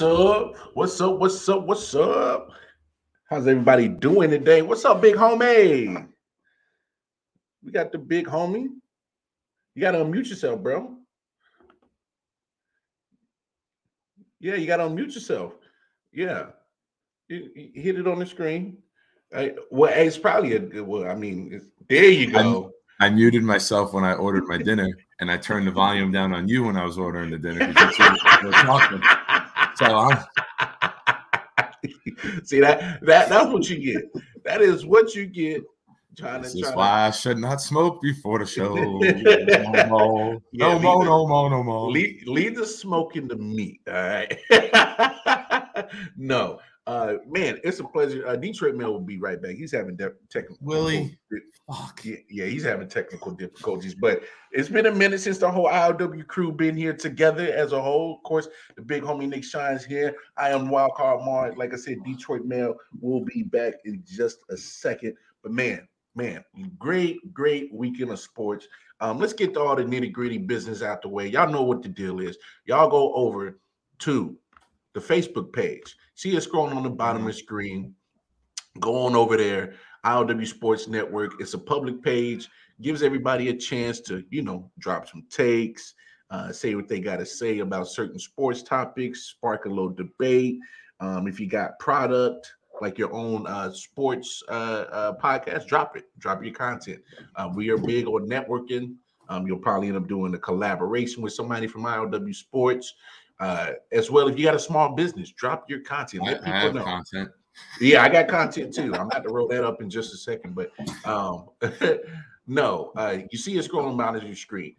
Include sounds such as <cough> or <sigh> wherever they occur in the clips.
What's up? What's up? What's up? What's up? How's everybody doing today? What's up, big homie? We got the big homie. You got to unmute yourself, bro. Yeah, you got to unmute yourself. Yeah. You, you hit it on the screen. I, well, it's probably a good well, I mean, there you go. I, I muted myself when I ordered my dinner, and I turned the volume down on you when I was ordering the dinner. So I'm, <laughs> See that that that's what you get. That is what you get. Trying this to, is why to... I should not smoke before the show. <laughs> no more, yeah, no, more no more, no more. Leave, leave the smoking to me. All right. <laughs> no, uh, man, it's a pleasure. Uh, Detroit Mel will be right back. He's having de- technical. Willie. Fuck. Yeah, yeah, he's having technical difficulties, but it's been a minute since the whole IOW crew been here together as a whole. Of course, the big homie Nick Shines here. I am Wildcard Mark. Like I said, Detroit Mel will be back in just a second. But man, man, great, great weekend of sports. Um, let's get to all the nitty gritty business out the way. Y'all know what the deal is. Y'all go over to the Facebook page. See it scrolling on the bottom of the screen. Go on over there. IOW Sports Network. It's a public page, gives everybody a chance to, you know, drop some takes, uh, say what they got to say about certain sports topics, spark a little debate. Um, if you got product like your own uh, sports uh, uh, podcast, drop it. Drop your content. Uh, we are big on networking. Um, you'll probably end up doing a collaboration with somebody from IOW Sports. Uh, as well, if you got a small business, drop your content. Let I, people know. Content. Yeah, I got content too. I'm about to roll that up in just a second, but um, <laughs> no, uh, you see it scrolling down on your screen.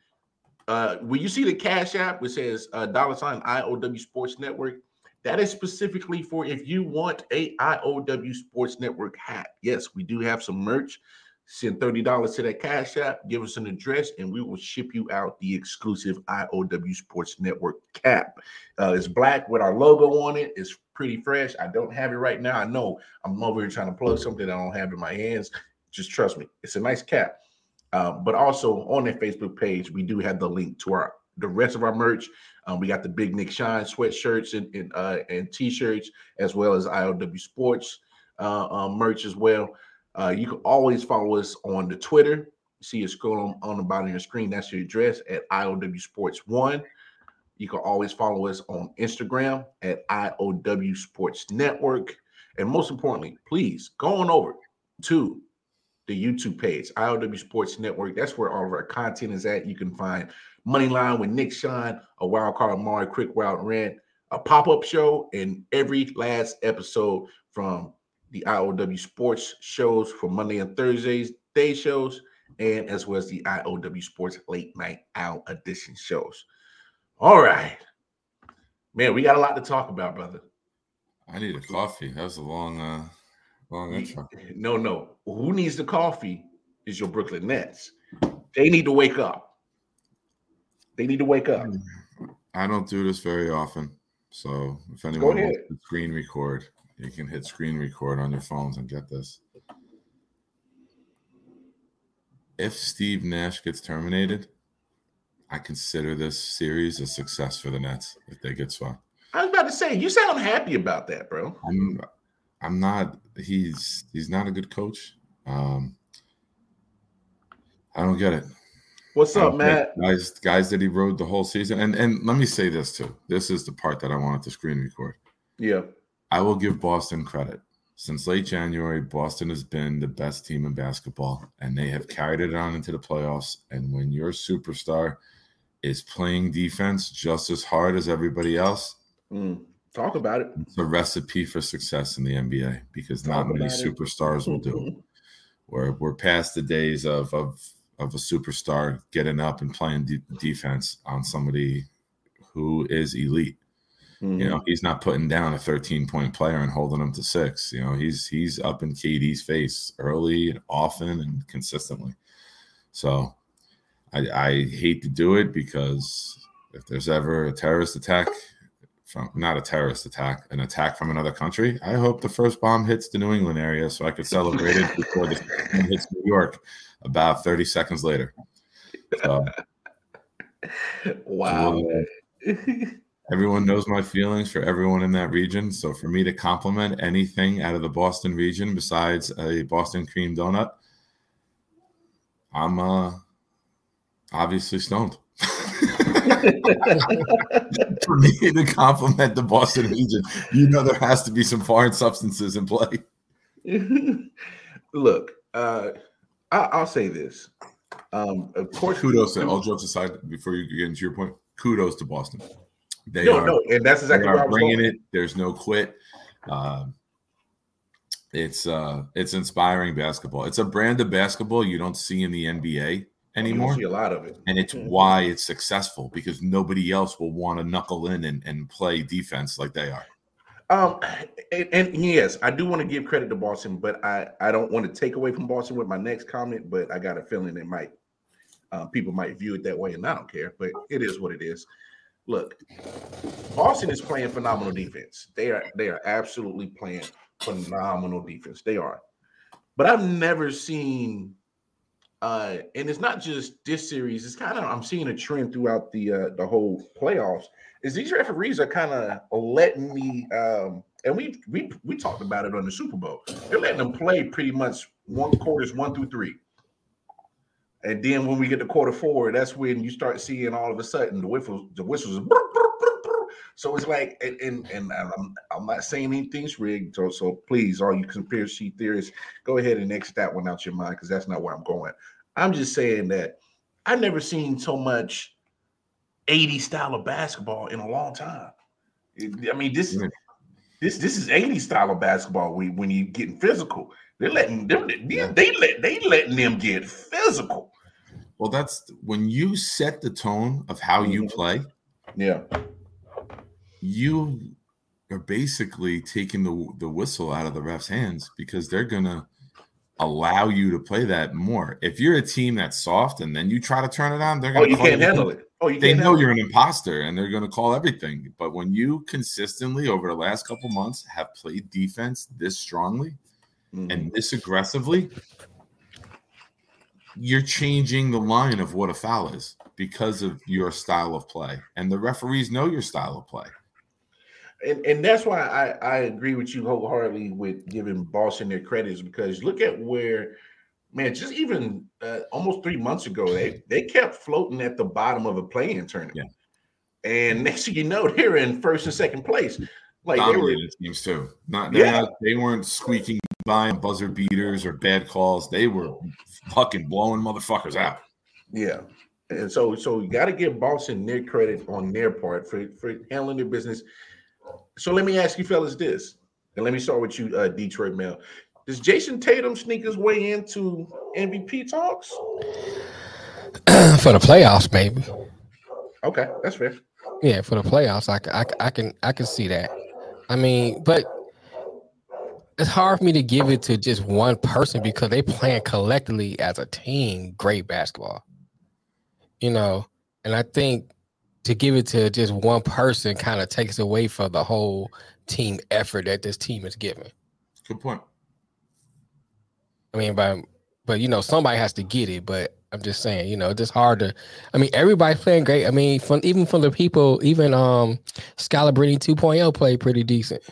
Uh, when you see the Cash App, which says uh, dollar sign IOW Sports Network, that is specifically for if you want a IOW Sports Network hat. Yes, we do have some merch. Send $30 to that Cash App, give us an address, and we will ship you out the exclusive IOW Sports Network cap. Uh, it's black with our logo on it. It's pretty fresh. I don't have it right now. I know I'm over here trying to plug something I don't have in my hands. Just trust me, it's a nice cap. Um, but also on that Facebook page, we do have the link to our the rest of our merch. Um, we got the Big Nick Shine sweatshirts and and, uh, and t-shirts, as well as IOW Sports uh, um, merch as well. Uh, you can always follow us on the Twitter. See it scroll on, on the bottom of your screen. That's your address at IOW Sports One. You can always follow us on Instagram at IOW Sports Network. And most importantly, please go on over to the YouTube page, IOW Sports Network. That's where all of our content is at. You can find Moneyline with Nick Shine, a wild card Amari, quick wild rant, a pop-up show, and every last episode from the IOW sports shows for Monday and Thursdays, day shows, and as well as the IOW sports late night out edition shows. All right. Man, we got a lot to talk about, brother. I need a coffee. That was a long, uh, long intro. No, no. Who needs the coffee is your Brooklyn Nets. They need to wake up. They need to wake up. I don't do this very often. So if anyone wants to screen record, you can hit screen record on your phones and get this. If Steve Nash gets terminated, I consider this series a success for the Nets if they get swept. I was about to say, you sound happy about that, bro. I'm, I'm not. He's he's not a good coach. Um, I don't get it. What's up, Matt? Guys, guys that he rode the whole season, and and let me say this too. This is the part that I wanted to screen record. Yeah. I will give Boston credit. Since late January, Boston has been the best team in basketball, and they have carried it on into the playoffs. And when your superstar is playing defense just as hard as everybody else, mm, talk about it. It's a recipe for success in the NBA because talk not many superstars will do. <laughs> We're we're past the days of of of a superstar getting up and playing de- defense on somebody who is elite. Mm-hmm. You know, mm-hmm. he's not putting down a 13 point player and holding him to six. You know, he's he's up in KD's face early and often and consistently. So I, I hate to do it because if there's ever a terrorist attack from not a terrorist attack, an attack from another country, I hope the first bomb hits the New England area so I could celebrate it before the hits New York about 30 seconds later. So, <laughs> wow. <laughs> everyone knows my feelings for everyone in that region. So for me to compliment anything out of the Boston region besides a Boston cream donut, I'm uh, obviously stoned. <laughs> for me to compliment the Boston region, you know there has to be some foreign substances in play. <laughs> Look, uh, I, will say this. Um, of course, kudos to all jokes aside. Before you get into your point, kudos to Boston. They no, are, no, and that's exactly where I was bringing going. it. There's no quit. Uh, it's uh, it's inspiring basketball. It's a brand of basketball you don't see in the NBA anymore. see a lot of it, and it's mm-hmm. why it's successful because nobody else will want to knuckle in and, and play defense like they are. Um, and, and, yes, I do want to give credit to Boston, but I I don't want to take away from Boston with my next comment. But I got a feeling it might uh, people might view it that way, and I don't care. But it is what it is. Look, Boston is playing phenomenal defense. They are they are absolutely playing phenomenal defense. They are, but I've never seen. Uh, and it's not just this series. It's kind of I'm seeing a trend throughout the uh, the whole playoffs is these referees are kind of letting me um, and we we we talked about it on the Super Bowl. They're letting them play pretty much one quarters one through three. And then when we get to quarter four, that's when you start seeing all of a sudden the whistles, the whistles. So it's like, and and, and I'm, I'm not saying anything's rigged. So, so please, all you conspiracy theorists, go ahead and exit that one out your mind because that's not where I'm going. I'm just saying that I've never seen so much 80 style of basketball in a long time. I mean, this this this is 80 style of basketball when, when you're getting physical. They're letting them they, they let they letting them get physical. Well, that's when you set the tone of how you mm-hmm. play. Yeah. You are basically taking the the whistle out of the ref's hands because they're gonna allow you to play that more. If you're a team that's soft and then you try to turn it on, they're gonna. Oh, you can't handle it. Oh, you they know you're an imposter and they're going to call everything. But when you consistently over the last couple months have played defense this strongly mm-hmm. and this aggressively, you're changing the line of what a foul is because of your style of play. And the referees know your style of play. And, and that's why I, I agree with you wholeheartedly with giving Boston their credits because look at where – man, just even uh, almost three months ago, they they kept floating at the bottom of a playing tournament. Yeah. And <laughs> next thing you know, they're in first and second place. Like dominated they were, teams too. Not, yeah. Not, they weren't squeaking by buzzer beaters or bad calls. They were fucking blowing motherfuckers out. Yeah. And so, so you got to give Boston their credit on their part for, for handling their business. So let me ask you, fellas, this, and let me start with you, uh, Detroit Mel. Does Jayson Tatum sneak his way into MVP talks? <clears throat> for the playoffs, maybe. Okay, that's fair. Yeah, for the playoffs, I, I, I can I can see that. I mean, but it's hard for me to give it to just one person because they playing collectively as a team great basketball. You know, and I think to give it to just one person kind of takes away from the whole team effort that this team is giving. Good point. I mean, but but you know, somebody has to get it. But I'm just saying, you know, it's just hard to. I mean, everybody playing great. I mean, from even from the people, even um, Scalabrine 2.0 played pretty decent.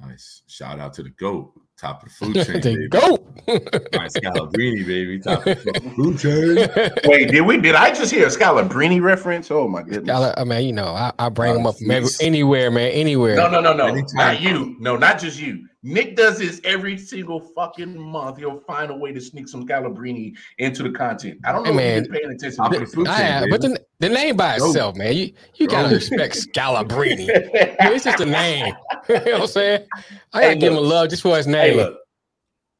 Nice. Shout out to the GOAT, top of the food <laughs> chain. the baby. GOAT. nice Scalabrine, baby, top of the <laughs> food chain. Wait, did we? Did I just hear a Scalabrine reference? Oh my goodness. Scala, I mean, you know, I, I bring them up from anywhere, man, anywhere. No, no, no, no, Anytime. not you. No, not just you. Nick does this every single fucking month. He'll find a way to sneak some Scalabrine into the content. I don't know hey, if you're paying attention. to the food chain, but the, the name by itself, man, you you gotta respect Scalabrine. <laughs> it's just a name. <laughs> you know what I'm saying? I gotta hey, give him a love just for his name. Hey, look,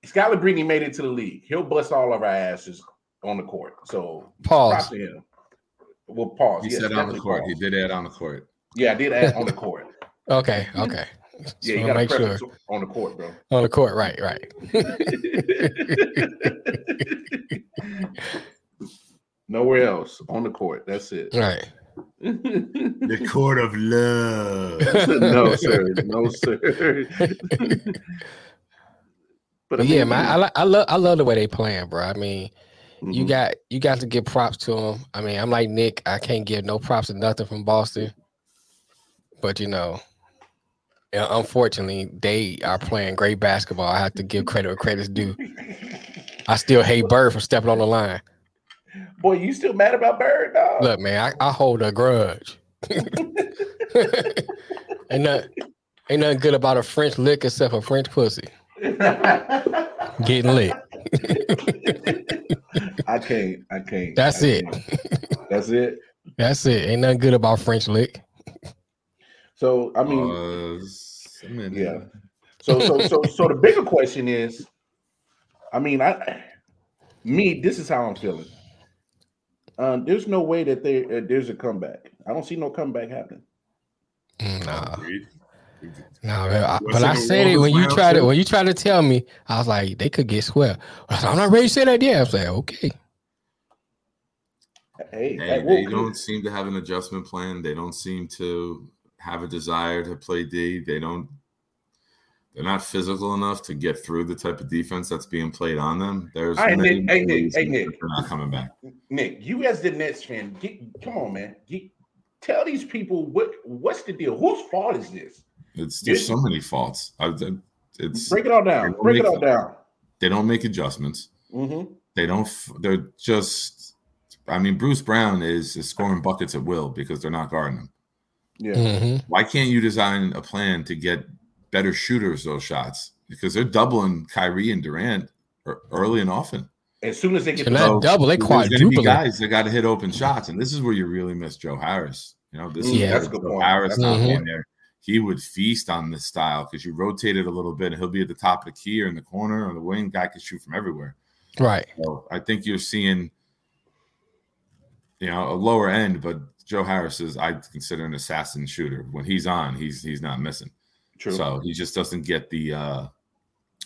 Scalabrine made it to the league. He'll bust all of our asses on the court. So pause. Him. Well, pause. He yes, said on the court. Pause. He did add on the court. Yeah, I did add on the court. <laughs> okay. Okay. <laughs> Yeah, you got to make sure on the court, bro. On the court, right, right. <laughs> Nowhere else on the court. That's it. Right. the court of love. <laughs> no, sir. No, sir. but, I mean, yeah, man, I, I love I love the way they playing, bro. I mean, mm-hmm. you got you got to give props to them. I mean, I'm like Nick. I can't give no props to nothing from Boston. but you know, unfortunately, they are playing great basketball. I have to give credit where credit's due. I still hate Bird for stepping on the line. Boy, you still mad about Bird, dog? Look, man, I, I hold a grudge. <laughs> ain't not, ain't nothing good about a French lick except a French pussy. <laughs> Getting lit. I can't. I can't. That's I it. Can't. That's it. That's it. Ain't nothing good about French lick. So I mean, uh, yeah. So so so so the bigger <laughs> question is, I mean, I me this is how I'm feeling. Uh, there's no way that there uh, there's a comeback. I don't see no comeback happening. Nah. No, nah, but I said it when you tried to when you tried to tell me, I was like, they could get swept. I'm not ready to say that yet. I was like, okay. Hey, hey they don't seem to have an adjustment plan. They don't seem to have a desire to play D. They don't. They're not physical enough to get through the type of defense that's being played on them. There's hey, Nick, hey, Nick, hey, Nick. They're not coming back. Nick, you as the Nets fan, get, come on, man. Get, tell these people what what's the deal. Whose fault is this? It's there's so many faults. I, it's break it all down. Break it all down. They don't make adjustments. Mm-hmm. They don't. They're just. I mean, Bruce Brown is, is scoring buckets at will because they're not guarding him. Yeah. Mm-hmm. Why can't you design a plan to get better shooters those shots? Because they're doubling Kyrie and Durant early and often. As soon as they get so double, they quadruple. Guys that got to hit open shots, and this is where you really miss Joe Harris. You know, this yeah, is Joe Harris not mm-hmm. there he would feast on this style because you rotate it a little bit and he'll be at the top of the key or in the corner or the wing. Guy can shoot from everywhere. Right. So I think you're seeing, you know, a lower end, but Joe Harris is I consider an assassin shooter. When he's on, he's he's not missing. True. So he just doesn't get the uh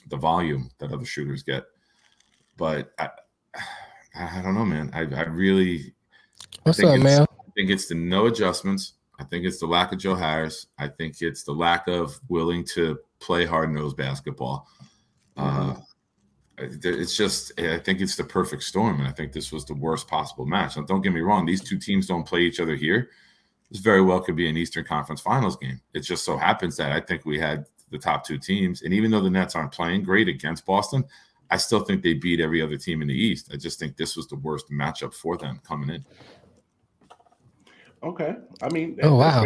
the volume that other shooters get. But I I don't know, man. I, I really What's up, man? I think it's the no adjustments. I think it's the lack of Joe Harris. I think it's the lack of willing to play hard nosed basketball. Uh, mm-hmm. It's just, I think it's the perfect storm. And I think this was the worst possible match. Now, don't get me wrong, these two teams don't play each other here. This very well could be an Eastern Conference Finals game. It just so happens that I think we had the top two teams. And even though the Nets aren't playing great against Boston, I still think they beat every other team in the East. I just think this was the worst matchup for them coming in. Okay, I mean, that, oh wow.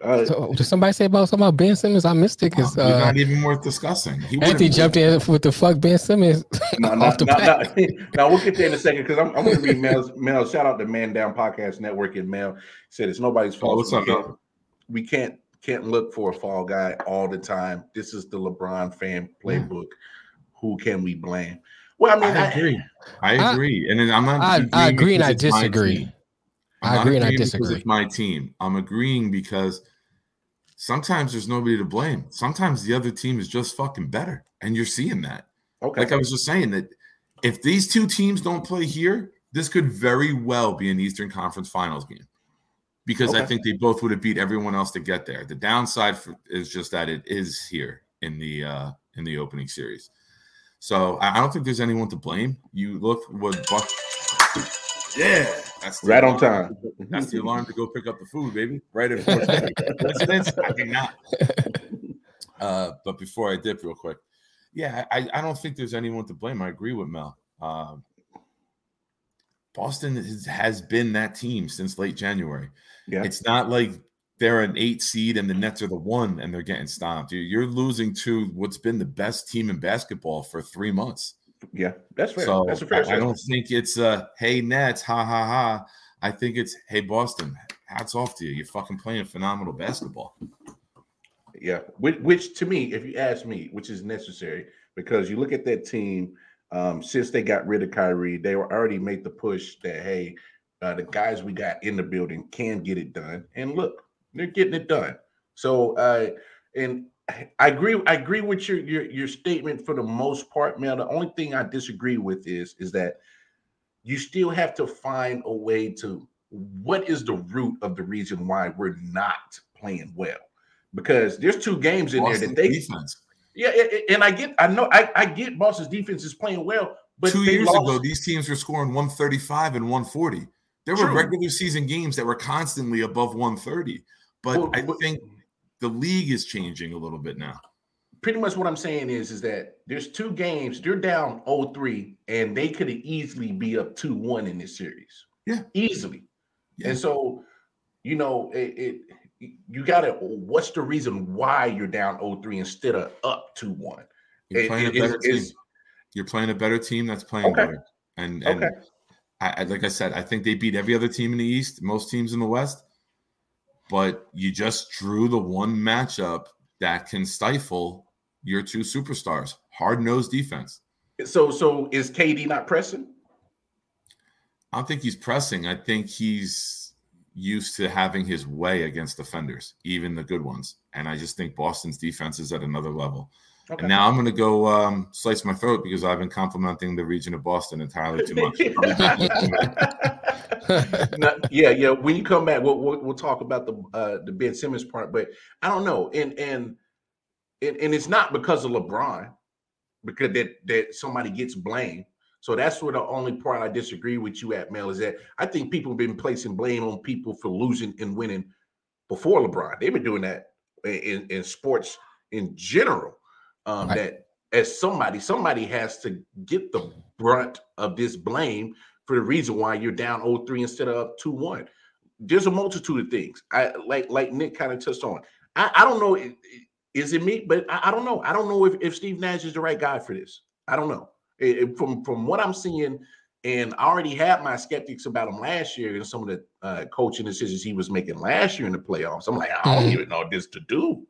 Uh, so, did somebody say about something about Ben Simmons? I missed it because uh, not even worth discussing. He Anthony jumped in with the fuck Ben Simmons <laughs> no, <laughs> off the no, now <laughs> we'll get there in a second because I'm, I'm going to read Mel. Mel, shout out to Man Down Podcast Network and Mel said it's nobody's fault. Oh, what's up, Mel? We can't can't look for a fall guy all the time. This is the LeBron fan playbook. Mm. Who can we blame? Well, I mean, I, I agree. I agree, I, and I'm not. I, I agree, and I disagree. I'm I agree and I disagree. It's my team. I'm agreeing because sometimes there's nobody to blame. Sometimes the other team is just fucking better, and you're seeing that. Okay. Like I was just saying that if these two teams don't play here, this could very well be an Eastern Conference Finals game because okay. I think they both would have beat everyone else to get there. The downside for, is just that it is here in the uh, in the opening series. So I don't think there's anyone to blame. You look what Buck. Yeah. That's right on time. That's the alarm to go pick up the food, baby. Right at coincidence. <laughs> I cannot. Uh, but before I dip, real quick, yeah, I, I don't think there's anyone to blame. I agree with Mel. Uh, Boston has, has been that team since late January. Yeah, it's not like they're an eight seed and the Nets are the one and they're getting stomped. You're losing to what's been the best team in basketball for three months. Yeah, that's fair. So that's a fair. I, I, don't think it's uh, hey Nets, ha ha ha. I think it's hey Boston, hats off to you. You're fucking playing phenomenal basketball. Yeah, which, which to me, if you ask me, which is necessary because you look at that team. Um, since they got rid of Kyrie, they were already made the push that hey, uh, the guys we got in the building can get it done, and look, they're getting it done. So, uh, and I agree. I agree with your, your your statement for the most part, man. The only thing I disagree with is is that you still have to find a way to what is the root of the reason why we're not playing well? Because there's two games in Boston there that they defense. Yeah, and I get, I know, I, I get Boston's defense is playing well, but two years lost. ago, these teams were scoring 135 and 140. There were regular season games that were constantly above 130. But well, I think the league is changing a little bit now. Pretty much what I'm saying is, is that there's two games, they're down 0-3, and they could easily be up 2-1 in this series. Yeah. Easily. Yeah. And so, you know, it, it you gotta what's the reason why you're down 0-3 instead of up 2-1? You're It- playing a better team. You're playing a better team that's playing Okay. better. And and Okay. I like I said, I think they beat every other team in the East, most teams in the West. But you just drew the one matchup that can stifle your two superstars. Hard nosed defense. So so is KD not pressing? I don't think he's pressing. I think he's used to having his way against defenders, even the good ones. And I just think Boston's defense is at another level. Okay. And now I'm going to go um, slice my throat because I've been complimenting the region of Boston entirely too much. <laughs> <laughs> <laughs> No, yeah, yeah. When you come back, we'll we'll, we'll talk about the uh, the Ben Simmons part, but I don't know, and and and, and it's not because of LeBron, because that that somebody gets blamed. So that's where the only part I disagree with you at, Mel, is that I think people have been placing blame on people for losing and winning before LeBron. They've been doing that in, in sports in general. Um, Right. That as somebody, somebody has to get the brunt of this blame for the reason why you're down 0-3 instead of up 2-1. There's a multitude of things. I like like Nick kind of touched on. I, I don't know. Is it me? But I, I don't know. I don't know if, if Steve Nash is the right guy for this. I don't know. It- it- from from what I'm seeing, and I already had my skeptics about him last year and some of the uh, coaching decisions he was making last year in the playoffs. I'm like, I don't Mhm. even know this to do.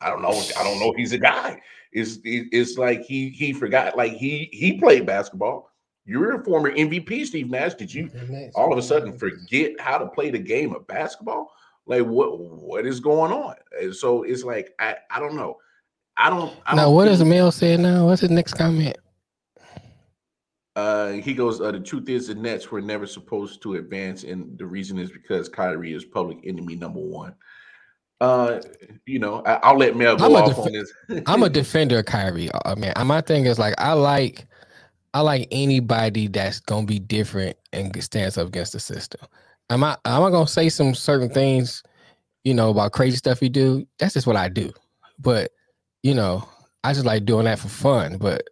I don't know. I don't know if he's a guy. It's it's like he he forgot. Like he he played basketball. You're a former MVP, Steve Nash. Did you all of a sudden forget how to play the game of basketball? Like what what is going on? And so it's like I I don't know. I don't. I Now, don't what does Mel say now? What's his next comment? Uh, he goes. Uh, the truth is, the Nets were never supposed to advance, and the reason is because Kyrie is public enemy number one. Uh, you know, I, I'll let Mel go I'm a off def- on this. I'm a <laughs> defender of Kyrie. Uh, man, my thing is like I like, I like anybody that's gonna be different and stands up against the system. Am I? Am I gonna say some certain things, you know, about crazy stuff you do? That's just what I do. But you know, I just like doing that for fun. But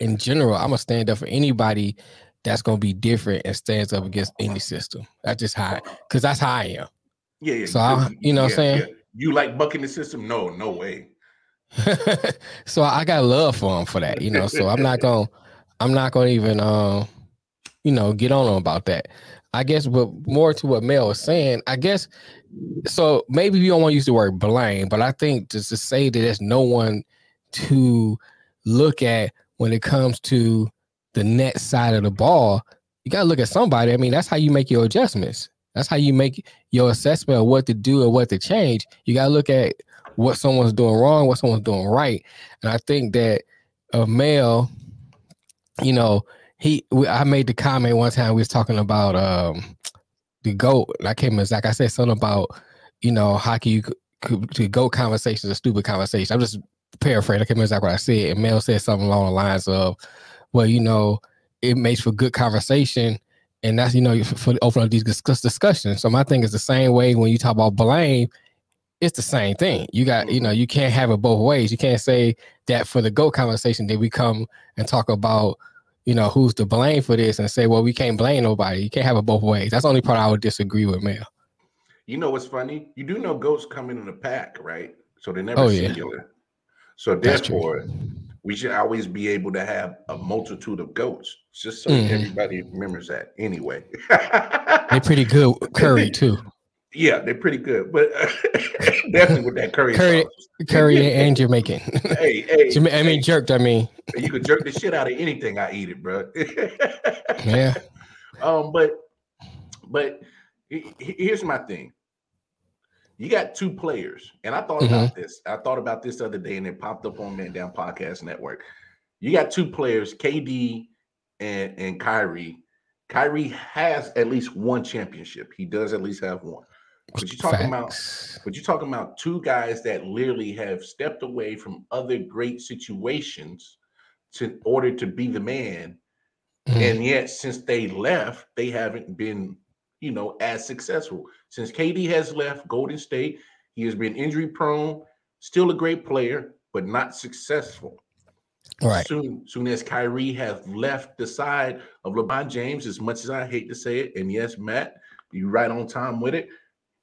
in general, I'm gonna stand up for anybody that's gonna be different and stands up against any system. That's just how, because that's how I am. yeah, yeah. So I- you know what I'm saying? You like bucking the system? No, no way. <laughs> so I got love for him for that, you know. So I'm not <laughs> gonna, I'm not gonna even, um, you know, get on about that. I guess, but more to what Mel was saying, I guess. So maybe you don't want to use the word blame, but I think just to say that there's no one to look at when it comes to the net side of the ball. You gotta look at somebody. I mean, that's how you make your adjustments. That's how you make your assessment of what to do or what to change. You gotta look at what someone's doing wrong, what someone's doing right. And I think that a male, you know, he we, I made the comment one time we was talking about um the goat. And I came as like I said something about, you know, how can you could goat conversation, a stupid conversation. I'm just paraphrasing. I can't remember exactly what I said. And Mel said something along the lines of, well, you know, it makes for good conversation. And that's, you know, for, for open up these discuss discussions. So my thing is the same way when you talk about blame, it's the same thing. You got, you know, you can't have it both ways. You can't say that for the goat conversation, that we come and talk about, you know, who's to blame for this and say, well, we can't blame nobody. You can't have it both ways. That's the only part I would disagree with, Mel. You know what's funny? You do know goats come in in a pack, right? So they're never Oh, yeah. singular. So That's true. therefore, we should always be able to have a multitude of goats, just so Mhm. everybody remembers that. Anyway, they're pretty good <laughs> Curry too. Yeah, they're pretty good, but <laughs> definitely with that curry. Curry- sauce. Curry and Jamaican. <laughs> Hey, hey, Jama- I mean, hey, jerked. I mean, you could jerk the shit out of anything. I eat it, bro. <laughs> yeah. Um, but but he- he- here's my thing. You got two players, and I thought about this. I thought about this the other day, and it popped up on Man Down Podcast Network. You got two players, KD and and Kyrie. Kyrie has at least one championship. He does at least have one. But you're talking about but you're talking about two guys that literally have stepped away from other great situations to in order to be the man Mhm. and yet since they left they haven't been you know as successful since KD has left Golden State he has been injury prone still a great player, but not successful. Right. Soon, soon as Kyrie has left the side of LeBron James, as much as I hate to say it, and yes, Matt, you're right on time with it.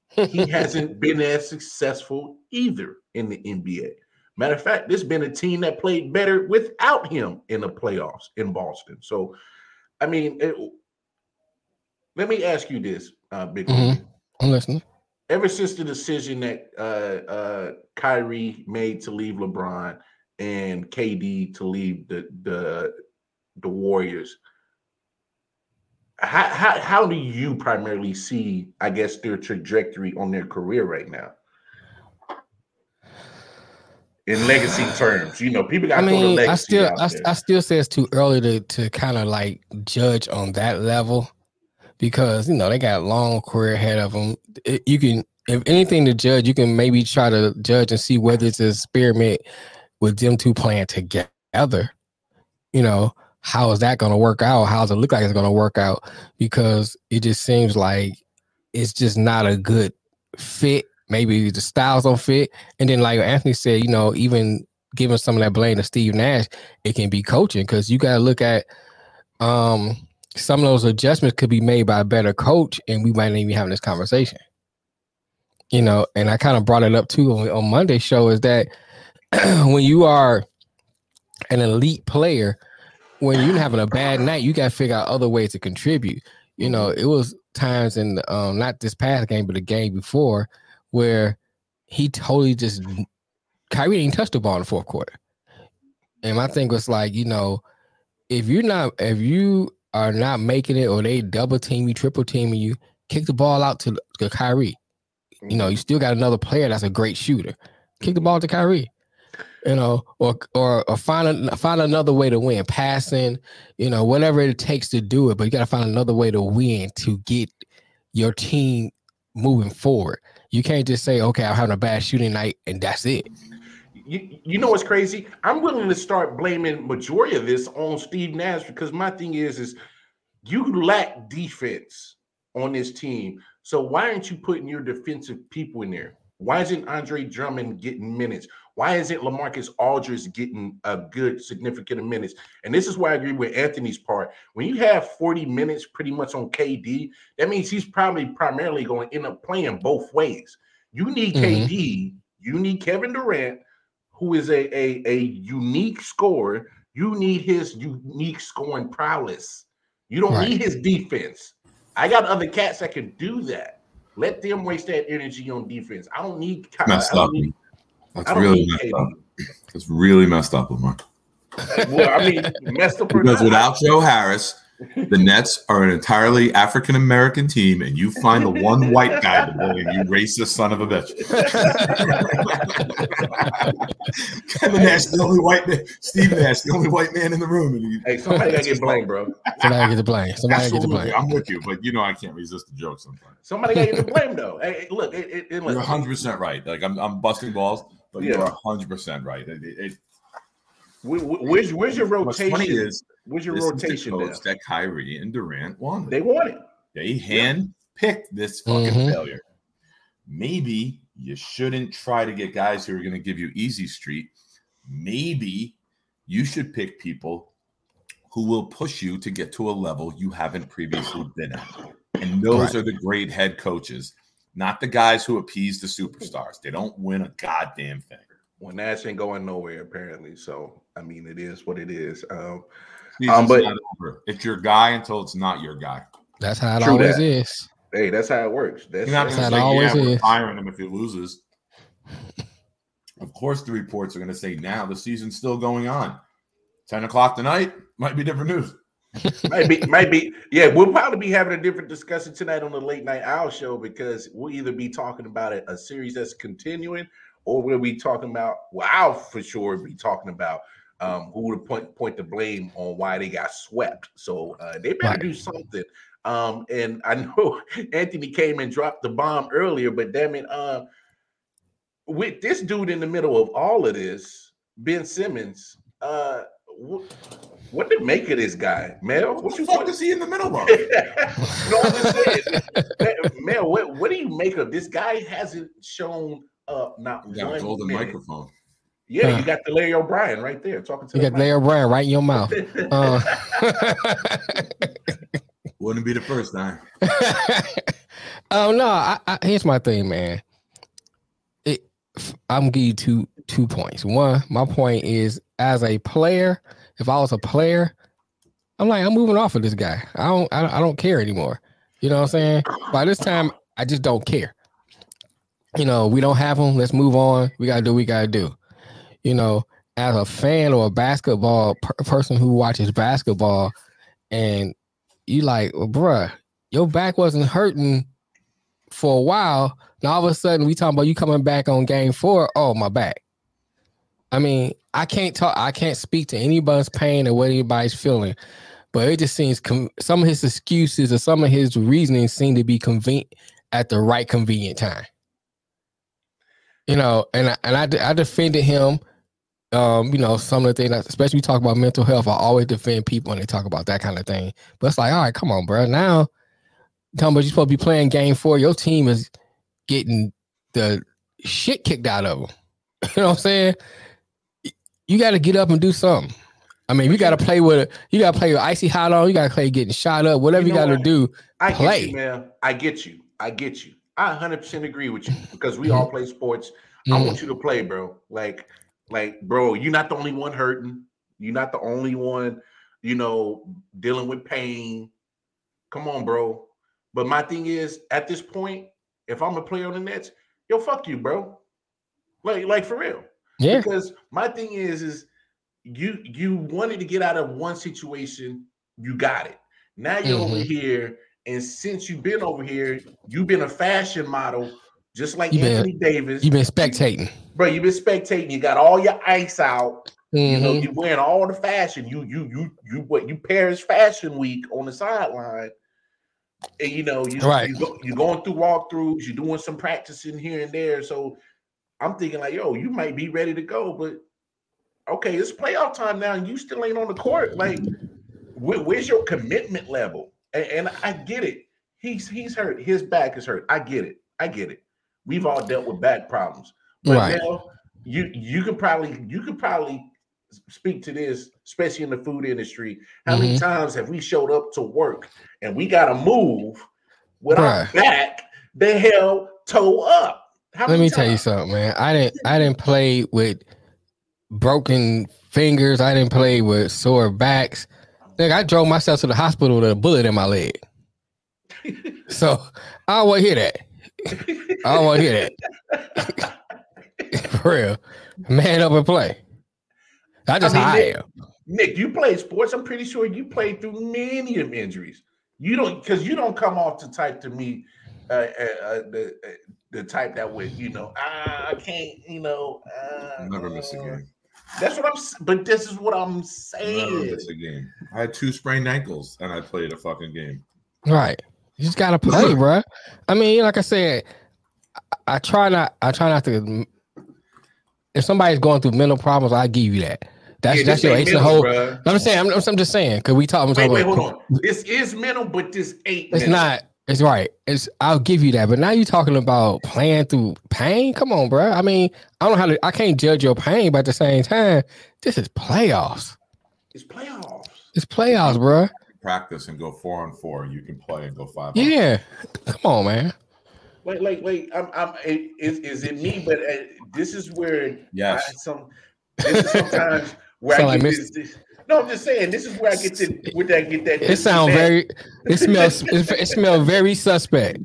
He <laughs> hasn't been as successful either in the NBA. Matter of fact, this has been a team that played better without him in the playoffs in Boston. So, I mean, it, let me ask you this, uh, Big. Mm-hmm. I'm listening. Ever since the decision that uh, uh, Kyrie made to leave LeBron and KD to leave the the the Warriors, how, how how do you primarily see, I guess, their trajectory on their career right now? In legacy terms, you know, people got. I mean, I still, I, I, still say it's too early to to kind of like judge on that level because you know they got a long career ahead of them. It, you can, if anything, to judge, you can maybe try to judge and see whether it's an experiment with them two playing together. You know, how is that going to work out? How does it look like it's going to work out? Because it just seems like it's just not a good fit. Maybe the styles don't fit. And then, like Anthony said, you know, even giving some of that blame to Steve Nash, it can be coaching because you got to look at um, some of those adjustments could be made by a better coach, and we might not even be having this conversation. You know, and I kind of brought it up too on, on Monday show is that <clears throat> when you are an elite player, when you're having a bad night, you got to figure out other ways to contribute. You know, it was times in um, not this past game, but the game before where he totally just Kyrie didn't touch the ball in the fourth quarter. And my thing was like, you know, if you're not, if you are not making it, or they double team you, triple teaming you, kick the ball out to, to Kyrie. You know, you still got another player that's a great shooter. Kick the ball to Kyrie you know, or or, or find a, find another way to win, passing, you know, whatever it takes to do it. But you got to find another way to win to get your team moving forward. You can't just say, "Okay, I'm having a bad shooting night," and that's it. You, you know what's crazy? I'm willing to start blaming majority of this on Steve Nash because my thing is, is you lack defense on this team. So why aren't you putting your defensive people in there? Why isn't Andre Drummond getting minutes? Why isn't LaMarcus Aldridge getting a good significant minutes? And this is why I agree with Anthony's part. When you have 40 minutes pretty much on KD, that means he's probably primarily going to end up playing both ways. You need mm-hmm. KD, you need Kevin Durant, who is a, a, a unique scorer. You need his unique scoring prowess. You don't right. need his defense. I got other cats that can do that. Let them waste that energy on defense. I don't need. I don't need, that's really messed up. It's really messed up, Lamar. <laughs> well, I mean, messed up because without Joe Harris, the Nets are an entirely African American team, and you find the one white guy to play, you racist son of a bitch. <laughs> Kevin Nash, the only white man. Steve Nash, the only white man in the room. He, hey, somebody gotta get blamed, bro. Somebody get the blame. Somebody get the blame. I'm with you, but you know I can't resist the joke sometimes. Somebody gotta get the blame, though. Hey, look, it, it, it, you're 100 percent right. Like I'm, I'm busting balls, but yeah. you're 100 percent right. It, it, where's, where's your rotation? What's funny is Where's your this rotation? Is the coach that Kyrie and Durant wanted. They wanted. They hand picked this fucking mm-hmm. failure. Maybe you shouldn't try to get guys who are going to give you easy street. Maybe you should pick people who will push you to get to a level you haven't previously been at. And those right. are the great head coaches, not the guys who appease the superstars. They don't win a goddamn thing. Well, Nash ain't going nowhere apparently. So I mean, it is what it is. Um, um, but it's your guy until it's not your guy. That's how it True always that. is. Hey, that's how it works. That's, that's how it always yeah, is. Firing him if he loses. of course, the reports are going to say now the season's still going on. Ten o'clock tonight might be different news. <laughs> might maybe. Yeah, we'll probably be having a different discussion tonight on the late night owl show because we'll either be talking about a, a series that's continuing, or we'll be talking about. Well, I'll for sure be talking about um, who would point point the blame on why they got swept. So uh, they better right. do something. Um, and I know <laughs> Anthony came and dropped the bomb earlier, but damn it, uh, with this dude in the middle of all of this, Ben Simmons, uh, what, what did make of this guy, Mel? What, what you fuck is he in the middle of? <laughs> no, I'm saying, Mel. What, what do you make of this guy? Hasn't shown up not You got one golden minute. microphone. Yeah, Huh. you got the Larry O'Brien right there talking to You the got Larry O'Brien right in your mouth. <laughs> Uh, <laughs> Wouldn't be the first time. oh no! I, I, here's my thing, man. It, I'm gonna give you two two points. One, my point is, as a player, if I was a player, I'm like, I'm moving off of this guy. I don't, I don't, I don't care anymore. You know what I'm saying? By this time, I just don't care. You know, we don't have him. Let's move on. We gotta do we gotta do. You know, as a fan or a basketball per- person who watches basketball, and you like, well, bruh, your back wasn't hurting for a while. Now all of a sudden we talking about you coming back on game four. Oh, my back. I mean, I can't talk. I can't speak to anybody's pain or what anybody's feeling, but it just seems com- some of his excuses or some of his reasoning seem to be convenient at the right convenient time. You know, and I, and I, I defended him. Um, you know, some of the things, especially we talk about mental health. I always defend people when they talk about that kind of thing. But it's like, all right, come on, bro. Now, talking about you're supposed to be playing game four. Your team is getting the shit kicked out of them. <laughs> You know what I'm saying? You got to get up and do something. I mean, you got to play with it. you got to play with icy hot on. You got to play getting shot up. Whatever You you, got to do. I play. get you, man. I get you. I get you. I 100% agree with you <laughs> because we all play sports. I Mhm. want you to play, bro. Like, like, bro, you're not the only one hurting. You're not the only one, you know, dealing with pain. Come on, bro. But my thing is, at this point, if I'm a player on the Nets, yo, fuck you, bro. Like, like for real. Yeah, Because my thing is, is you you wanted to get out of one situation, you got it. Now you're over Mhm. here, and since you've been over here, you've been a fashion model, just like You been- Anthony Davis. you've been spectating. Bro, you've been spectating. You got all your ice out. You know, Mhm. you wearing all the fashion. You you you you what you Paris Fashion Week on the sideline. And you know, you Right. you go, you're going through walkthroughs, you're doing some practicing here and there. So I'm thinking like, yo, you might be ready to go, but okay, it's playoff time now, and you still ain't on the court. Like, where- where's your commitment level? And, and I get it. He's he's hurt. His back is hurt. I get it. I get it. We've all dealt with back problems. But Right. now you you could probably you could probably speak to this, especially in the food industry. How many Mhm. times have we showed up to work and we got to move with our back the hell toe up? Let me tell you something, man. I didn't I didn't play with broken fingers. I didn't play with sore backs. Like I drove myself to the hospital with a bullet in my leg. <laughs> So I don't want to hear that. I don't want to hear that. <laughs> For real. Man up and play. I just mean, how Nick-. Nick, you play sports. I'm pretty sure you played through many of injuries. You don't because you don't come off the type to me, uh, uh, uh, the type that would you know ah, I can't you know uh, Never miss a game. That's what I'm. s- But this is what I'm saying. Never saying. miss a game. I had two sprained ankles and I played a fucking game. Right. You just gotta play, bruh. I mean, like I said, I, I try not. I try not to. If somebody's going through mental problems, I give you that. That's Yeah, that's your ace and mental, whole. bruh. I'm saying. I'm, I'm just saying because we talk. I'm Wait, talking wait, about- hold on. This is mental, but this ain't. It's mental. not. It's right. It's. I'll give you that. But now you're talking about playing through pain. Come on, bro. I mean, I don't know how to. I can't judge your pain, but at the same time, this is playoffs. It's playoffs. It's playoffs, bro. Practice and go four on four. You can play and go five. on Yeah. Come on, man. Like, like, like. I'm. I'm. it- Is is it me? But uh, this is where I, some. This is sometimes <laughs> where Sound I like get Miss- this, this- No, I'm just saying. This is where I get the. Where I get that. It sounds very. It smells. It, it smells very suspect.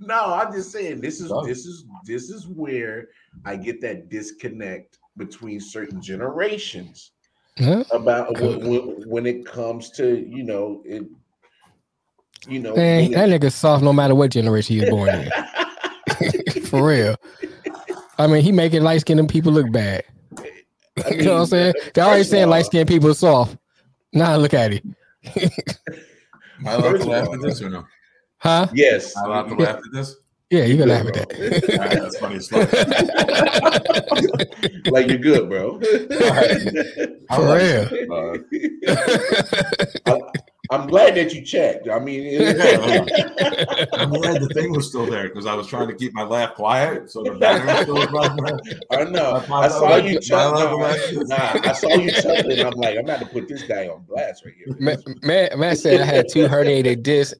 No, I'm just saying this is Oh. this is this is where I get that disconnect between certain generations Huh? about when, when, it comes to you know it. You know, Man, that nigga's soft no matter what generation he was born in. <laughs> <laughs> For real. I mean, he making light skinned people look bad. I <laughs> You know what I'm saying? <laughs> They always first of saying light skinned people are soft. Now look at it. <laughs> Am I allowed First to laugh all- at this or no? Huh? Yes, Am I allowed to laugh at this? Yeah, you can good, laugh at bro. All right, that's funny as fuck. that. like you're good, bro. For real. Uh, I'm glad that you checked. I mean, <laughs> yeah, <laughs> I'm glad the thing was still there because I was trying to keep my laugh quiet, so the battery still was <laughs> I know. I saw you chuckling. Nah, I saw you chuckling. I'm like, I'm about to put this guy on blast right here. Man, man, man said I had two herniated discs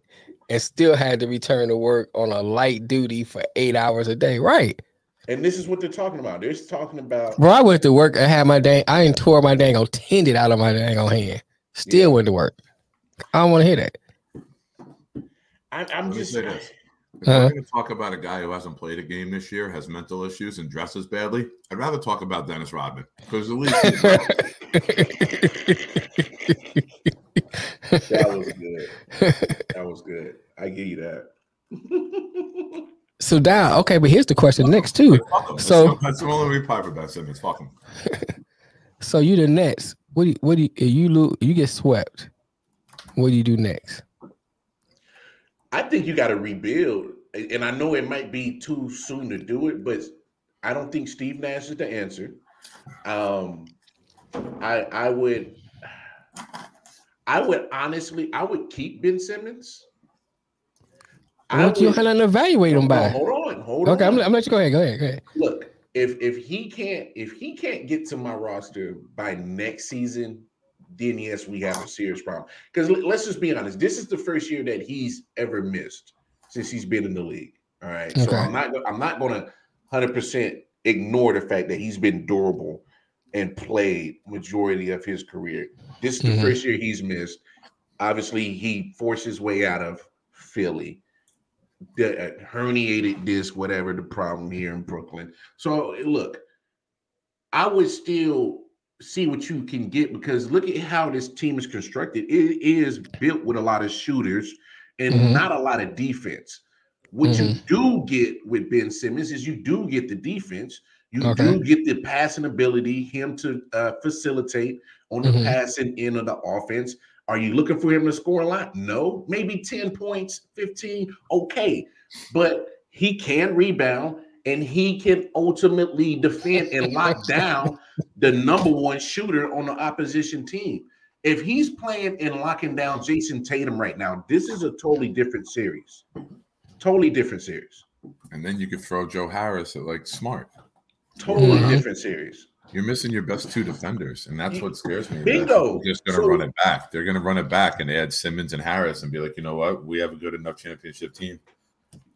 and still had to return to work on a light duty for eight hours a day. Right. And this is what they're talking about. They're talking about. Bro, I went to work. I had my dang. I tore my dang tendon out of my dang hand. Still yeah. went to work. I don't want to hear that. I, am just. Say this. If uh-huh. we're going to talk about a guy who hasn't played a game this year, has mental issues, and dresses badly, I'd rather talk about Dennis Rodman because at least. <laughs> that was good. That was good. I give you that. so down. Okay, but here's the question next too. So that's the only Piper about Simmons. Fuck him. <laughs> so you the Nets. What do you, what do you, you lose? You get swept. What do you do next? I think you got to rebuild, and I know it might be too soon to do it, but I don't think Steve Nash is the answer. Um, I I would I would honestly, I would keep Ben Simmons. I want you to evaluate him by. Hold on, hold okay, on. Okay, I'm, I'm let you go ahead. Go ahead. Go ahead. Look, if if he can't if he can't get to my roster by next season, then yes, we have a serious problem. Because let's just be honest, this is the first year that he's ever missed since he's been in the league. All right, okay. so I'm not I'm not going to 100 percent ignore the fact that he's been durable and played majority of his career. This is the mm-hmm. first year he's missed. Obviously, he forced his way out of Philly. The uh, herniated disc, whatever the problem here in Brooklyn. So look, I would still see what you can get because look at how this team is constructed. It is built with a lot of shooters and mm-hmm. not a lot of defense. What mm-hmm. you do get with Ben Simmons is you do get the defense. You okay. do get the passing ability, him to uh, facilitate on the mm-hmm. passing end of the offense. Are you looking for him to score a lot? No, maybe 10 points, 15, okay. But he can rebound and he can ultimately defend and lock down the number one shooter on the opposition team. If he's playing and locking down Jayson Tatum right now, this is a totally different series. Totally different series. And then you could throw Joe Harris at like smart. Totally mm-hmm. different series. You're missing your best two defenders, and that's what scares me. Bingo. They're just going to so, run it back. They're going to run it back and add Simmons and Harris and be like, you know what? We have a good enough championship team.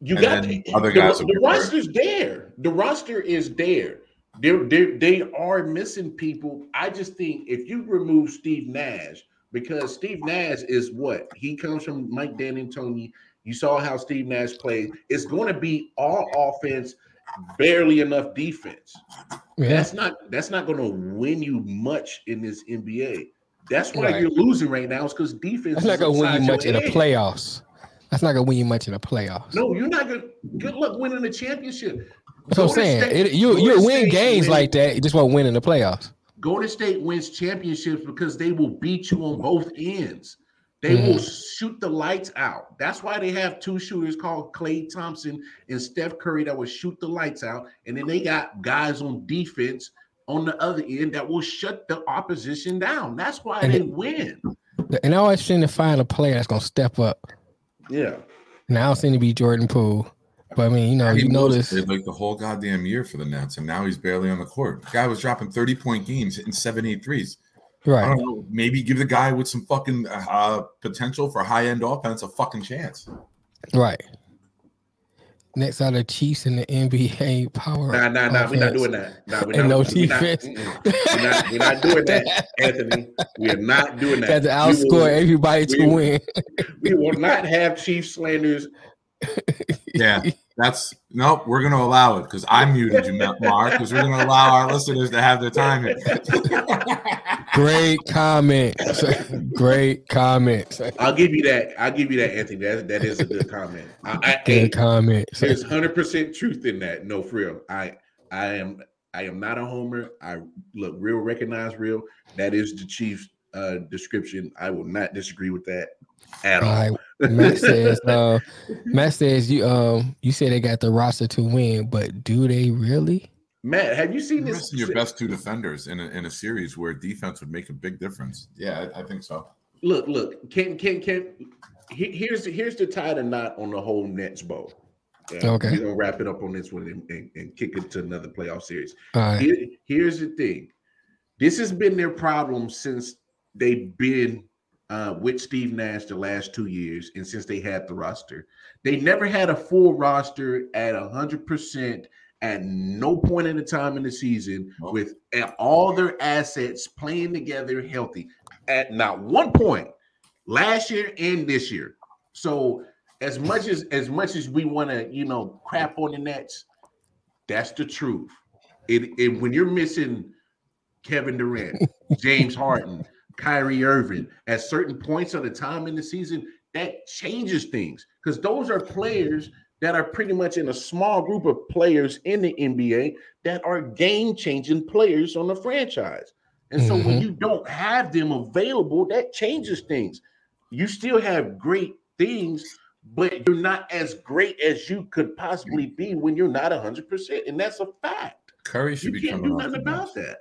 You and got the, other guys. The, the roster's there. The roster is there. They're, they're, they are missing people. I just think if you remove Steve Nash, because Steve Nash is what he comes from Mike D'Antoni. You saw how Steve Nash played. It's going to be all offense barely enough defense. Yeah. That's not that's not going to win you much in this NBA. That's why right. you're losing right now. Is because defense. That's not going to win you much in the playoffs. That's not going to win you much in the playoffs. No, you're not going. to Good luck winning the championship. That's what I'm saying. State, it, you you win games win, like that. You just won't win in the playoffs. Golden State wins championships because they will beat you on both ends. They mm-hmm. will shoot the lights out. That's why they have two shooters called Klay Thompson and Steph Curry that will shoot the lights out. And then they got guys on defense on the other end that will shut the opposition down. That's why and they it, win. And I always seem to find a player that's gonna step up. Yeah. Now seem to be Jordan Poole. But I mean, you know, you notice like the whole goddamn year for the Nets, and now he's barely on the court. The guy was dropping 30 point games, hitting seven, eight threes. Right. I don't know. Maybe give the guy with some fucking uh, potential for high end offense a fucking chance. Right. Next are the Chiefs in the NBA power. Nah, nah, nah. We're not doing that. Nah, we're and not, no defense. We're not, we're, not, we're not doing that, Anthony. We are not doing that. Got to outscore will, everybody to we, win. we will not have Chiefs slanders. Yeah. That's nope. We're going to allow it because I muted you, Mark, because we're going to allow our listeners to have their time. here. <laughs> Great comment. <laughs> Great comment. I'll give you that. I'll give you that, Anthony. That that is a good comment. I, I, good comment. There's hundred percent truth in that. No, for real. I I am I am not a homer. I look real, recognize real. That is the Chiefs' uh, description. I will not disagree with that at all. <laughs> Matt says, uh, Matt says you um you say they got the roster to win, but do they really? Matt, have you seen this? Your best two defenders in a, in a series where defense would make a big difference. Yeah, I, I think so. look, look, can can can here's here's the tie the knot on the whole Nets bow. Uh, okay, we're gonna wrap it up on this one and, and, and kick it to another playoff series. Right. Here, here's the thing: this has been their problem since they've been uh, with Steve Nash the last two years, and since they had the roster, they never had a full roster at hundred percent at no point in the time in the season with all their assets playing together healthy at not one point last year and this year. So as much as as much as we want to, you know, crap on the Nets, that's the truth. It, it when you're missing Kevin Durant, James <laughs> Harden, Kyrie Irving at certain points of the time in the season, that changes things because those are players that are pretty much in a small group of players in the NBA that are game changing players on the franchise. And so mm-hmm. when you don't have them available, that changes things. You still have great things, but you're not as great as you could possibly be when you're not 100%. And that's a fact. Curry should you be can't do nothing about that.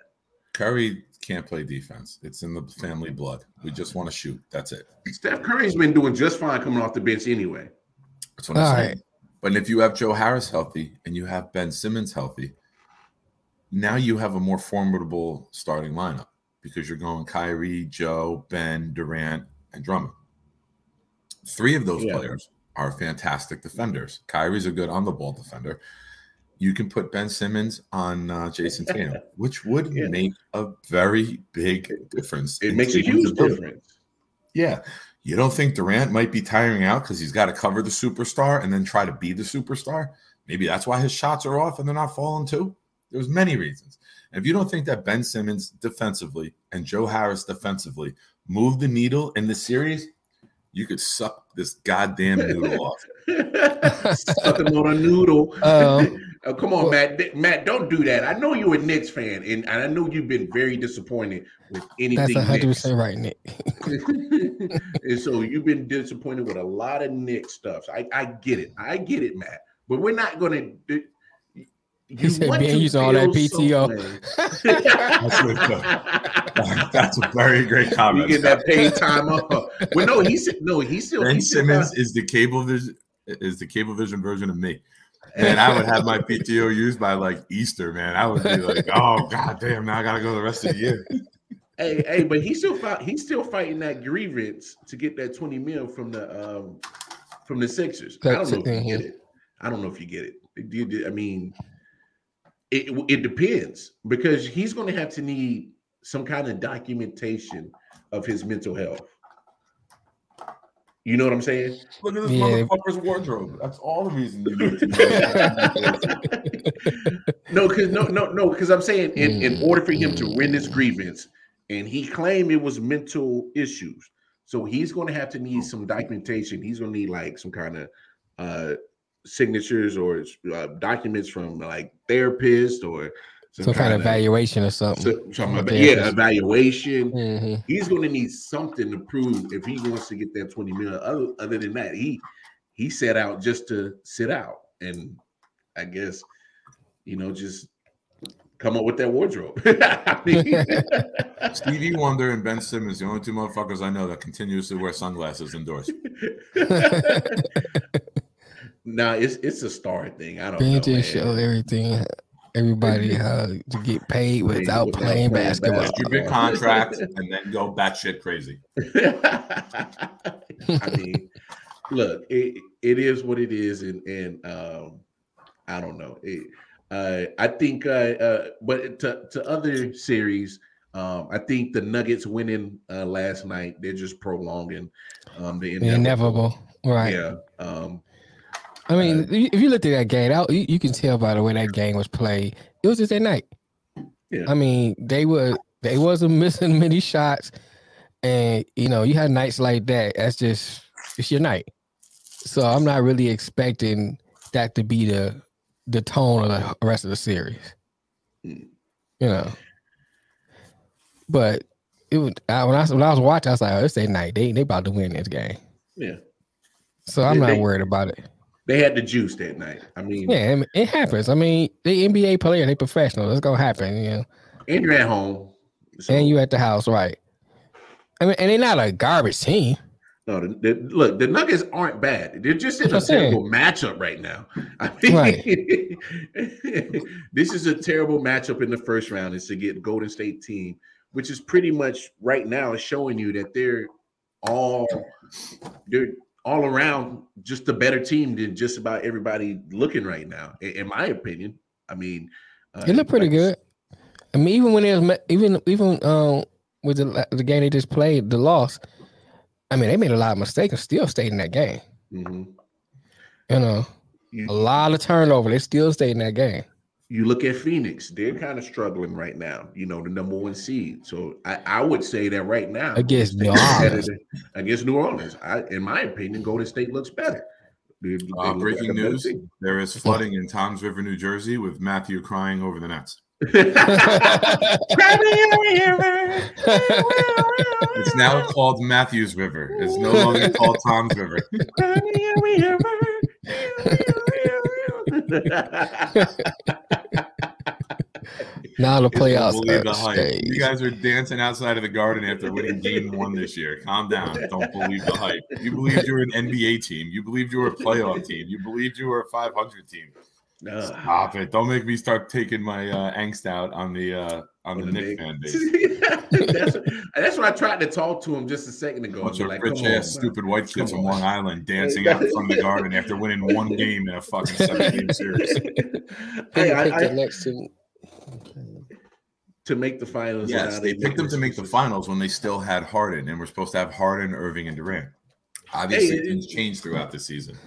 Curry can't play defense. It's in the family blood. We just want to shoot. That's it. Steph Curry's been doing just fine coming off the bench anyway. That's what I'm All saying. Right. But if you have Joe Harris healthy and you have Ben Simmons healthy, now you have a more formidable starting lineup because you're going Kyrie, Joe, Ben, Durant, and Drummond. Three of those yeah. players are fantastic defenders. Kyrie's a good on the ball defender. You can put Ben Simmons on uh, Jayson <laughs> Tatum, which would yeah. make a very big difference. It makes a huge difference. Yeah. You don't think Durant might be tiring out because he's got to cover the superstar and then try to be the superstar? Maybe that's why his shots are off and they're not falling too. There's many reasons. And if you don't think that Ben Simmons defensively and Joe Harris defensively move the needle in the series, you could suck this goddamn noodle <laughs> off. Sucking on a noodle. Um, <laughs> oh, come on, well, Matt. Matt, don't do that. I know you're a Knicks fan, and, I know you've been very disappointed with anything. That's 100 percent right, Nick. <laughs> and so you've been disappointed with a lot of Knicks stuff. I, I get it. I get it, Matt. But we're not going to he said Ben using all that PTO. <laughs> that's, <laughs> that's, a very great comment. You get that paid time off. Well, no, he said no. He still. Ben Simmons is the cable vision is the cable vision version of me. And I would have my PTO used by like Easter, man. I would be like, oh <laughs> god damn, now I gotta go the rest of the year. Hey, hey, but he's still fight, he's still fighting that grievance to get that 20 mil from the um from the Sixers. That's I don't know if you get it. I don't know if you get it. I mean, it, it depends because he's going to have to need some kind of documentation of his mental health. You know what I'm saying? Look at this yeah. motherfucker's wardrobe. That's all the reason you need to <laughs> know. no, because no, no, no, because I'm saying in, in order for him to win this grievance, and he claimed it was mental issues. So he's going to have to need some documentation. He's going to need like some kind of uh, signatures or uh, documents from like therapists or some, some kind, of evaluation or something. So, about, yeah, evaluation. Mm-hmm. He's going to need something to prove if he wants to get that 20 million. Other, other than that, he he set out just to sit out. And I guess, you know, just come up with that wardrobe. <laughs> <laughs> Stevie Wonder and Ben Simmons, the only two motherfuckers I know that continuously wear sunglasses indoors. <laughs> No, it's it's a star thing. I don't Being know. show everything, everybody how <laughs> to get paid without, without playing, playing basketball. Stupid contract and then go batshit crazy. <laughs> I mean, look, it, it is what it is, and and um, I don't know. It, uh, I think, uh, uh, but to to other series. Um, I think the Nuggets winning uh, last night, they're just prolonging um, the inevitable. inevitable. Right. Yeah. Um, I mean, uh, if you looked at that game, you, you, can tell by the way that game was played. It was just at night. Yeah. I mean, they were they wasn't <laughs> missing many shots, and you know, you had nights like that. That's just it's your night. So I'm not really expecting that to be the the tone of the rest of the series. Mm. You know, but it was I, when I when I was watching, I was like, oh, it's a night. They they about to win this game. Yeah. So I'm they, not worried about it they had the juice that night. I mean, yeah, it happens. I mean, the NBA player, they professional. It's gonna happen, you know. And you're at home, so. and you at the house, right? I mean, and they're not a garbage team. No, the, the, look, the Nuggets aren't bad. They're just in a terrible matchup right now. I mean, right. <laughs> this is a terrible matchup in the first round. Is to get Golden State team, which is pretty much right now showing you that they're all they're all around just a better team than just about everybody looking right now. In, in my opinion, I mean, uh, they look pretty like, good. I mean, even when it was even even um with the the game they just played, the loss I mean, they made a lot of mistakes and still stayed in that game. Mm-hmm. You know, a lot of turnover. They still stayed in that game. You look at Phoenix; they're kind of struggling right now. You know, the number one seed. So I, I would say that right now against New Orleans, against New Orleans, I, in my opinion, Golden State looks better. They, they uh, breaking news: There is flooding in Toms River, New Jersey, with Matthew crying over the Nets <laughs> it's now called Matthews River. It's no longer called Toms River. Now the playoffs. Believe the hype. You guys are dancing outside of the garden after winning game one this year. Calm down. Don't believe the hype. You believed you were an NBA team. You believed you were a playoff team. You believed you were a 500 team. Uh, Stop it! Don't make me start taking my uh, angst out on the uh, on, on the, the Knick fan <laughs> base. that's, that's what I tried to talk to him just a second ago. Bunch of like, rich ass, on, stupid white kids from Long Island dancing out from the garden after winning one <laughs> game in a fucking seven game series. <laughs> hey, I, I, next to to make the finals. Yes, they picked them to make the finals when they still had Harden, and we're supposed to have Harden, Irving, and Durant. Obviously, hey, things changed throughout the season.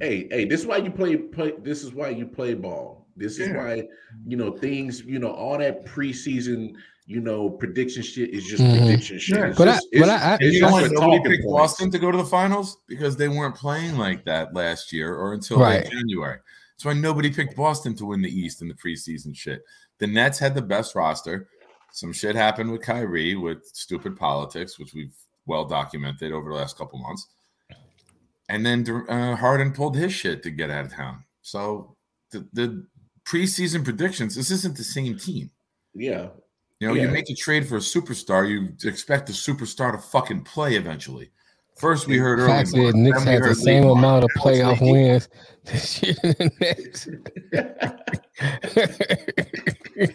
Hey, hey, this is why you play, play this is why you play ball. This is yeah. why, you know, things, you know, all that preseason, you know, prediction shit is just mm-hmm. prediction shit. Yeah, but, just, I, but I, you know what? Nobody picked Boston to go to the finals because they weren't playing like that last year or until right. January. That's why nobody picked Boston to win the East in the preseason shit. The Nets had the best roster. Some shit happened with Kyrie with stupid politics, which we've well documented over the last couple months and then uh, Harden pulled his shit to get out of town. So the, the preseason predictions, this isn't the same team. Yeah. You know, yeah. you make a trade for a superstar, you expect the superstar to fucking play eventually. First, we heard earlier. The Knicks had the same amount of playoff wins this year than Hey,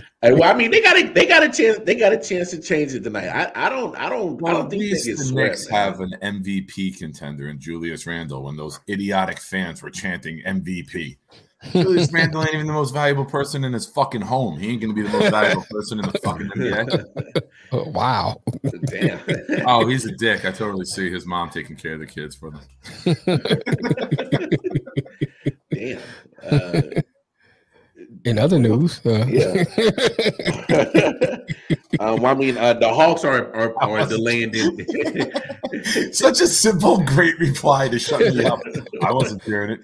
<laughs> <laughs> well, I mean, they got a they got a chance they got a chance to change it tonight. I, I don't I don't well, I don't think the Knicks have an MVP contender in Julius Randle when those idiotic fans were chanting MVP. Julius <laughs> Randle ain't even the most valuable person in his fucking home. He ain't gonna be the most valuable person in the fucking NBA. <laughs> Oh, wow. Damn. <laughs> oh, he's a dick. I totally see his mom taking care of the kids for them. Damn. Uh, in other news, uh. yeah. <laughs> <laughs> um, I mean, uh, the Hawks are are, are delaying it. <laughs> Such a simple, great reply to shut me up. I wasn't hearing it.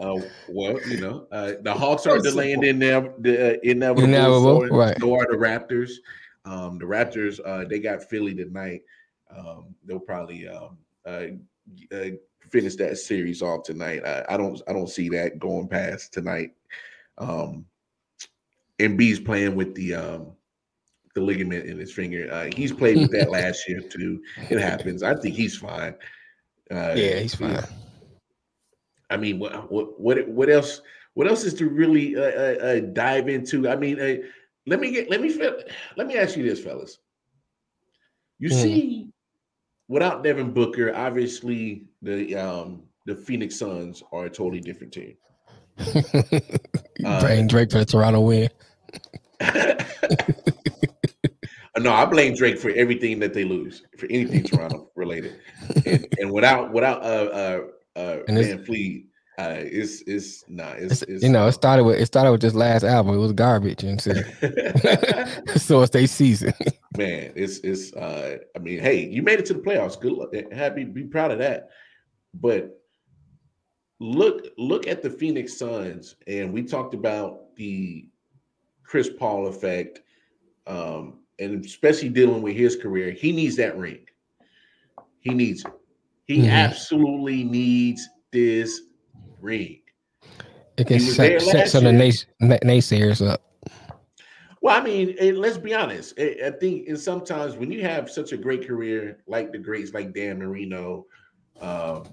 uh, well, you know, uh, the Hawks are delaying in their the uh, inevitable. inevitable so, right. so are the Raptors. Um, the Raptors, uh, they got Philly tonight. Um, they'll probably um, uh, uh, finish that series off tonight. I, I, don't I don't see that going past tonight. Um and B's playing with the um the ligament in his finger. Uh, he's played with that <laughs> last year too. It happens. I think he's fine. Uh, yeah, he's fine. I mean, what what what else? What else is to really uh, uh, uh dive into? I mean, uh, let me get let me let me ask you this, fellas. You mm. see without Devin Booker, obviously the um the Phoenix Suns are a totally different team. <laughs> blame Drake for the Toronto win. <laughs> no, I blame Drake for everything that they lose, for anything Toronto related, and, and, without without uh uh uh VanVleet, uh, it's it's nah, it's, it's, you know, it started with it started with this last album. It was garbage, and so, <laughs> so it's their season. <laughs> Man, it's it's. uh I mean, hey, you made it to the playoffs. Good luck. Happy, be proud of that. But look look at the Phoenix Suns, and we talked about the Chris Paul effect, um, and especially dealing with his career. He needs that ring. He needs it. He mm-hmm. absolutely needs this ring. It can set, set some of the naysayers up. Well, I mean, it, let's be honest. It, I think and sometimes when you have such a great career, like the greats, like Dan Marino, um,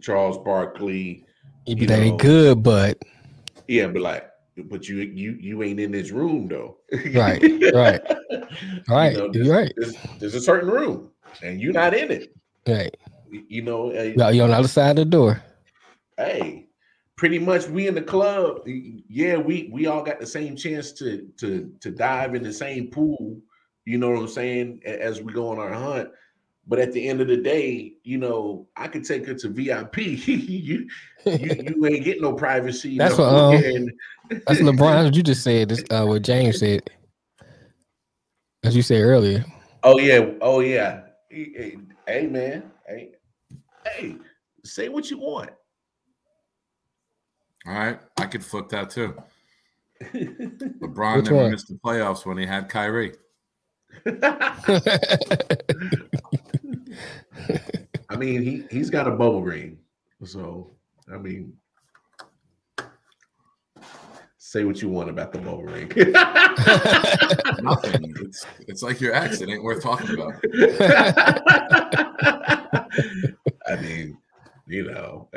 Charles Barkley, you be like good, but yeah, but like, but you you you ain't in this room though. right, right, <laughs> right. You know, there's, right. There's, there's, a certain room, and you're not in it. Right. You know, uh, you're on the other side of the door. Hey, pretty much we in the club. Yeah we we all got the same chance to to to dive in the same pool you know what i'm saying as we go on our hunt. But at the end of the day you know i could take her to vip <laughs> you, you you <laughs> ain't get no privacy that's no what um, that's lebron what you just said this uh what james said as you said earlier. Oh yeah oh yeah. Hey, hey man hey hey say what you want all right, I could flip that too. <laughs> LeBron Which never one? missed the playoffs when he had Kyrie. <laughs> I mean, he he's got a bubble ring, so I mean, say what you want about the bubble ring. <laughs> Nothing. It's it's like your ex. It ain't worth talking about. I mean, you know.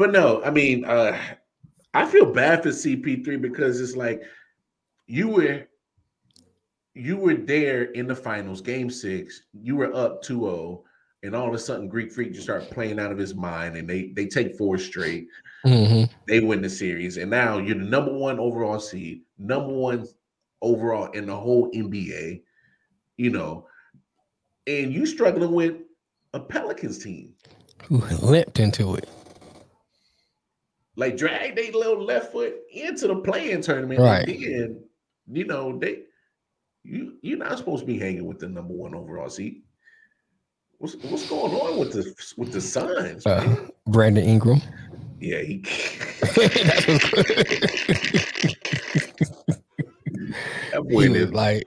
But no, I mean, uh, I feel bad for CP3 because it's like you were you were there in the finals, game six, you were up 2-0, and all of a sudden Greek Freak just started playing out of his mind and they they take four straight. Mm-hmm. They win the series, and now you're the number one overall seed, number one overall in the whole NBA, you know, and you struggling with a Pelicans team who limped into it like drag their little left foot into the playing tournament. Right. And then, you know, they you you're not supposed to be hanging with the number one overall seed. What's what's going on with the with the Suns? Uh, Brandon Ingram. Yeah, he <laughs> that boy he is like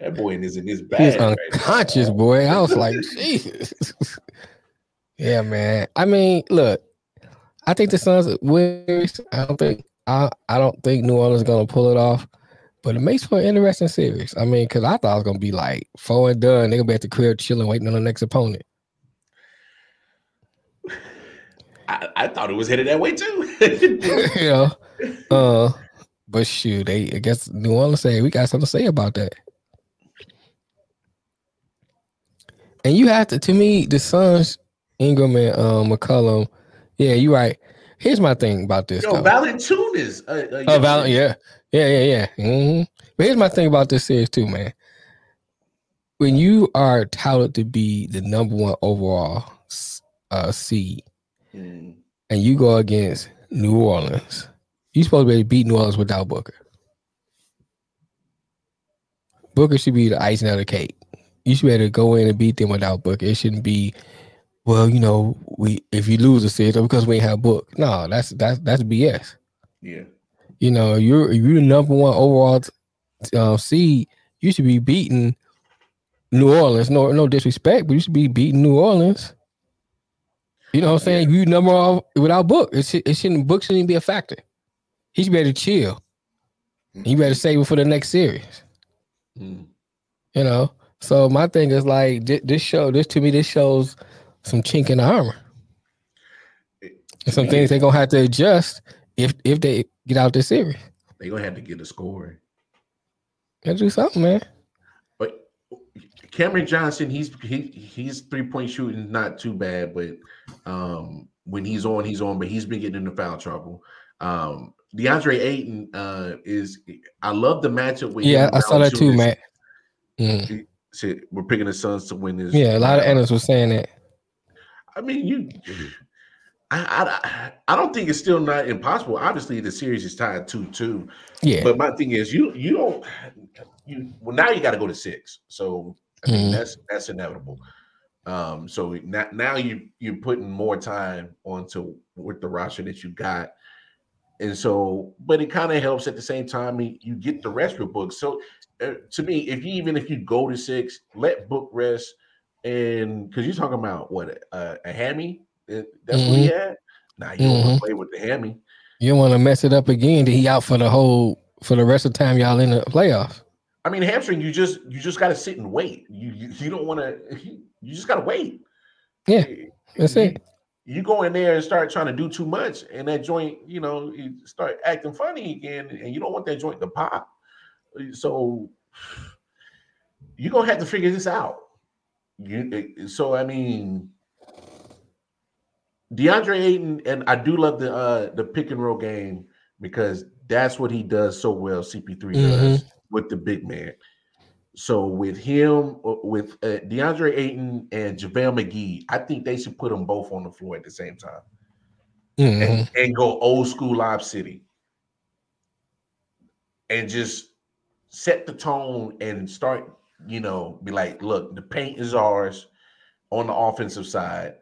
that boy is in his bag. Unconscious, right boy. I was like, <laughs> Jesus. <laughs> yeah, man. I mean, look, I think the Suns wins. I don't think I I don't think New Orleans is gonna pull it off. But it makes for an interesting series. I mean, because I thought it was gonna be like four and done. They're gonna be at the crib chilling, waiting on the next opponent. I, I thought it was headed that way too. <laughs> you know, uh, but shoot, they I guess New Orleans say we got something to say about that. And you have to, to me, the Suns, Ingram and um, McCollum yeah, you're right. Here's my thing about this. Yo, Valanciunas. Uh, uh, oh, Val- yeah, yeah, yeah, yeah. Mm-hmm. But here's my thing about this series too, man. When you are touted to be the number one overall uh, seed, mm. and you go against New Orleans, you're supposed to be able to beat New Orleans without Booker. Booker should be the icing on the cake. You should be able to go in and beat them without Booker. It shouldn't be well, you know, we if you lose a series because we ain't have book. No, that's that's that's BS. Yeah. You know, you're you're the number one overall uh, seed. You should be beating New Orleans. No, no disrespect, but you should be beating New Orleans. You know what I'm saying? Yeah. You number one without book. It, should, it shouldn't book shouldn't be a factor. He should be able to chill. You better save it for the next series. Mm. You know. So my thing is like this show. This to me, this shows some chink in the armor. And some things they're gonna have to adjust if if they get out this series. They're gonna have to get a score. Gotta do something, man. But Cameron Johnson, he's he he's three point shooting not too bad, but um when he's on, he's on, but he's been getting into foul trouble. Um DeAndre Ayton uh is I love the matchup with Yeah, I saw that too, man. Mm. We're picking the Suns to win this. Yeah, a lot of analysts were saying that. I mean, you. I, I I don't think it's still not impossible. Obviously, the series is tied two two. Yeah. But my thing is, you you don't you well now you got to go to six. So I mean, mm-hmm. that's that's inevitable. Um, so now now you you're putting more time onto with the roster that you got, and so but it kind of helps at the same time. You get the rest of books. So uh, to me, if you even if you go to six, let book rest and because you're talking about what uh, a hammy, that's mm-hmm. what he mm-hmm. had. Now nah, you mm-hmm. don't play with the hammy. You want to mess it up again. He out for the whole for the rest of the time y'all in the playoffs. I mean, hamstring. You just you just got to sit and wait. You you, you don't want to. You just got to wait. Yeah, that's you, it. You go in there and start trying to do too much, and that joint, you know, you start acting funny again, and you don't want that joint to pop. So you're gonna have to figure this out. You, so I mean, DeAndre Ayton, and I do love the uh the pick and roll game because that's what he does so well. CP3 mm-hmm. does with the big man. So with him, uh, with uh, DeAndre Ayton and JaVale McGee, I think they should put them both on the floor at the same time mm-hmm. and, and go old school Lob City and just set the tone and start, you know, be like, look, the paint is ours on the offensive side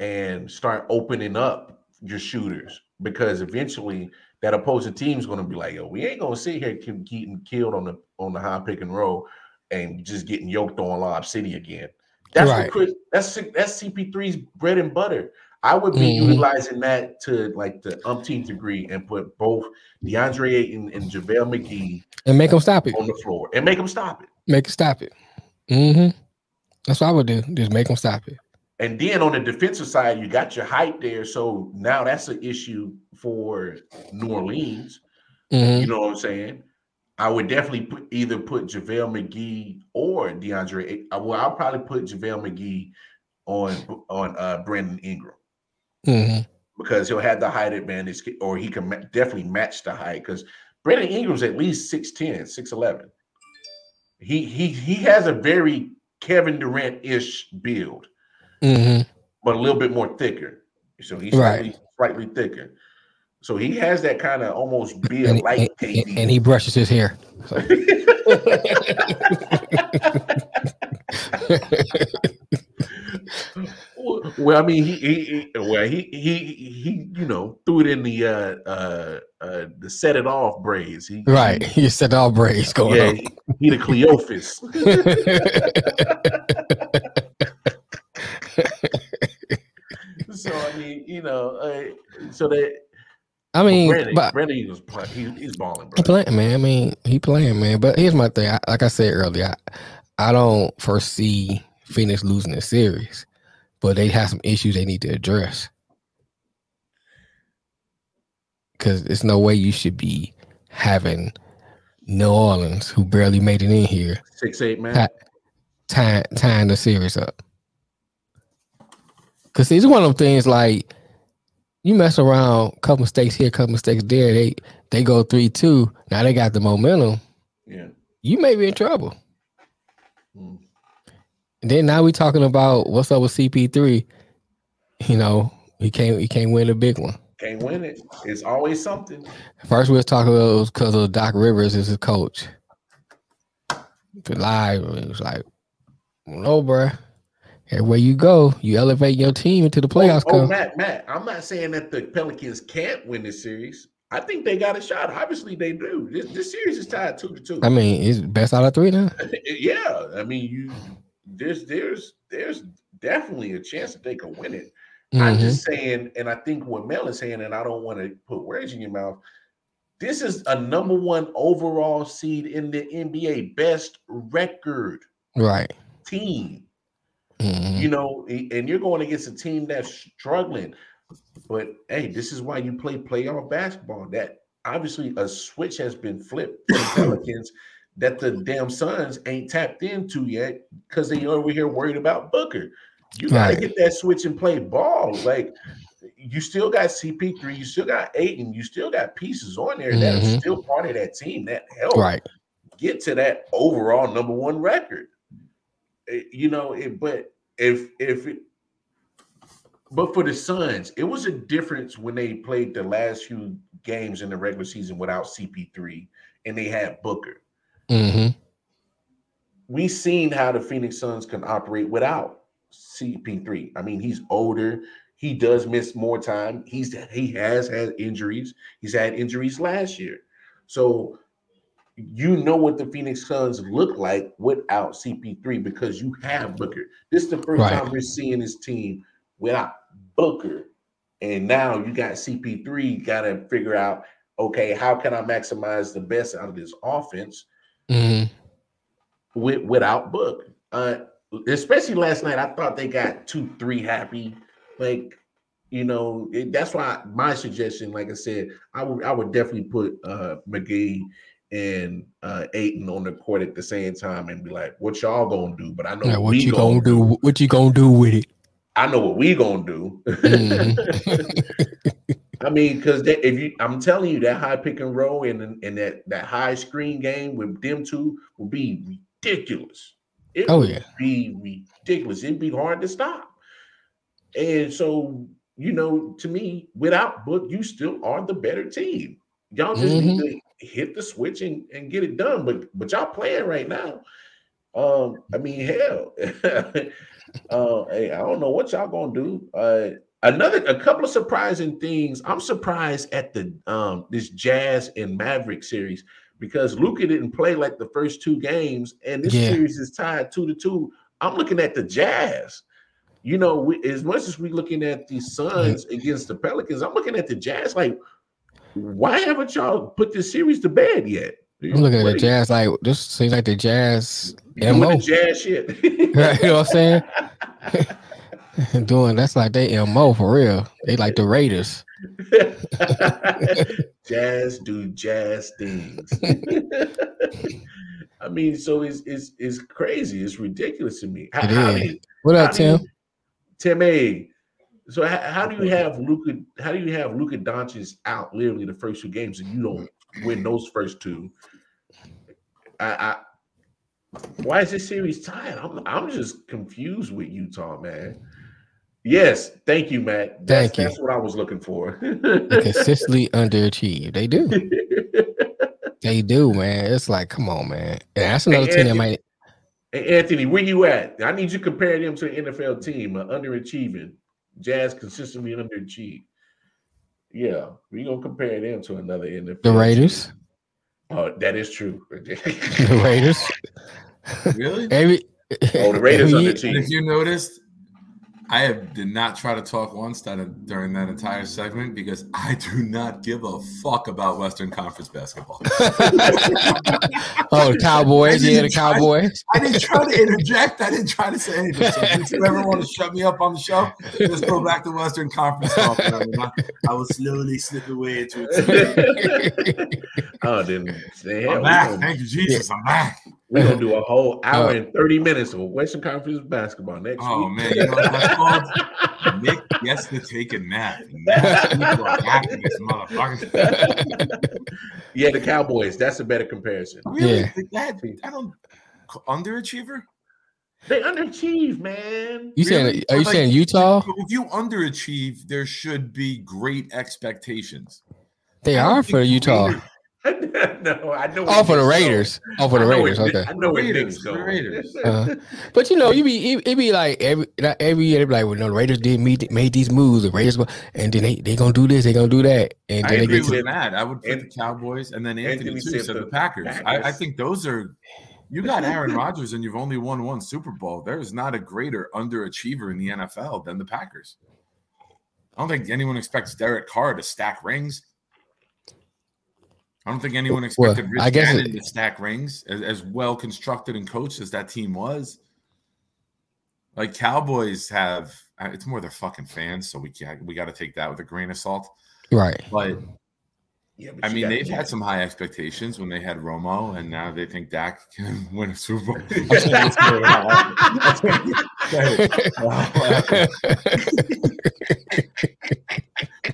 and start opening up your shooters because eventually that opposing team is going to be like, yo, we ain't going to sit here getting killed on the on the high pick and roll and just getting yoked on Lob City again. That's right. what Chris, that's that's CP3's bread and butter. I would be mm-hmm. utilizing that to like the umpteenth degree and put both DeAndre Ayton and JaVale McGee and make them stop it on the floor and make them stop it. Make it stop it. Mm-hmm. That's what I would do. Just make them stop it. And then on the defensive side, you got your height there. So now that's an issue for New Orleans. Mm-hmm. You know what I'm saying? I would definitely put either put JaVale McGee or DeAndre. Well, I'll probably put JaVale McGee on on uh, Brandon Ingram mm-hmm. because he'll have the height advantage, or he can ma- definitely match the height. Because Brandon Ingram's at least 6'10", 6'11". He he he has a very Kevin Durant ish build mm-hmm. but a little bit more thicker. So he's slightly, right. slightly thicker. So he has that kind of almost beard and, like and, and, he brushes his hair. So. <laughs> <laughs> well, I mean, he, he, well, he, he, he, you know, threw it in the uh, uh, uh the set it off braids. He, right, <laughs> he set off braids going yeah, on. He, he the Cleophas. <laughs> so I mean, you know, uh, so that. I mean, Brandon, but Brandon was play, he, he's balling, bro. He playing, man. I mean, he playing, man. But here's my thing. I, like I said earlier, I, I don't foresee Phoenix losing the series, but they have some issues they need to address. Because there's no way you should be having New Orleans, who barely made it in here, six eight man, tying tying the series up. Cause it's one of them things like you mess around, couple mistakes here, couple mistakes there. They they go three two. Now they got the momentum. Yeah, you may be in trouble. Hmm. Then now we talking about what's up with CP3. You know, he can't he can't win a big one. Can't win it. It's always something. First we was talking about it was because of Doc Rivers as his coach. To lie, it was like, no, bro. Everywhere you go, you elevate your team into the playoffs. Oh, oh, Matt, Matt, I'm not saying that the Pelicans can't win this series. I think they got a shot. Obviously, they do. This, this series is tied two to two. I mean, it's best out of three now. <laughs> yeah, I mean, you there's there's there's definitely a chance that they could win it. Mm-hmm. I'm just saying, and I think what Mel is saying, and I don't want to put words in your mouth. This is a number one overall seed in the NBA, best record, right? Team Mm-hmm. You know, and you're going against a team that's struggling. But hey, this is why you play playoff basketball. That obviously a switch has been flipped <coughs> Pelicans that the damn Suns ain't tapped into yet because they over here worried about Booker. You gotta right. get that switch and play ball. Like you still got CP3, you still got Ayton, you still got pieces on there mm-hmm. that are mm-hmm. still part of that team that help right. get to that overall number one record. Eh, you know, it, but if if it, but for the Suns, it was a difference when they played the last few games in the regular season without CP3 and they had Booker. Mm-hmm. We seen how the Phoenix Suns can operate without CP3. I mean, he's older. He does miss more time. He's he has had injuries. He's had injuries last year. So you know what the Phoenix Suns look like without CP3 because you have Booker. This is the first right. time we're seeing this team without Booker and now you got CP3. Got to figure out, okay, how can I maximize the best out of this offense hmm with without Book? Uh, especially last night, I thought they got two, three happy. Like, you know, it, that's why my suggestion, like I said, I would I would definitely put uh McGee and uh Ayton on the court at the same time and be like, what y'all gonna do? But I know Now, what, you gonna do? What you gonna do with it? I know what we gonna do. Mhm. <laughs> <laughs> I mean, because if you, I'm telling you, that high pick and roll and and that that high screen game with them two will be ridiculous. It Oh, would yeah. be ridiculous. It'd be hard to stop. And so, you know, to me, without Book, you still are the better team. Y'all just need Mm-hmm. to hit the switch and, and get it done. But but y'all playing right now. Um, I mean, hell, <laughs> uh, hey, I don't know what y'all gonna do. Uh, another a couple of surprising things. I'm surprised at the um this Jazz and Maverick series because Luka didn't play like the first two games, and this Yeah. series is tied two to two. I'm looking at the Jazz. You know, we, as much as we're looking at the Suns against the Pelicans, I'm looking at the Jazz. Like, why haven't y'all put this series to bed yet? I'm looking at the Jazz like this seems like the Jazz doing MO. the Jazz shit. <laughs> You know what I'm saying? <laughs> <laughs> Doing that's like they MO for real. They like the Raiders. <laughs> jazz do jazz things. <laughs> I mean, so it's it's it's crazy. It's ridiculous to me. How, It how you, What up, do you- Tim? Tim A. So how, how do you have Luka? How do you have Luka Doncic out literally the first two games and you don't win those first two? I, I why is this series tied? I'm I'm just confused with Utah, man. Yes, thank you, Matt. That's, Thank you. That's what I was looking for. Consistently underachieve. They do. <laughs> They do, man. It's like, come on, man. And that's another team that Anthony- might Hey, Anthony, where you at? I need you to compare them to an NFL team, uh, underachieving. Jazz consistently underachieve. Yeah, we gonna compare them to another NFL. the Raiders. team. Oh, that is true. <laughs> The Raiders. <laughs> Really? Every oh, the Raiders every year- And if you noticed, I have, did not try to talk once that during that entire segment because I do not give a fuck about Western Conference basketball. <laughs> oh, the Cowboys. I Yeah, the didn't Cowboys. I didn't try to interject. I didn't try to say anything. So if you ever want to shut me up on the show, just go back to Western Conference talk. I, will- I will slowly slip away into it. <laughs> oh, then say, hell, I'm back. Thank you, Jesus. I'm back. We gonna <laughs> do a whole hour Uh, and thirty minutes of Western Conference basketball next Oh week. Oh man, you know what that's called? <laughs> Nick gets to take a nap. Nap people are activists, motherfuckers. <laughs> yeah, the Cowboys. That's a better comparison. Really? Yeah. That, I don't underachiever. They underachieve, man. You saying? Are you Like, saying Utah? If you underachieve, there should be great expectations. They are for Utah. Raiders- <laughs> no, I know. Oh, for the where Knicks go. Raiders. Oh, for the know Raiders. where- Okay. I know where Raiders, Knicks the go. Raiders. <laughs> Uh, but you know, you be it, it be like every not every year they be like, well, no, the Raiders did meet, made these moves, the Raiders, and then they they gonna do this, they gonna do that, and I then they agree get to with Matt. I would put And- the Cowboys and then Anthony, Anthony too said said the the Packers. I, I think those are. You got Aaron Rodgers and you've only won one Super Bowl. There is not a greater underachiever in the NFL than the Packers. I don't think anyone expects Derek Carr to stack rings. I don't think anyone Well, expected Rich I guess Gannon it- to stack rings as, as well constructed and coached as that team was. Like Cowboys have, it's more their fucking fans, so we can't, we got to take that with a grain of salt. right. But Yeah, but I mean, got- they've had some high expectations when they had Romo, and now they think Dak <laughs> can win a Super Bowl. <laughs>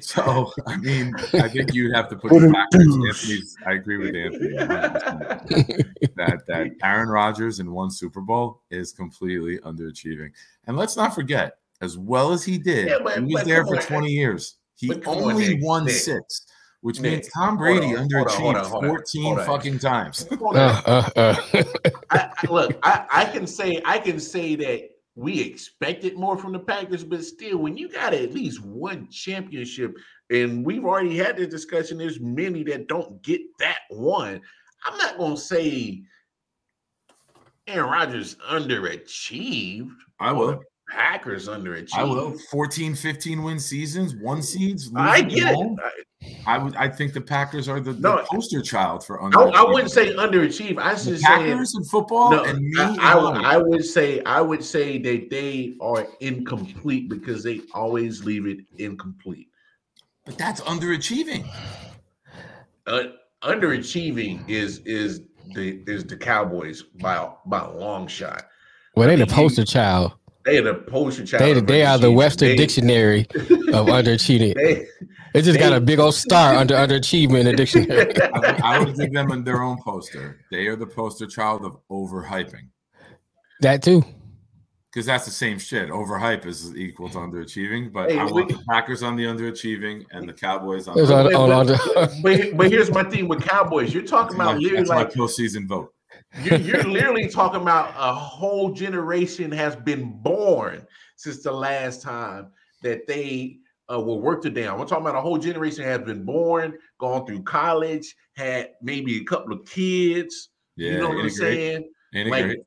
so, I mean, I think you'd have to put the Packers. Anthony's, I agree with Anthony 100%. that that Aaron Rodgers in one Super Bowl is completely underachieving. And let's not forget, as well as he did, Yeah, but- he was there for on, 20 years. He but come on, only won Nick. six, which Nick, means Tom Brady on, hold on, hold underachieved on, hold on, 14 hold on. fucking times. Uh, uh, uh. I, I, look, I, I can say I can say that we expected more from the Packers, but still, when you got at least one championship, and we've already had this discussion, there's many that don't get that one. I'm not gonna say Aaron Rodgers underachieved. I will. Packers underachieved. I will 14, 15 win seasons, one seeds. I get it. I, I would. I think the Packers are the, No, the poster child for I, under. I wouldn't say underachieve. I the should say Packers in football no. and me. I, I, would- I would say I would say that they are incomplete because they always leave it incomplete. but that's underachieving. Uh, underachieving is is the is the Cowboys by by a long shot. Well, they the mean, you- poster child. They are the poster child. They of they are the underachieving. Webster They- Dictionary of <laughs> underachieving. They, It just got a big old star under underachievement in the dictionary. <laughs> I, would- I would give them their own poster. They are the poster child of overhyping That too. because that's the same shit. Overhype is equal to underachieving, but Hey, I want we- the Packers on the underachieving and the Cowboys on. The, on, But- on, but- under. but, but here's my thing with Cowboys. You're talking that's my, about literally that's my like postseason vote. You're, you're literally talking about a whole generation has been born since the last time that they uh, were worked down. We're talking about a whole generation has been born, gone through college, had maybe a couple of kids. Yeah, you know what I'm saying? Like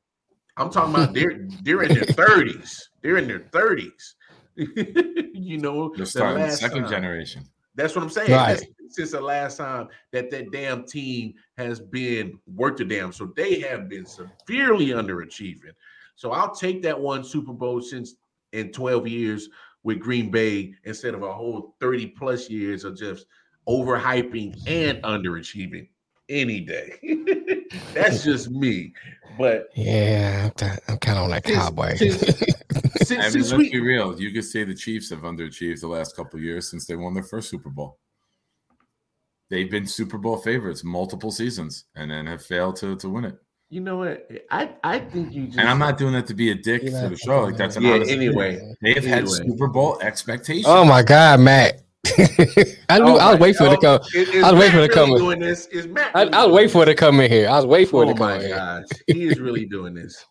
I'm talking about they're they're in their <laughs> 30s. They're in their 30s. <laughs> you know, the last second time. generation. That's what I'm saying. Right. Since the last time that that damn team has been worked a damn. So they have been severely underachieving. So I'll take that one Super Bowl since in 12 years with Green Bay instead of a whole 30 plus years of just overhyping and underachieving any day. <laughs> That's just me. But Yeah, I'm, t- I'm kind of on that cowboy. since- since, I mean, since let's we be real. You could say the Chiefs have underachieved the last couple of years since they won their first Super Bowl. They've been Super Bowl favorites multiple seasons and then have failed to, to win it. you know what? I I think you just And I'm not doing that to be a dick You for know, the show. Like that's an yeah, honest anyway. opinion. They've had. Super Bowl expectations. oh my God, Matt! <laughs> I knew Oh I was my- waiting for it to oh, come. is- is I was waiting for Matt it to come really in. Doing this is Matt. I, really I was waiting for it to come in here. I was waiting for it Oh to come my in here. gosh, he is really doing this.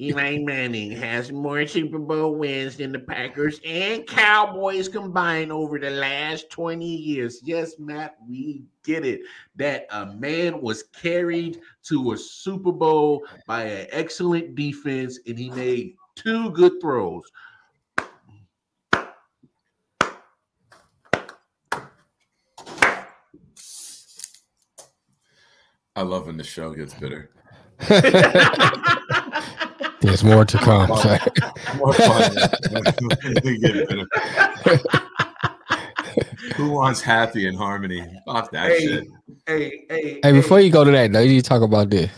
Eli Manning has more Super Bowl wins than the Packers and Cowboys combined over the last 20 years. Yes, Matt, we get it. That a man was carried to a Super Bowl by an excellent defense and he made two good throws. I love when the show gets bitter. <laughs> <laughs> There's more to come. More fun. when we get bitter. Who wants happy and harmony? Fuck that hey, shit. hey, hey, hey, before you go to that, though, you talk about this.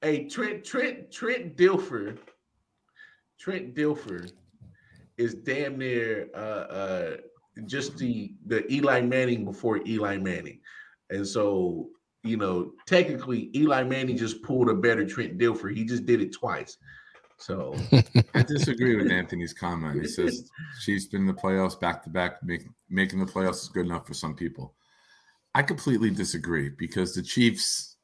Hey, Trent, Trent, Trent Dilfer, Trent Dilfer is damn near uh, uh, just the the Eli Manning before Eli Manning, and so you know technically Eli Manning just pulled a better Trent Dilfer. He just did it twice. So I disagree with Anthony's comment. He says Chiefs been in the playoffs back to back, making the playoffs is good enough for some people. I completely disagree because the Chiefs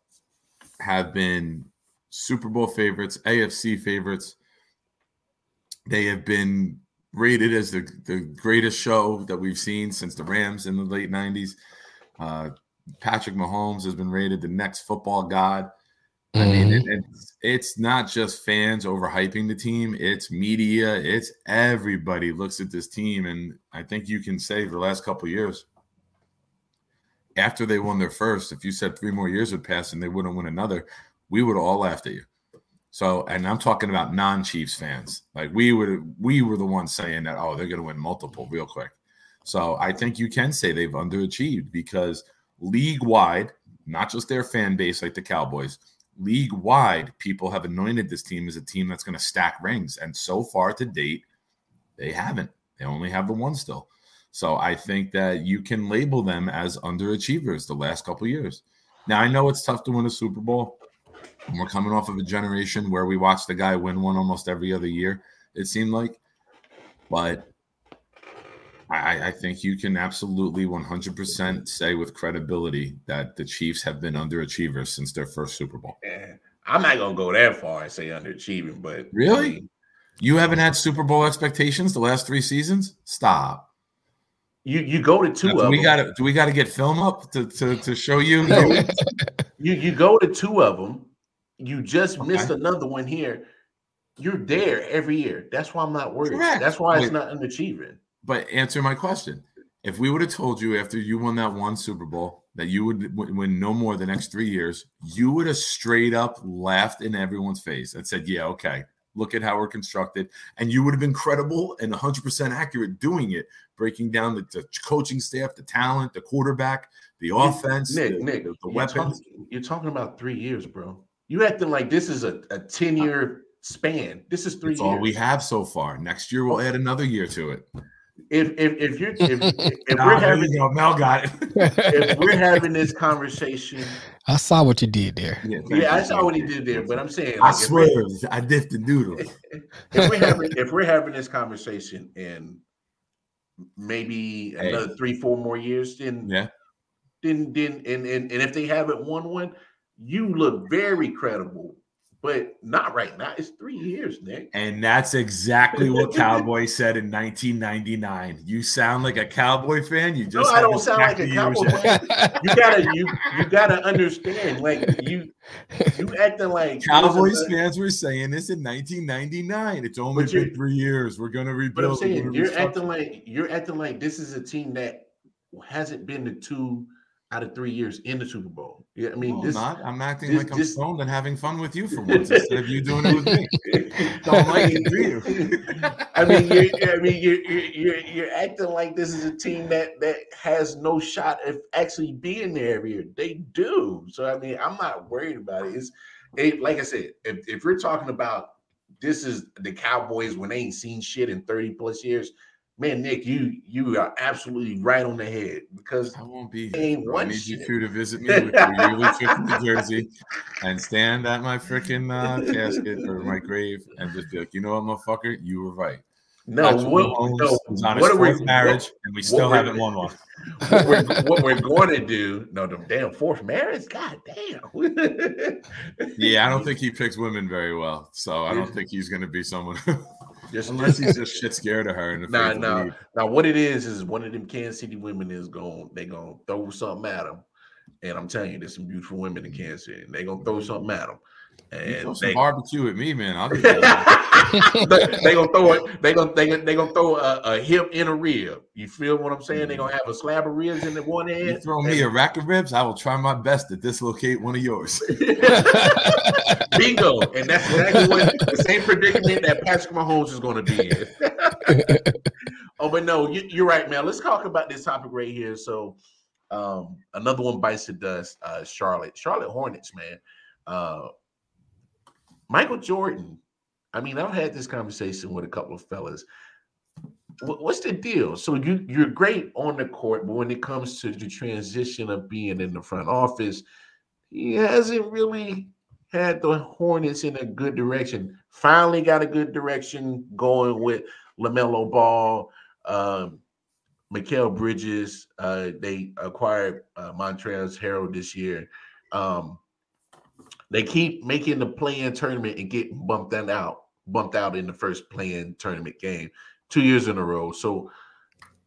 have been Super Bowl favorites, AFC favorites. They have been rated as the, the greatest show that we've seen since the Rams in the late 90s. Uh, Patrick Mahomes has been rated the next football god. I mean, Mhm. it, it's it's not just fans overhyping the team; it's media, it's everybody looks at this team, and I think you can say for the last couple years, after they won their first, if you said three more years would pass and they wouldn't win another, we would all laughed at you. So, and I'm talking about non-Chiefs fans, like we would we were the ones saying that, oh, they're going to win multiple real quick. So, I think you can say they've underachieved because league wide, not just their fan base like the Cowboys league wide, people have anointed this team as a team that's going to stack rings. And so far to date, they haven't. They only have the one still. So I think that you can label them as underachievers the last couple years. Now I know it's tough to win a Super Bowl. We're coming off of a generation where we watched the guy win one almost every other year, it seemed like. But I, I think you can absolutely 100% say with credibility that the Chiefs have been underachievers since their first Super Bowl. eh, I'm not gonna go that far and say underachieving, but I Really? mean, You haven't had Super Bowl expectations the last three seasons? Stop. you you go to two do of we them. got to do we got to get film up to, to, to show you? <laughs> you you go to two of them. You just Okay. missed another one here. you're there every year. That's why I'm not worried. Correct. That's why it's not unachieving. But answer my question. If we would have told you after you won that one Super Bowl that you would win no more the next three years, you would have straight up laughed in everyone's face and said, Yeah, okay, look at how we're constructed. And you would have been credible and 100% accurate doing it, breaking down the, the coaching staff, the talent, the quarterback, the offense, Nick, the, Nick, the, the weapons. Talking, you're talking about three years, bro. You acting like this is a, a 10 year span. This is three That's all we have so far. Next year, we'll add another year to it if if if you're if, if <laughs> nah, we're having you Mel got it. if <laughs> we're having this conversation, I saw what you did there. Yeah, yeah I saw what he did there. But I'm saying, like, I swear, I dipped the noodle. <laughs> If we're having if we're having this conversation in maybe hey. another three, four more years, then yeah, then then and and, and if they haven't won one, you look very credible but not right now. It's three years, Nick. And that's exactly what <laughs> Cowboy said in 1999. You sound like a Cowboy fan. You just no, I don't sound like a Cowboy fan. You gotta you you gotta understand. Like you you acting like Cowboys fans were saying this in 1999. It's only been three years. We're gonna rebuild. But I'm saying you're acting like you're acting like this is a team that hasn't been the two out of three years in the Super Bowl. Yeah, I mean, no, this, I'm not. I'm acting this, like I'm this, stoned and having fun with you for once instead of you doing it with me. <laughs> Don't like it, do you? I mean, you're, I mean, you're, you're you're acting like this is a team that that has no shot of actually being there every year. They do. So I mean, I'm not worried about it. It's it, like I said, if if we're talking about this is the Cowboys when they ain't seen shit in 30 plus years man, Nick, you you are absolutely right on the head because I won't be here. I need shit. you to visit me <laughs> with your yearly trip to Jersey and stand at my freaking uh, casket or my grave and just be like, you know what, motherfucker, you were right. No, what, no, what are we, marriage, what, and we still haven't won one. What we're, what we're going to do? No, the damn fourth marriage. God damn. yeah, I don't <laughs> think he picks women very well, so I don't think he's going to be someone. Just unless he's just shit scared of her. Nah, nah. Now what it is is one of them Kansas City women is going. They gonna throw something at him, and I'm telling you, there's some beautiful women in Kansas City. And they gonna throw mm-hmm. something at him. And you throw some they, barbecue at me, man. I'll they, <laughs> they gonna throw it. They gonna they gonna, they gonna throw a, a, hip in a rib. You feel what I'm saying? They gonna have a slab of ribs in the one end. You throw me a rack of ribs, I will try my best to dislocate one of yours. <laughs> Bingo, and that's exactly what the same predicament that Patrick Mahomes is going to be in. <laughs> oh, but no, you, are right, man. Let's talk about this topic right here. So, um, another one bites the dust. Uh, Charlotte, Charlotte Hornets, man. Uh, Michael Jordan. I mean, I've had this conversation with a couple of fellas. What's the deal? So you you're great on the court, but when it comes to the transition of being in the front office, he hasn't really had the Hornets in a good direction. Finally got a good direction going with LaMelo Ball, um, Mikal Bridges. Uh, they acquired uh, Montrezl Harrell this year. Um, they keep making the play-in tournament and getting bumped out, bumped out in the first play-in tournament game two years in a row. So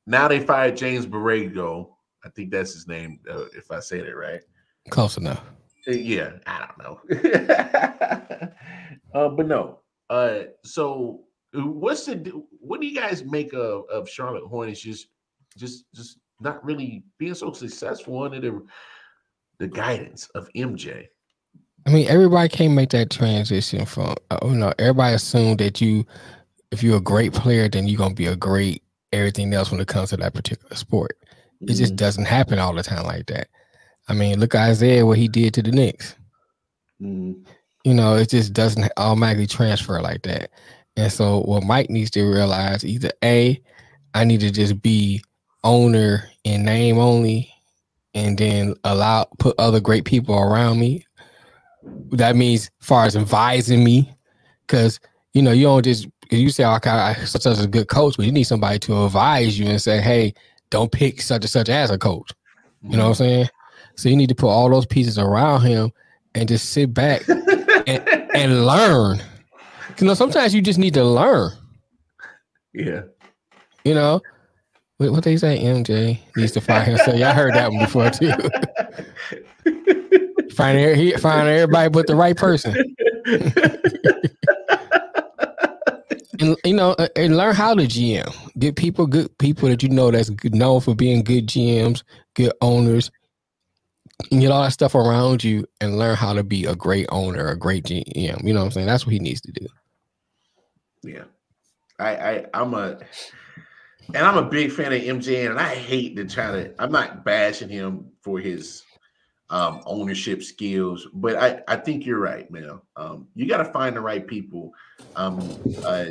now they fired James Borrego. I think that's his name, uh, if I said it right. Close enough. Uh, yeah, I don't know. <laughs> uh, but no. Uh, so what's the what do you guys make of, of Charlotte Hornets just just just not really being so successful under the the guidance of MJ? I mean, everybody can't make that transition from uh, oh no, everybody assumed that you if you're a great player, then you're gonna be a great everything else when it comes to that particular sport. It mm-hmm. just doesn't happen all the time like that. I mean, look at Isaiah what he did to the Knicks. Mm. You know, it just doesn't automatically transfer like that. And so, what Mike needs to realize either a, I need to just be owner in name only, and then allow put other great people around me. That means, far as advising me, because you know you don't just you say, "Okay, I, such as a good coach," but you need somebody to advise you and say, "Hey, don't pick such and such as a coach." You mm-hmm. know what I'm saying? So you need to put all those pieces around him and just sit back and, and <laughs> learn. You know, sometimes you just need to learn. Yeah. You know, what, what they say, MJ needs to find himself. Y'all heard that one before too. <laughs> find, find everybody but the right person. <laughs> and you know, uh, and learn how to GM. Get people, good people that you know that's known for being good GMs, good owners. And get all that stuff around you, and learn how to be a great owner, a great GM. You know what I'm saying? That's what he needs to do. Yeah, I, I I'm a and I'm a big fan of MJ, and I hate to try to. I'm not bashing him for his um, ownership skills, but I I think you're right, man. Um, you got to find the right people um, uh,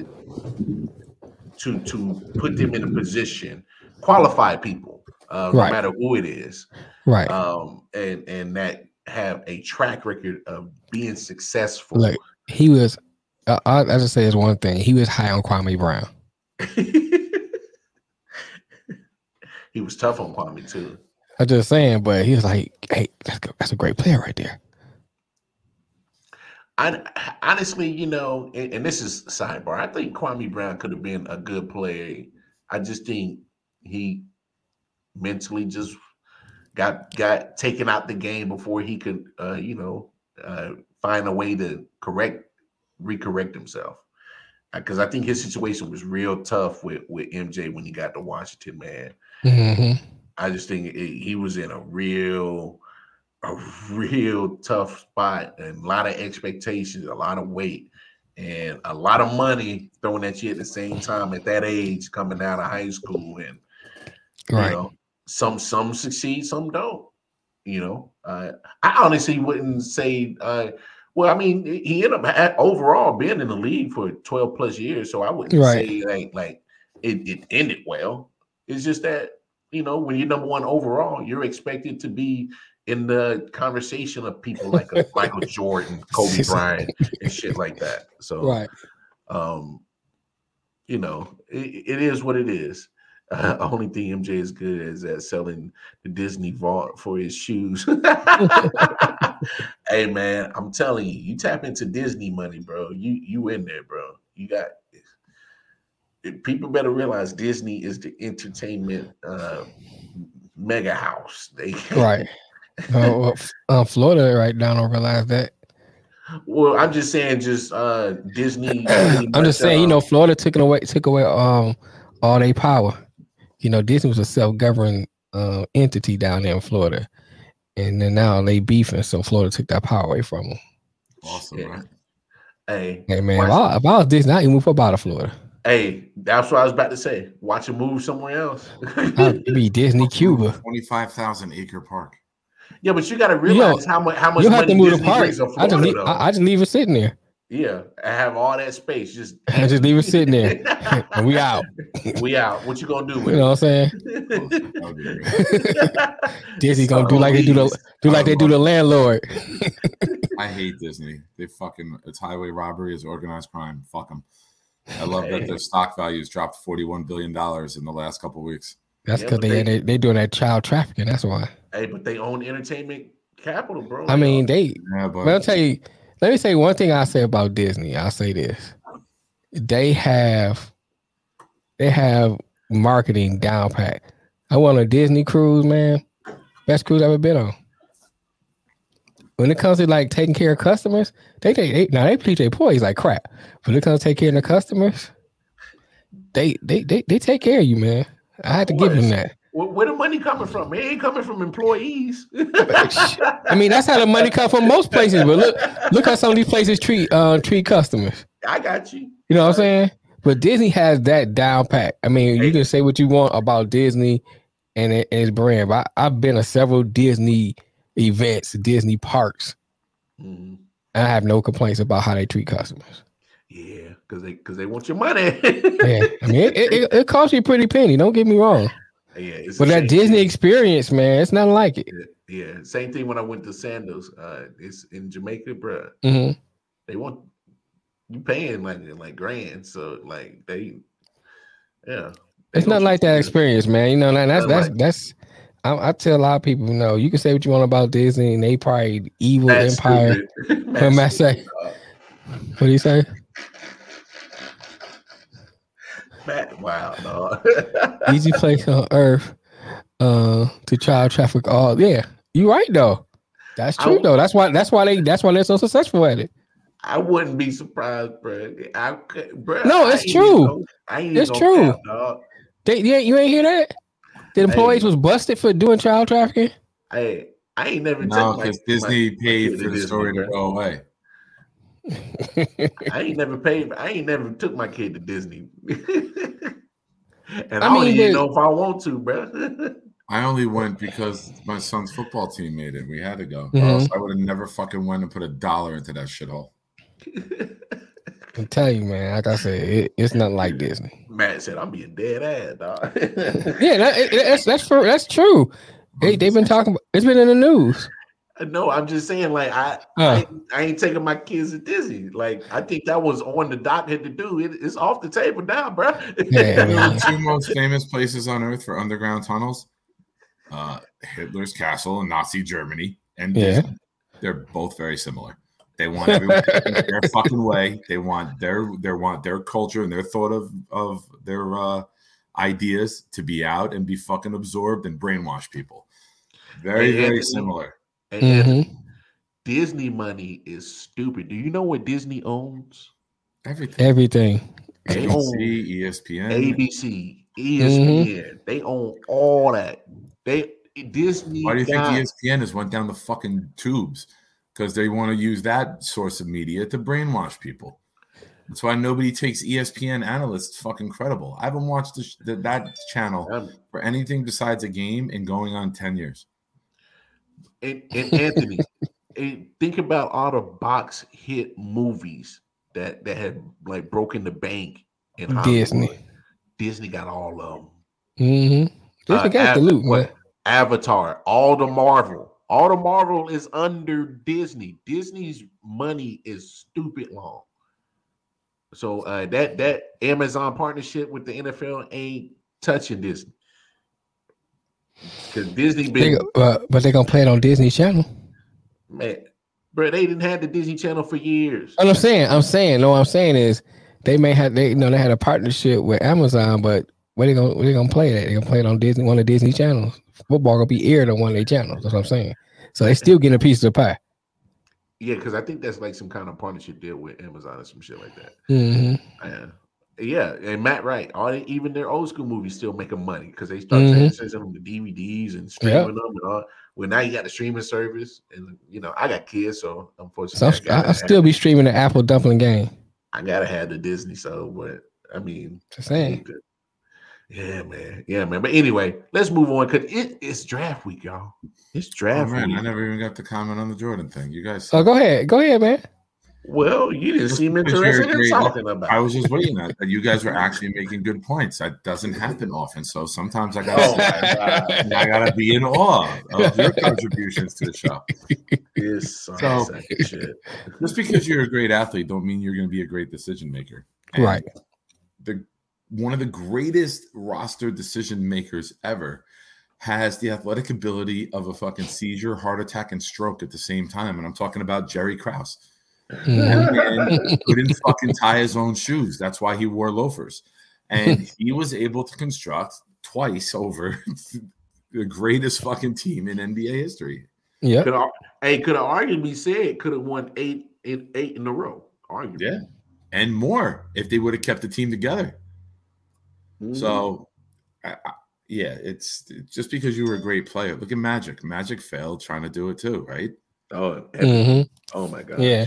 to to put them in a position, qualified people, uh, right. no matter who it is, right? Um, and and that have a track record of being successful. Like he was, uh, I, I just say is one thing. He was high on Kwame Brown. <laughs> he was tough on Kwame too. I'm just saying, but he was like, "Hey, that's, that's a great player right there." I honestly, you know, and, and, this is sidebar. I think Kwame Brown could have been a good player. I just think he mentally just got got taken out the game before he could, uh, you know, uh, find a way to correct, recorrect himself because I think his situation was real tough with with MJ when he got to Washington, man. Mm-hmm. I just think it, he was in a real, a real tough spot, and a lot of expectations, a lot of weight, and a lot of money thrown at you at the same time at that age, coming out of high school, and right. you know, some some succeed, some don't. You know, uh, I honestly wouldn't say. Uh, well, I mean, he ended up overall being in the league for 12 plus years. So I wouldn't right. say like like it, it ended well. It's just that, you know, when you're number one overall, you're expected to be in the conversation of people like <laughs> Michael Jordan, Kobe Bryant, and shit like that. So right. um, you know, it, it is what it is. Uh, <laughs> only thing MJ is good is at selling the Disney vault for his shoes. <laughs> hey man, I'm telling you, you tap into Disney money, bro. You you in there, bro. You got people better realize Disney is the entertainment uh, mega house. They right. <laughs> uh, uh, Florida right now don't realize that. Well, I'm just saying, just uh Disney. <clears throat> I'm just saying, you know, Florida took away took away um all their power you know, Disney was a self-governing uh, entity down there in Florida, and then now they beefing, so Florida took that power away from them. Awesome, yeah. man. Hey, hey, man, if I, if I was Disney, I'd move up out of Florida. Hey, that's what I was about to say. Watch it move somewhere else. I'd be Disney Cuba. Twenty-five thousand acre park. Yeah, but you got to realize you know, how much how much you have to move Disney the park. I just, leave, I, I just leave it sitting there. Yeah, I have all that space. Just <laughs> just leave it sitting there, <laughs> and we out. we out. What you gonna do? you know what I'm saying? <laughs> Disney gonna do like they do the do like they do the landlord. I hate Disney. They fucking it's highway robbery, it's organized crime. Fuck them. I love that their stock values dropped 41 billion dollars in the last couple weeks. That's because yeah, they, they they doing that child trafficking. That's why. Hey, but they own entertainment capital, bro. I mean, they. Yeah, but I'll tell you let me say one thing I say about Disney. I'll say this. They have they have marketing down pat. I went on a Disney cruise, man. Best cruise I've ever been on. When it comes to like taking care of customers, they take they, now they treat their employees like crap. But when it comes to take care of the customers, they they they, they take care of you, man. I had to give them that. Where the money coming from? It ain't coming from employees. <laughs> I mean, that's how the money comes from most places. But look, look how some of these places treat uh, treat customers. I got you. You know what I'm saying? But Disney has that down pat. I mean, hey. you can say what you want about Disney and, it, and its brand, but I, have been to several Disney events, Disney parks. Mm-hmm. I have no complaints about how they treat customers. Yeah, because they because they want your money. yeah, I <laughs> mean, it, it, it costs you a pretty penny. Don't get me wrong. Yeah, but that Disney thing. experience, man, it's not like it. Yeah, yeah, same thing when I went to Sandals. Uh, it's in Jamaica, bro. Mm-hmm. They want you paying like like grand, so like they, yeah. They it's not like that experience, man. You know, that's that's like, that's. I, I, tell a lot of people, you know, you can say what you want about Disney, and they probably evil empire. <laughs> What am I say? What do you say? wow, no. Easy place on earth uh, to child traffic all. Yeah, you right though. That's true I, though. That's why. That's why they. That's why they're so successful at it. I wouldn't be surprised, bro. I, bro no, it's true. it's true. they, yeah, you ain't hear that? The employees hey. was busted for doing child trafficking. Hey, I ain't never. No, because Disney my, paid for the story to go away. <laughs> I ain't never paid. I ain't never took my kid to Disney, <laughs> and I, I don't even know if I want to, bro. I only went because my son's football team made it. We had to go. Mm-hmm. I would have never fucking went and put a dollar into that shithole. <laughs> I tell you, man. Like I said, it, it's nothing like Disney. Matt said, "I'm being dead ass, dog." <laughs> yeah, that, it, that's that's for, that's true. They they've been talking. About, it's been in the news. No, I'm just saying, like I, I, I, ain't taking my kids to Disney. Like I think that was on the docket to do. It, it's off the table now, bro. <laughs> Yeah, two most famous places on earth for underground tunnels: uh, Hitler's castle in Nazi Germany, and yeah. Disney. they're both very similar. They want everyone their fucking way. They want their their want their culture and their thought of of their uh, ideas to be out and be fucking absorbed and brainwash people. Very very similar. Mm-hmm. Disney money is stupid. Do you know what Disney owns? Everything. Everything. They ABC, own ESPN, ABC, ESPN. Mm-hmm. They own all that. They Disney. Why do you think ESPN has went down the fucking tubes? Because they want to use that source of media to brainwash people. That's why nobody takes ESPN analysts fucking credible. I haven't watched the, the, that channel for anything besides a game in going on 10 years. And, and Anthony, and think about all the box hit movies that, that had like broken the bank in Hollywood. Disney. Disney got all of them. Mm-hmm. Disney uh, got the loot, what, Avatar, all the Marvel all the Marvel is under Disney. Disney's money is stupid long. So uh, that that Amazon partnership with the NFL ain't touching Disney because Disney been. They, uh, but they're gonna play it on Disney Channel. Man, bro, they didn't have the Disney Channel for years. I'm saying, I'm saying, no, I'm saying is they may have they you know they had a partnership with Amazon, but where they gonna where they gonna play that? They gonna play it on Disney, one of the Disney channels. Football gonna be aired on one of their channels. That's what I'm saying. So they still getting a piece of the pie. Yeah, because I think that's like some kind of partnership deal with Amazon or some shit like that. Mm-hmm. Yeah, and Matt right. All they, even their old school movies still making money because they start mm-hmm. them to DVDs and streaming yep. them and all. Well, now you got the streaming service, and you know I got kids, so unfortunately, so I, I, I still be streaming the Apple Dumpling Gang. I gotta have the Disney, so but I mean, just saying. Yeah, man. Yeah, man. But anyway, let's move on because it, it's draft week, y'all. It's draft oh, man, week. I never even got to comment on the Jordan thing. You guys. Oh, go ahead. Go ahead, man. Well, you didn't seem interested in talking about. I was just waiting that you guys were actually making good points. That doesn't happen often, so sometimes I gotta, oh, <laughs> I gotta be in awe of your contributions to the show. so, just because you're a great athlete, don't mean you're going to be a great decision maker. And right. The one of the greatest roster decision makers ever has the athletic ability of a fucking seizure, heart attack, and stroke at the same time. And I'm talking about Jerry Krause. Mm-hmm. and couldn't fucking tie his own shoes. That's why he wore loafers. And he was able to construct twice over <laughs> the greatest fucking team in NBA history. Yeah. Could, hey, could have arguably said could have won eight in eight in a row. Arguably. Yeah. And more if they would have kept the team together. Mm-hmm. So, I, I, yeah, it's, it's, just because you were a great player. Look at Magic. Magic failed trying to do it too, right? Oh, mm-hmm. oh my god. Yeah.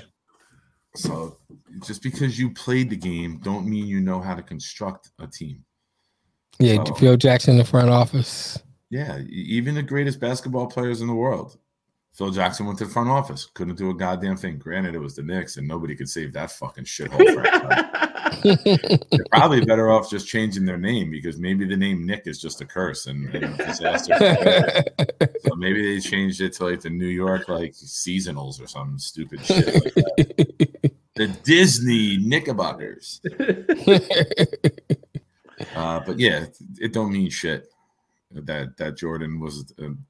So just because you played the game, don't mean you know how to construct a team. Yeah, so, Phil Jackson in the front office. Yeah, even the greatest basketball players in the world. Phil Jackson went to the front office, couldn't do a goddamn thing. Granted, it was the Knicks, and nobody could save that fucking shithole. <laughs> They're probably better off just changing their name because maybe the name Knick is just a curse and, and disaster. so maybe they changed it to like the New York like seasonals or some stupid shit like the Disney Knickerbockers. uh, but yeah, it don't mean shit that that Jordan was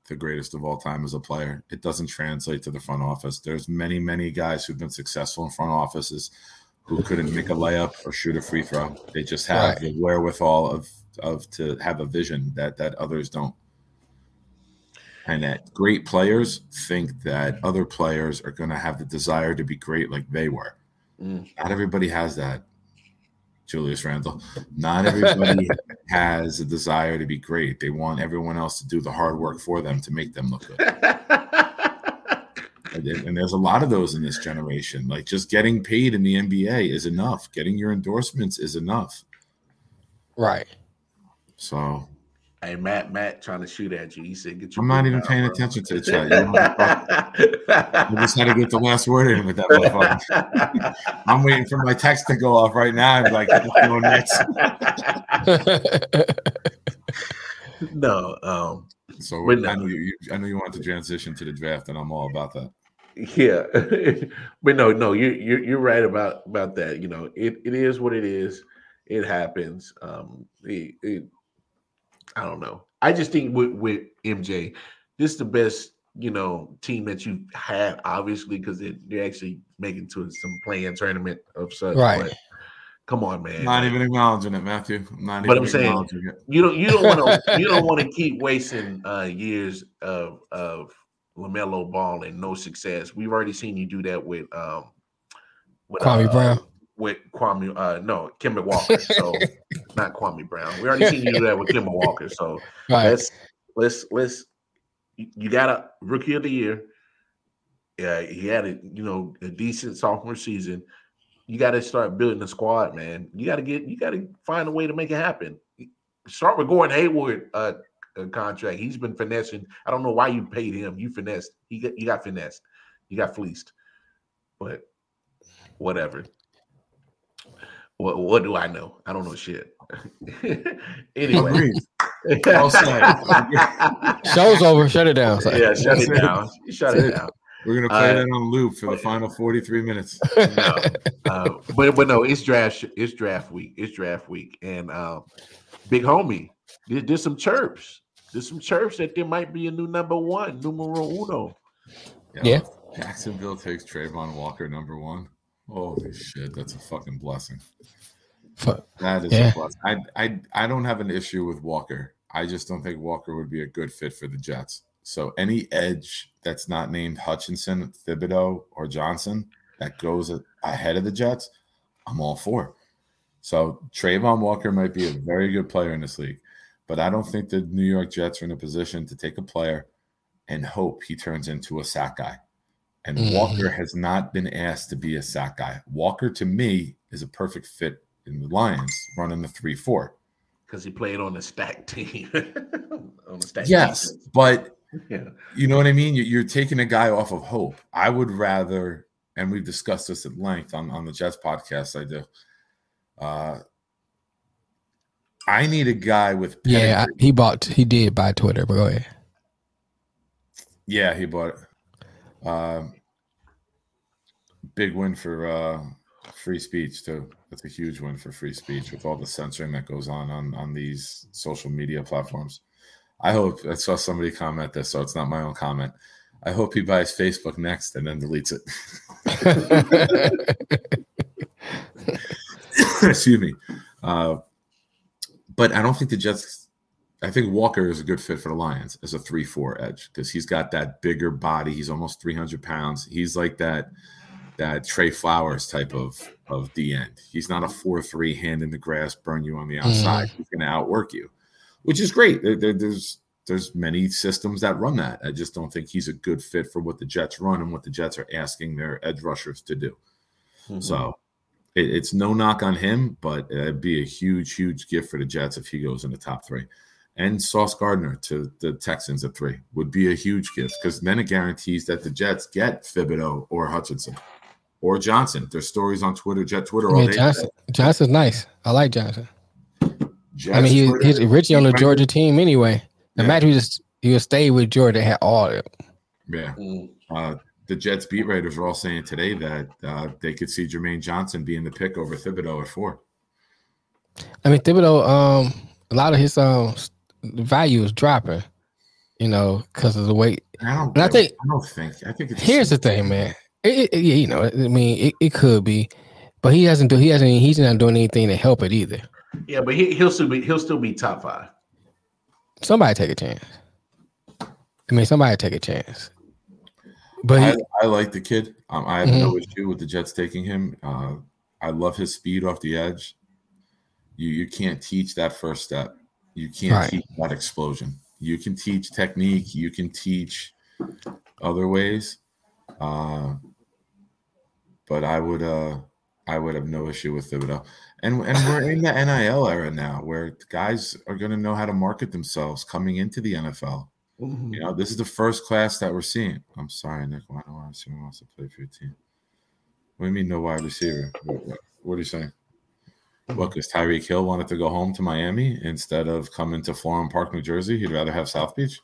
the greatest of all time as a player. It doesn't translate to the front office. There's many many guys who've been successful in front offices who couldn't make a layup or shoot a free throw. They just have right. the wherewithal of of to have a vision that that others don't. And that great players think that other players are going to have the desire to be great like they were. Mm. Not everybody has that. Julius Randle. Not everybody <laughs> has a desire to be great. They want everyone else to do the hard work for them to make them look good. <laughs> and there's a lot of those in this generation. Like just getting paid in the NBA is enough. Getting your endorsements is enough. Right. So Hey Matt, Matt trying to shoot at you. He said, "Get your." I'm not even paying bro. attention to the chat. <laughs> I just had to get the last word in with that motherfucker. <laughs> I'm waiting for my text to go off right now. I'm like, going next. <laughs> no. Um, so no. I know you, you. I know you want to transition to the draft, and I'm all about that. Yeah, <laughs> but no, no, you're you're you're right about about that. You know, it, it is what it is. It happens. Um, it, it I don't know. I just think with with MJ, this is the best you know team that you've had, obviously, because they're actually making to some playing tournament of such. Right. But come on, man. Not even acknowledging it, Matthew. I'm not but I'm saying you don't you don't want to you don't <laughs> want to keep wasting uh, years of of LaMelo Ball and no success. We've already seen you do that with um with Kwame uh, Brown with Kwame, uh, no, Kemba Walker. So <laughs> not Kwame Brown. We already seen you do that with Kemba Walker. So <laughs> right. let's let's let's you got a rookie of the year. Yeah, he had a you know a decent sophomore season. You got to start building the squad, man. You got to get you got to find a way to make it happen. Start with Gordon Hayward uh, contract. He's been finessing. I don't know why you paid him. You finessed. He got you got finessed. You got fleeced. But whatever. What what do I know? I don't know shit. <laughs> anyway. <laughs> Show's over. Shut it down. Yeah, shut it down. <laughs> Shut it down. We're gonna play uh, that on loop for the final 43 minutes. No, uh, but but no, it's draft it's draft week. It's draft week. And uh, big homie, did, did some chirps. There's some chirps that there might be a new number one, numero uno. Yeah. yeah. Jacksonville takes Travon Walker number one. Holy shit, that's a fucking blessing. Fuck. That is yeah. a blessing. I, I I don't have an issue with Walker. I just don't think Walker would be a good fit for the Jets. So any edge that's not named Hutchinson, Thibodeaux, or Johnson that goes ahead of the Jets, I'm all for. So Travon Walker might be a very good player in this league, but I don't think the New York Jets are in a position to take a player and hope he turns into a sack guy. And mm-hmm. Walker has not been asked to be a sack guy. Walker, to me, is a perfect fit in the Lions running the 3 4. Because he played on a stack <laughs> team. on a stack yes, team. but yeah. you know what I mean? You're taking a guy off of hope. I would rather, and we've discussed this at length on, on the Jets podcast, I do. Uh, I need a guy with pedigree. yeah. He bought he did buy Twitter, but go ahead. Yeah, he bought it. Um, big win for uh, free speech too. That's a huge win for free speech with all the censoring that goes on on on these social media platforms. I hope I saw somebody comment this, so it's not my own comment. I hope he buys Facebook next and then deletes it. <laughs> <laughs> Excuse me. Uh, but I don't think the Jets I think Walker is a good fit for the Lions as a three-four edge because he's got that bigger body. He's almost 300 pounds. He's like that that Trey Flowers type of of the end. He's not a four-three hand in the grass, burn you on the outside. Mm-hmm. He's going to outwork you, which is great. There, there, there's there's many systems that run that. I just don't think he's a good fit for what the Jets run and what the Jets are asking their edge rushers to do. Mm-hmm. So it, it's no knock on him, but it'd be a huge, huge gift for the Jets if he goes in the top three and Sauce Gardner to the Texans at three would be a huge gift because then it guarantees that the Jets get Thibodeaux or Hutchinson or Johnson. There's stories on Twitter, Jet Twitter all yeah, day. Johnson, Johnson's nice. I like Johnson. Jets I mean, he, he's originally on the Georgia team anyway. Yeah. Imagine he just he would stay with Georgia had all of it. Yeah. Mm. Uh, the Jets beat writers are all saying today that uh, they could see Jermaine Johnson being the pick over Thibodeaux at four. I mean, Thibodeaux, um, a lot of his um value is dropping, you know, because of the weight. I don't. I think. I don't think. I think. here's the thing, man. It, it, you know, I mean, it, it could be, but he hasn't do. He hasn't. He's not doing anything to help it either. Yeah, but he, he'll still be. He'll still be top five. Somebody take a chance. I mean, somebody take a chance. But I, I like the kid. Um, I have Mm-hmm. no issue with the Jets taking him. Uh, I love his speed off the edge. You you can't teach that first step. You can't Right. teach that explosion. You can teach technique. You can teach other ways. Uh, but I would uh, I would have no issue with Thibodeaux. And and we're in the NIL era now, where guys are going to know how to market themselves coming into the NFL. Mm-hmm. You know, this is the first class that we're seeing. I'm sorry, Nick. Why don't I assume wants to play for your team? What do you mean, no wide receiver? What, what, what are you saying? What, because Tyreek Hill wanted to go home to Miami instead of coming to Florham Park, New Jersey? He'd rather have South Beach?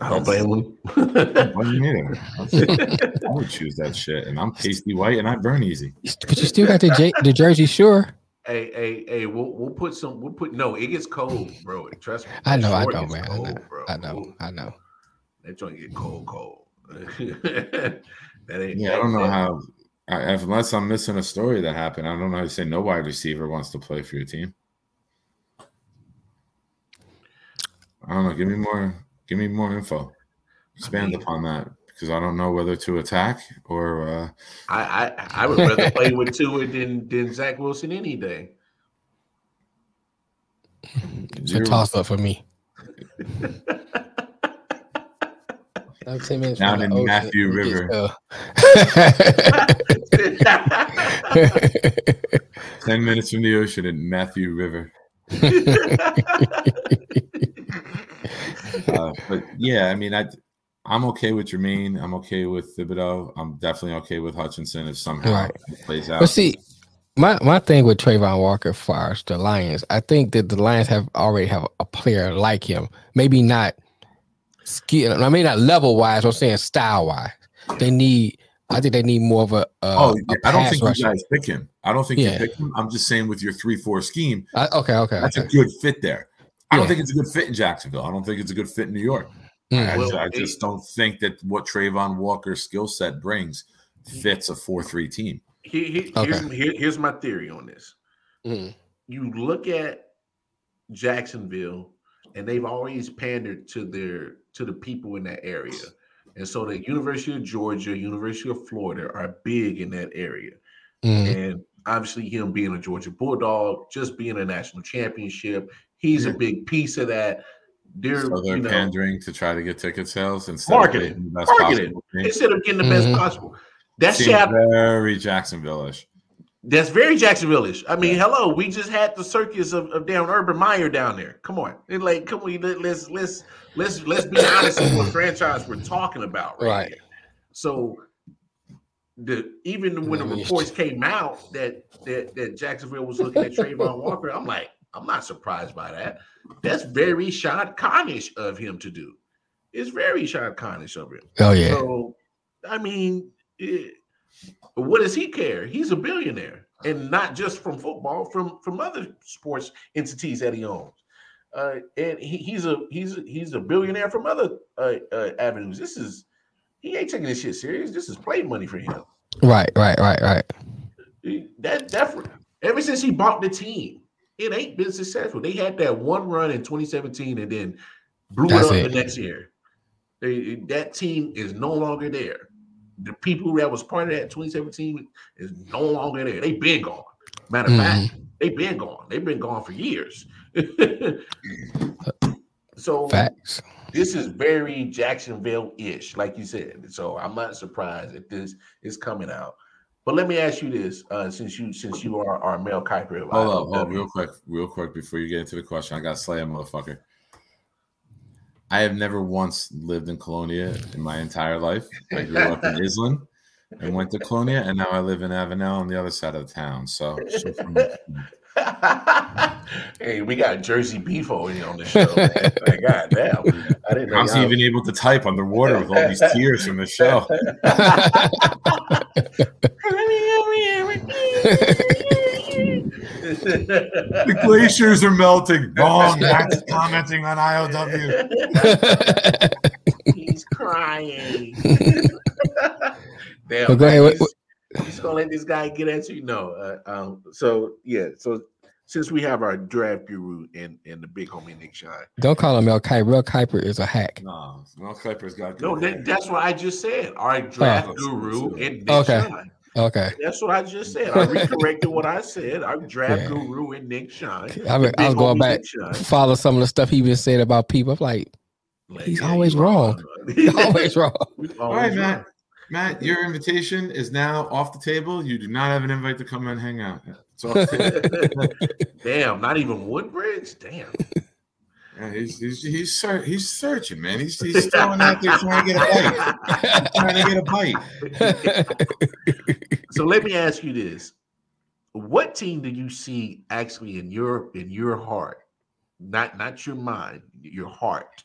I don't blame him. What do you mean? I would choose that shit. And I'm tasty white and I burn easy. but you still got the J, the jersey, sure. Hey, hey, hey, we'll we'll put some we'll put no, it gets cold, bro. Trust me. I know, I Short know, gets man. I know, bro. I know, Ooh, I know. That joint get cold, cold. <laughs> that ain't Yeah, I don't know that- how, I, unless I'm missing a story that happened. I don't know how you say no wide receiver wants to play for your team. I don't know. Give me more. Give me more info. Expand mean- upon that because I don't know whether to attack or. Uh, I, I I would rather play with <laughs> Tua than than Zach Wilson any day. It's a toss up for me. Like 10 minutes Down in the ocean, Matthew River. <laughs> Ten minutes from the ocean in Matthew River. <laughs> Uh, but yeah, I mean, I I'm okay with Jermaine. I'm okay with Thibodeaux. I'm definitely okay with Hutchinson if somehow Right. it plays out. But see, my my thing with Travon Walker, as the Lions, I think that the Lions have already have a player like him. Maybe not skill. I mean, not level wise. I'm saying style wise. They need. I think they need more of a. a oh, a I don't think rusher. you guys pick him. I don't think Yeah. you pick him. I'm just saying with your three four scheme, I- okay, okay, that's okay. a good fit there. I don't think it's a good fit in Jacksonville. I don't think it's a good fit in New York. Mm. I, Well, I just don't think that what Travon Walker's skill set brings fits a four three team. Here- here- Okay. here's, here- here's my theory on this. Mm. You look at Jacksonville, and they've always pandered to their to the people in that area, and so the University of Georgia, University of Florida are big in that area. Mm. And obviously, him being a Georgia Bulldog, just being a national championship, he's a big piece of that. They're, So they're you know, pandering to try to get ticket sales instead Marketing. of getting the best Marketing. possible thing. instead of getting the best Mhm. possible. That Seems shit, very Jacksonville-ish. that's very Jacksonville-ish. I mean, hello, we just had the circus of, of down Urban Meyer down there. Come on, and like, come on, let- let's let's let's let's be honest with what <clears throat> franchise we're talking about, right? Right. here. So, the even when the reports came out that that that Jacksonville was looking at Travon Walker, I'm like, I'm not surprised by that. That's very Shad of him to do. It's very Shad of him. Oh yeah. So, I mean, it, what does he care? He's a billionaire, and not just from football, from from other sports entities that he owns. Uh, and he, he's a he's a, he's a billionaire from other uh, uh, avenues. This is he ain't taking this shit serious. This is play money for him. Right. Right. Right. Right. That that ever since he bought the team, it ain't been successful. They had that one run in 2017 and then blew That's it up it. the next year. They, that team is no longer there. The people that was part of that 2017 is no longer there. They've been gone. Matter of fact, Mm-hmm. they've been gone. They've been gone for years. <laughs> so Facts. this is very Jacksonville-ish, like you said. So I'm not surprised if this is coming out. But let me ask you this, uh, since you since you are our Mel Kiper. of Hold up, hold up, real quick, real quick before you get into the question. I got to slay a motherfucker. I have never once lived in Colonia in my entire life. I grew up in <laughs> Iselin and went to Colonia, and now I live in Avenel on the other side of the town. So, so <laughs> from- hey, we got Jersey beef over here on the show. man. Like, God damn. I didn't know. I'm y'all- even able to type underwater with all these <laughs> tears from the show. The glaciers are melting. Wrong. Max commenting on IOW. He's crying. Damn, But go ahead, man, what- he's, he's gonna let this guy get at you. No, uh, um, so yeah, so since we have our draft guru and and the big homie Nick Shine. Don't call him Mel Kiper. Mel Kiper is a hack. No, Mel Kiper's got. No, that, that's what I just said. Our draft oh. guru and Nick okay. Shine. Okay. That's what I just said. I <laughs> recorrected what I said. Our draft yeah. guru and Nick Shine. I, mean, I was going back, follow some of the stuff he been saying about people. I'm like, like <laughs> he's, always wrong. he's always wrong. All right, Matt. Matt, your invitation is now off the table. You do not have an invite to come and hang out. <laughs> Damn, not even Woodbridge. Damn. Yeah, he's he's he's, ser- he's searching, man. He's he's throwing out there trying to get a bite. trying to get a bite. <laughs> so let me ask you this: What team do you see actually in your in your heart, not not your mind, your heart,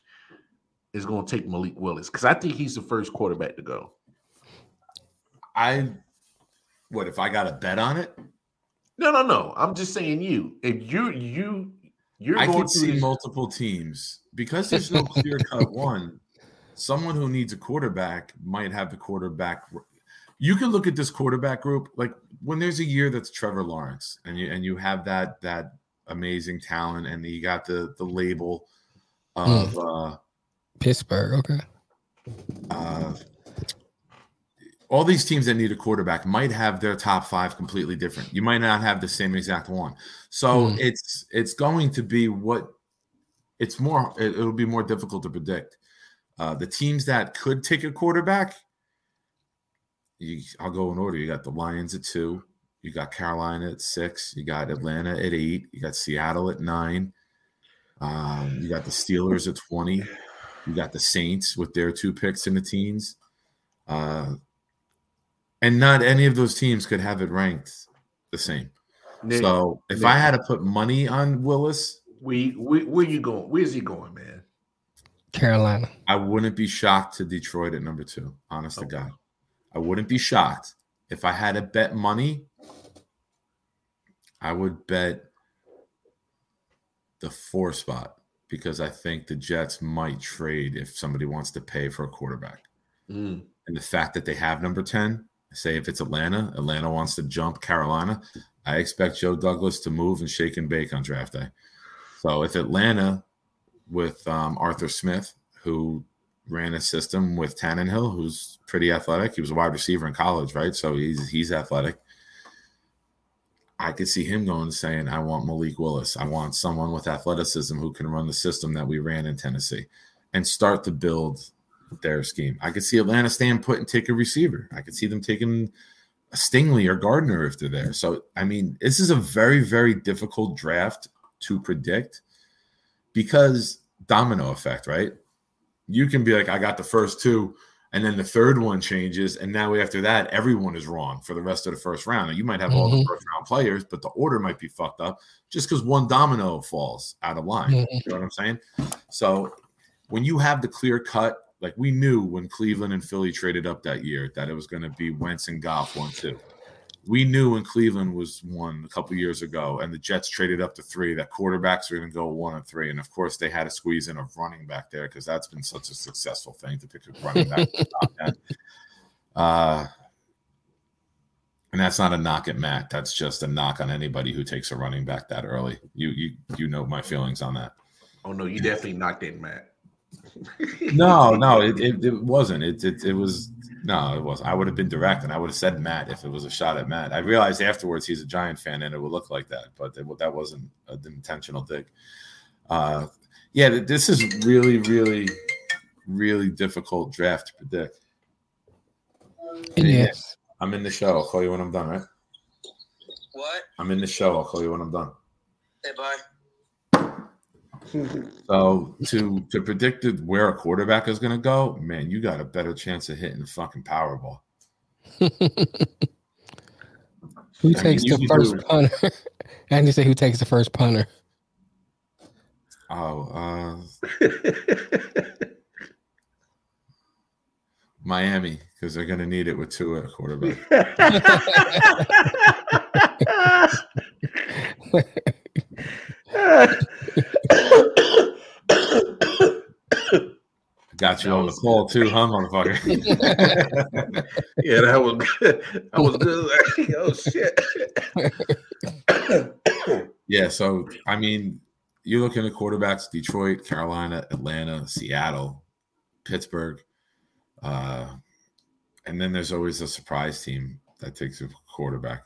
is going to take Malik Willis? Because I think he's the first quarterback to go. I what if I got a bet on it? No, no, no. I'm just saying you. If you you you're I can see this- multiple teams because there's no <laughs> clear cut one. Someone who needs a quarterback might have the quarterback. You can look at this quarterback group like when there's a year that's Trevor Lawrence and you and you have that that amazing talent and you got the the label of mm. uh Pittsburgh. Okay. Uh, all these teams that need a quarterback might have their top five completely different. You might not have the same exact one. So mm. it's it's going to be what it's more it, will be more difficult to predict. Uh, the teams that could take a quarterback, you, I'll go in order. You got the Lions at two, you got Carolina at six, you got Atlanta at eight, you got Seattle at nine, um, you got the Steelers at twenty, you got the Saints with their two picks in the teens. Uh, and not any of those teams could have it ranked the same. Nick, so if Nick, I had to put money on Willis, we, we where you going? Where's he going, man? Carolina. I wouldn't be shocked to Detroit at number two. Honest okay. to God, I wouldn't be shocked if I had to bet money. I would bet the four spot because I think the Jets might trade if somebody wants to pay for a quarterback. Mm. And the fact that they have number 10, say if it's Atlanta, Atlanta wants to jump Carolina, I expect Joe Douglas to move and shake and bake on draft day. So if Atlanta with um, Arthur Smith, who ran a system with Tannehill, who's pretty athletic, he was a wide receiver in college, right? So he's he's athletic. I could see him going saying, I want Malik Willis. I want someone with athleticism who can run the system that we ran in Tennessee and start to build their scheme. I could see Atlanta staying put and take a receiver. I could see them taking a Stingley or Gardner if they're there. So, I mean, this is a very, very difficult draft to predict because domino effect, right? You can be like, I got the first two and then the third one changes, and now after that, everyone is wrong for the rest of the first round. you might have mm-hmm. all the mm-hmm. first round players, but the order might be fucked up just because one domino falls out of line. Mm-hmm. You know what I'm saying? So when you have the clear cut, like we knew when Cleveland and Philly traded up that year that it was going to be Wentz and Goff one two we knew when Cleveland was one a couple years ago, and the Jets traded up to three that quarterbacks are going to go one and three, and of course they had to squeeze in a running back there because that's been such a successful thing to pick a running back. uh, and that's not a knock at Matt. That's just a knock on anybody who takes a running back that early. You you you know my feelings on that. Oh no, you definitely knocked in Matt. No, <laughs> no, it, it, it wasn't. It, it it was no, it wasn't. I would have been direct, and I would have said Matt if it was a shot at Matt. I realized afterwards he's a Giant fan, and it would look like that, but it, that wasn't an intentional dig. Uh, yeah, this is really, really, really difficult draft to predict. Yes, I'm in the show. I'll call you when I'm done. Right? What? I'm in the show. I'll call you when I'm done. Hey, bye so to to predict where a quarterback is going to go, man, you got a better chance of hitting the fucking Powerball. who takes the first do. punter? <laughs> and you say who takes the first punter? Oh, uh, <laughs> Miami, because they're going to need it with two at quarterback. <laughs> <coughs> Got you on the call too, huh, motherfucker? <laughs> yeah, that was good. That was good. <laughs> oh shit. <coughs> Yeah, so I mean, you're looking at quarterbacks: Detroit, Carolina, Atlanta, Seattle, Pittsburgh, uh, and then there's always a surprise team that takes a quarterback.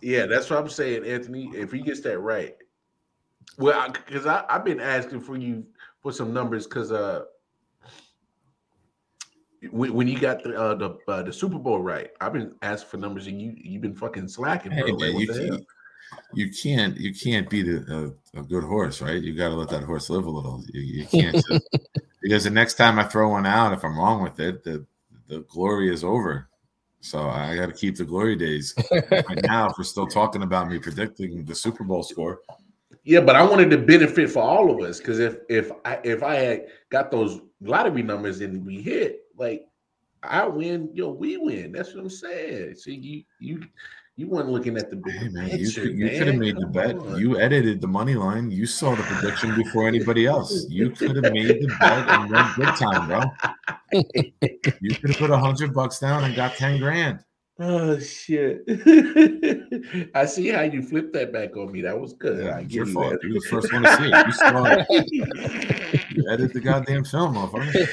Yeah, that's what I'm saying, Anthony. If he gets that right, well, because I, I, have been asking for you for some numbers because uh, when, when you got the uh, the uh, the Super Bowl right, I've been asking for numbers and you you've been fucking slacking. Hey, man, you, can't, you can't you can't beat a, a, a good horse, right? You got to let that horse live a little. You, you can't <laughs> just, because the next time I throw one out, if I'm wrong with it, the the glory is over. So I got to keep the glory days. <laughs> right now, if we're still talking about me predicting the Super Bowl score. Yeah, but I wanted to benefit for all of us because if if I if I had got those lottery numbers and we hit, like I win, yo, we win. That's what I'm saying. See, you you you weren't looking at the big hey, man, picture, You, you could have made Come the bet. On. You edited the money line. You saw the prediction before <laughs> anybody else. You could have made the bet and went good time, bro. you could have put a hundred bucks down and got ten grand. Oh shit! <laughs> I see how you flipped that back on me. That was good. Yeah, your you fault. You the <laughs> first one to see it. You saw it. you edit the goddamn film, off. motherfucker.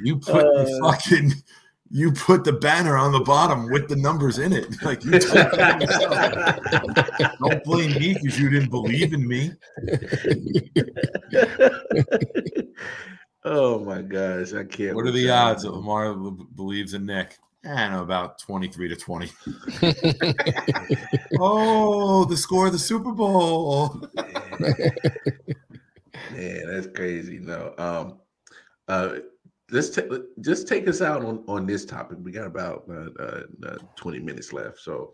you put uh, the fucking you put the banner on the bottom with the numbers in it. <laughs> Like you <laughs> don't blame me because you didn't believe in me. <laughs> oh my gosh, I can't. What are the odds that Lamar believes in Nick? I don't know, about 23 to 20. oh, the score of the Super Bowl. Man, that's crazy. No. Um uh let's take just take us out on on this topic. We got about uh, uh, uh, 20 minutes left. So,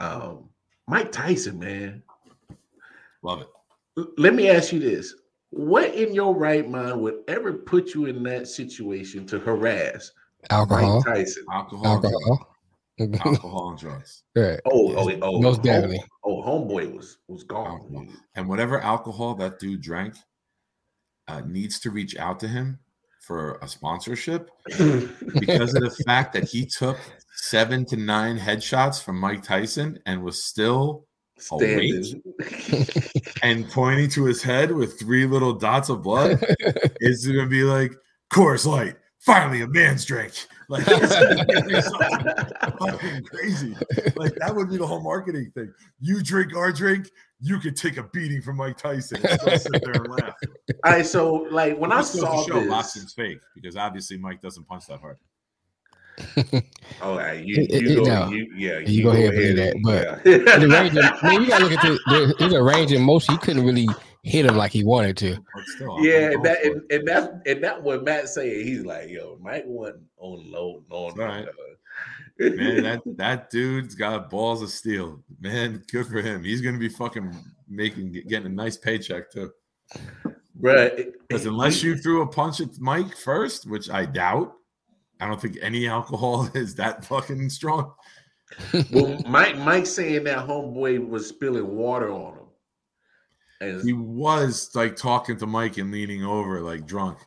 um, Mike Tyson, man, love it. Let me ask you this: What in your right mind would ever put you in that situation to harass alcohol, Mike Tyson? Alcohol, alcohol. alcohol and drugs. <laughs> Right. Oh, oh, oh, most oh, definitely. Oh, homeboy was was gone. Alcohol. And whatever alcohol that dude drank uh, needs to reach out to him for a sponsorship <laughs> because of the fact that he took seven to nine headshots from Mike Tyson and was still awake and pointing to his head with three little dots of blood <laughs> is going to be like Coors Light. Finally, a man's drink. Like <laughs> fucking crazy. Like that would be the whole marketing thing. You drink our drink, you could take a beating from Mike Tyson and still sit there and laugh. <laughs> All right, so like when I saw show, this, boxing's fake because obviously Mike doesn't punch that hard. <laughs> oh, right. you, you, you, go, no. you, yeah, you, you go, go ahead and believe that. But yeah. the range, of, man, you gotta look at the, there's a range in motion. You couldn't really hit him like he wanted to. Still, yeah, and that and, and that's and that what Matt saying. He's like, yo, Mike wasn't on low, on right. Man, that that dude's got balls of steel. Man, good for him. He's gonna be fucking making getting a nice paycheck too. Right. Because unless you threw a punch at Mike first, which I doubt, I don't think any alcohol <laughs> is that fucking strong. well, Mike Mike saying that homeboy was spilling water on him. And he was like talking to Mike and leaning over like drunk.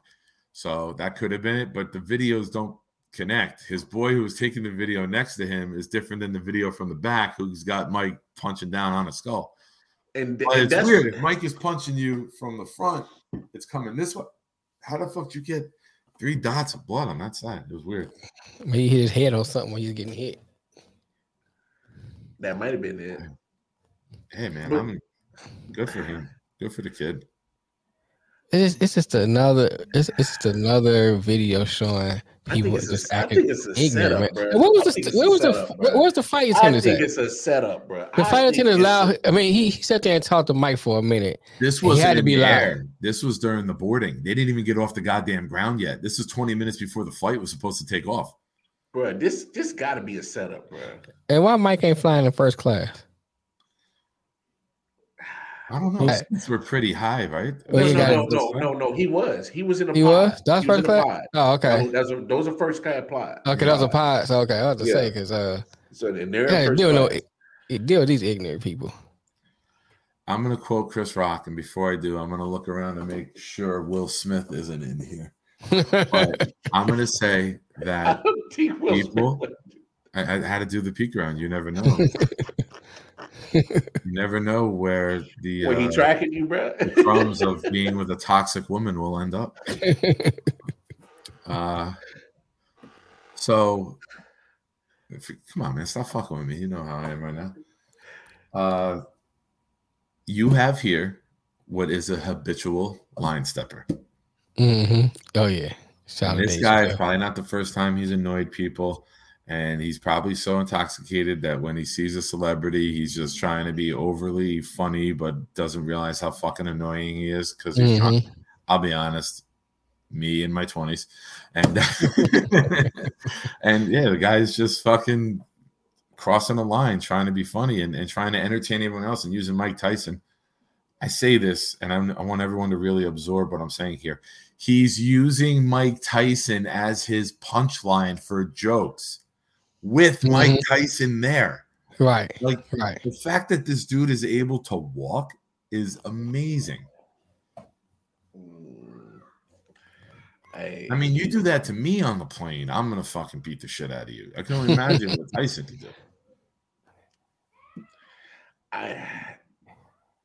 So that could have been it, but the videos don't connect. His boy who was taking the video next to him is different than the video from the back who's got Mike punching down on a skull. And, but and it's weird. If Mike is punching you from the front, it's coming this way. How the fuck did you get three dots of blood on that side? It was weird. Maybe he hit his head or something when he was getting hit. That might have been it. Hey man, but, I'm good for him. Good for the kid. It's, it's just another it's, it's just another video showing people just a, acting ignorant. Setup, what was the what was setup, the what was the fight attendant? I think at? it's a setup, bro. The fight attendant loud. I mean, he, he sat there and talked to Mike for a minute. This was had to be loud. This was during the boarding. They didn't even get off the goddamn ground yet. This is 20 minutes before the flight was supposed to take off. Bro, this this got to be a setup, bro. And why Mike ain't flying in first class? I don't know. Seats were pretty high, right? Well, no, no, no, no, no, no, He was. He was in a. He pod. was. That's first class. Oh, okay. those, are, those are first class pod. Okay, that was a pod. So okay, I was to yeah. say because uh, so they're yeah, deal no, deal with these ignorant people. I'm gonna quote Chris Rock, and before I do, I'm gonna look around and make sure Will Smith isn't in here. <laughs> I'm gonna say that <laughs> people. I, I had to do the peek around. You never know. <laughs> you never know where the When he uh, tracking you, bro. crumbs of being with a toxic woman will end up. Uh, so, if, come on, man, stop fucking with me. You know how I am right now. Uh, you have here what is a habitual line stepper. hmm Oh yeah. Shout this guy is probably not the first time he's annoyed people. And he's probably so intoxicated that when he sees a celebrity, he's just trying to be overly funny, but doesn't realize how fucking annoying he is. Because. Mhm. I'll be honest, me in my twenties, and <laughs> and yeah, the guy's just fucking crossing a line, trying to be funny and, and trying to entertain everyone else, and using Mike Tyson. I say this, and I'm, I want everyone to really absorb what I'm saying here. He's using Mike Tyson as his punchline for jokes, with Mike Mhm. Tyson there. Right. Like Right. the fact that this dude is able to walk is amazing. Mm. Hey, I mean, you do that to me on the plane, I'm gonna fucking beat the shit out of you. I can only imagine what <laughs> Tyson could do. I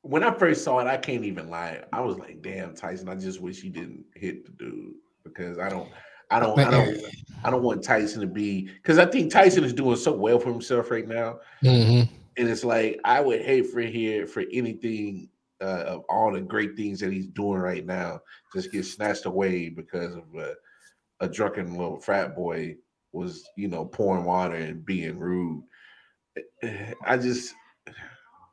when I first saw it, I can't even lie. I was like, "Damn, Tyson! I just wish he didn't hit the dude because I don't, I don't, I don't, I don't want Tyson to be because I think Tyson is doing so well for himself right now, hmm and it's like I would hate for here for anything uh, of all the great things that he's doing right now just get snatched away because of a, a drunken little frat boy was you know pouring water and being rude. <sighs> I just,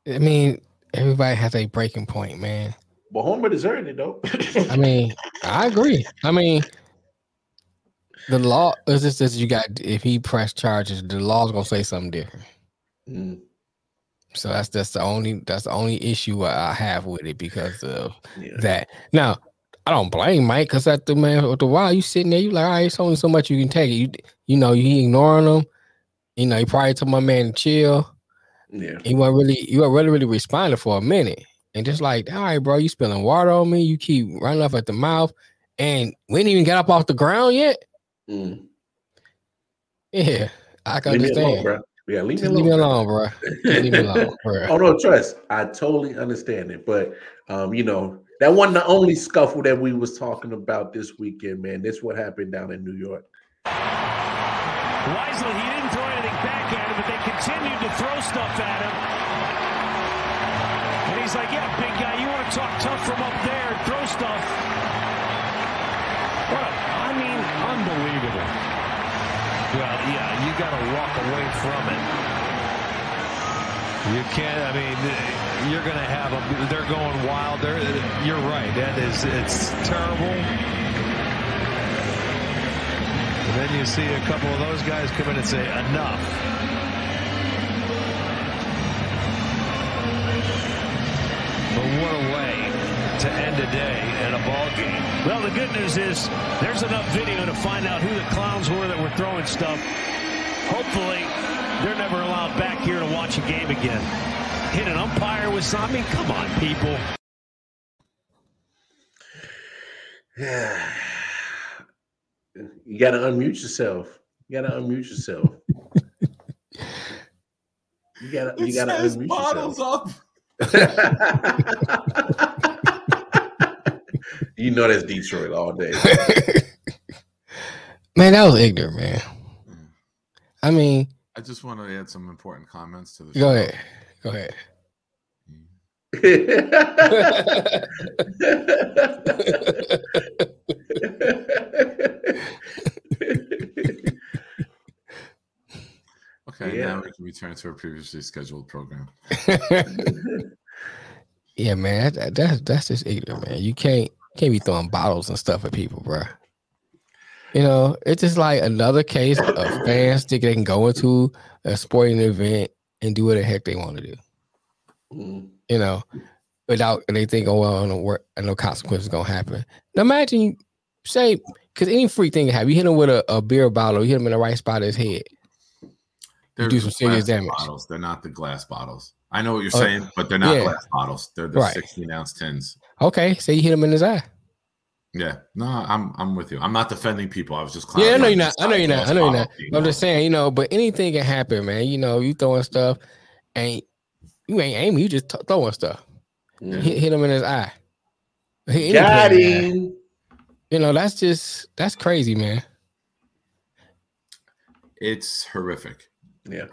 I mean, everybody has a breaking point, man. but Homer deserved it though. I mean, I agree. I mean, the law is just that you got if he press charges, the law's gonna say something different. Mm, So that's that's the only that's the only issue I have with it because of yeah. that. Now, I don't blame Mike because the man with the while you sitting there, you like, all right, it's only so much you can take. You you know, you ignoring him. You know, he probably told my man to chill. Yeah. He wasn't really you were really really responding for a minute. And just like, all right, bro, you spilling water on me, you keep running up at the mouth, and we didn't even get up off the ground yet. Mm. Yeah, I can Leave me alone, understand. bro. Yeah, leave me Just alone. leave me bro. alone, bro. Leave me alone, bro. <laughs> oh no, trust. I totally understand it, but um, you know that wasn't the only scuffle that we was talking about this weekend, man. This what happened down in New York. Wisely, he didn't throw anything back at him, but they continued to throw stuff at him. And he's like, yeah, big guy, you want to talk tough from up there, throw stuff. What a, I mean, unbelievable. Well, yeah, you got to walk away from it. You can't, I mean, you're going to have them, they're going wild. They're, you're right. That is, it's terrible. And then you see a couple of those guys come in and say, enough. But what a way to end a day and a ball game. Well, the good news is there's enough video to find out who the clowns were that were throwing stuff. Hopefully, they're never allowed back here to watch a game again. Hit an umpire with something? Come on, people. Yeah. <sighs> You gotta unmute yourself. You gotta unmute yourself. You gotta you gotta unmute yourself. up. <laughs> <laughs> you know that's Detroit all day. <laughs> man, that was ignorant, man. I mean, I just want to add some important comments to the go show. ahead. Go ahead. Okay, Yeah. now we can return to our previously scheduled program. <laughs> yeah, man, that, that's that's just ignorant, man. You can't can't be throwing bottles and stuff at people, bro. You know, it's just like another case of fans think they can go into a sporting event and do what the heck they want to do. Mm. You know, without and they think, oh well, no, work, no consequences gonna happen. Now imagine you say, because any freak thing can happen. You hit him with a, a beer bottle, you hit him in the right spot of his head. They're do some serious damage. Bottles. They're not the glass bottles. I know what you're Oh, saying, but they're not yeah. glass bottles. They're the Right. 16 ounce tins. Okay, say you hit him in his eye. Yeah, no, I'm I'm with you. I'm not defending people. I was just Yeah, I know you're not. I know you're not. I know you're not. I'm just saying, you know, but anything can happen, man. You know, you throwing stuff, and you ain't aiming. You just t- throwing stuff. Mhm. Hit, hit him in his eye. Hit Got player eye. him. You know, that's just that's crazy, man. It's horrific. Yeah.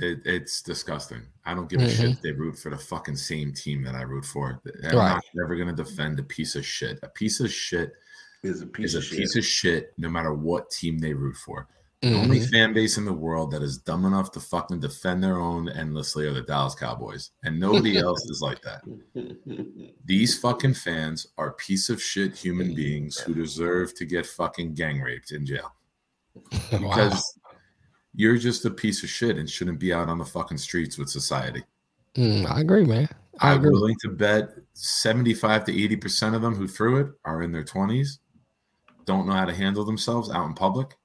It, it's disgusting. I don't give a Mhm. shit they root for the fucking same team that I root for. I'm Right. not ever going to defend a piece of shit. A piece of shit Is a piece is a of shit. piece of shit no matter what team they root for. The only Mhm. fan base in the world that is dumb enough to fucking defend their own endlessly are the Dallas Cowboys. And nobody <laughs> else is like that. These fucking fans are piece of shit human beings who deserve to get fucking gang raped in jail <laughs> Wow. because you're just a piece of shit and shouldn't be out on the fucking streets with society. Mm, I agree, man. I I'm agree. willing to bet 75 to 80% of them who threw it are in their 20s, don't know how to handle themselves out in public,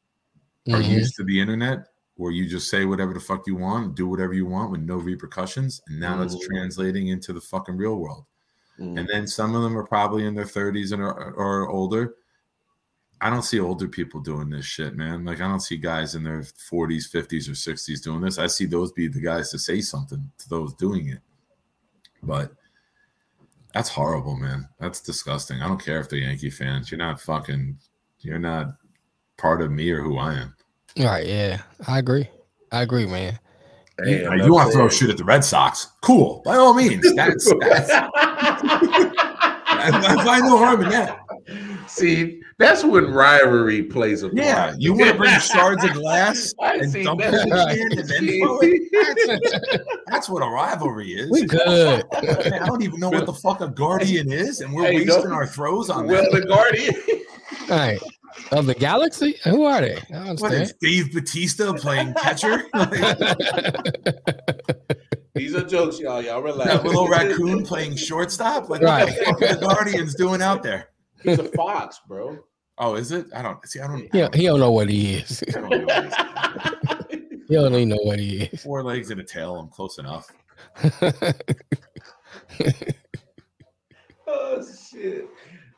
are Mhm. used to the internet where you just say whatever the fuck you want, do whatever you want with no repercussions. And now it's Mhm. translating into the fucking real world. Mhm. And then some of them are probably in their 30s and are, or older. I don't see older people doing this shit, man. Like I don't see guys in their 40s, 50s, or 60s doing this. I see those be the guys to say something to those doing it. But that's horrible, man. That's disgusting. I don't care if they're Yankee fans. You're not fucking you're not part of me or who I am. Right, yeah. I agree. I agree, man. Hey, Now, enough you want to throw said. shit at the Red Sox? Cool, by all means. That's, that's I, I find no harm in that. See, that's when rivalry plays a part. Yeah, you want to bring <laughs> shards of glass I and see dump that. it in the can and then throw it? That's, that's what a rivalry is. We good. Man, I don't even know what the fuck a guardian is, and we're Hey, wasting our throws on well, that. the Guardian. All right. Of the galaxy? Who are they? I What is. Dave Batista playing catcher? <laughs> <laughs> These are jokes, y'all. Y'all relax. that little raccoon playing shortstop? Like, Right. what the fuck are the Guardians doing out there? He's a <laughs> fox, bro. Oh, is it? I don't see. I don't. he, he don't know what he is. I don't know what. <laughs> He don't even know what he is. Four legs and a tail. I'm close enough. <laughs> oh shit,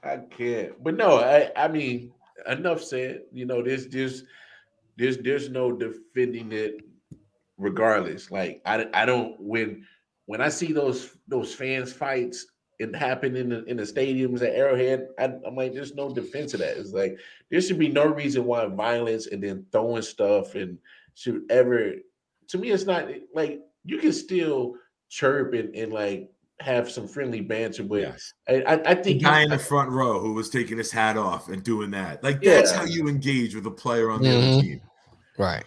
I can't. But no, I, I mean, enough said. You know, there's there's there's there's no defending it. Regardless, like I, I don't when when I see those those fans fights it happened in the in the stadiums at Arrowhead, I, I'm like, there's no defense of that. It's like there should be no reason why violence and then throwing stuff and should ever. To me, it's not like you can still chirp and, and like have some friendly banter, but Yes. I, I, I The think guy in the front row who was taking his hat off and doing that. Like that's Yeah. how you engage with a player on the Mhm. other team. right.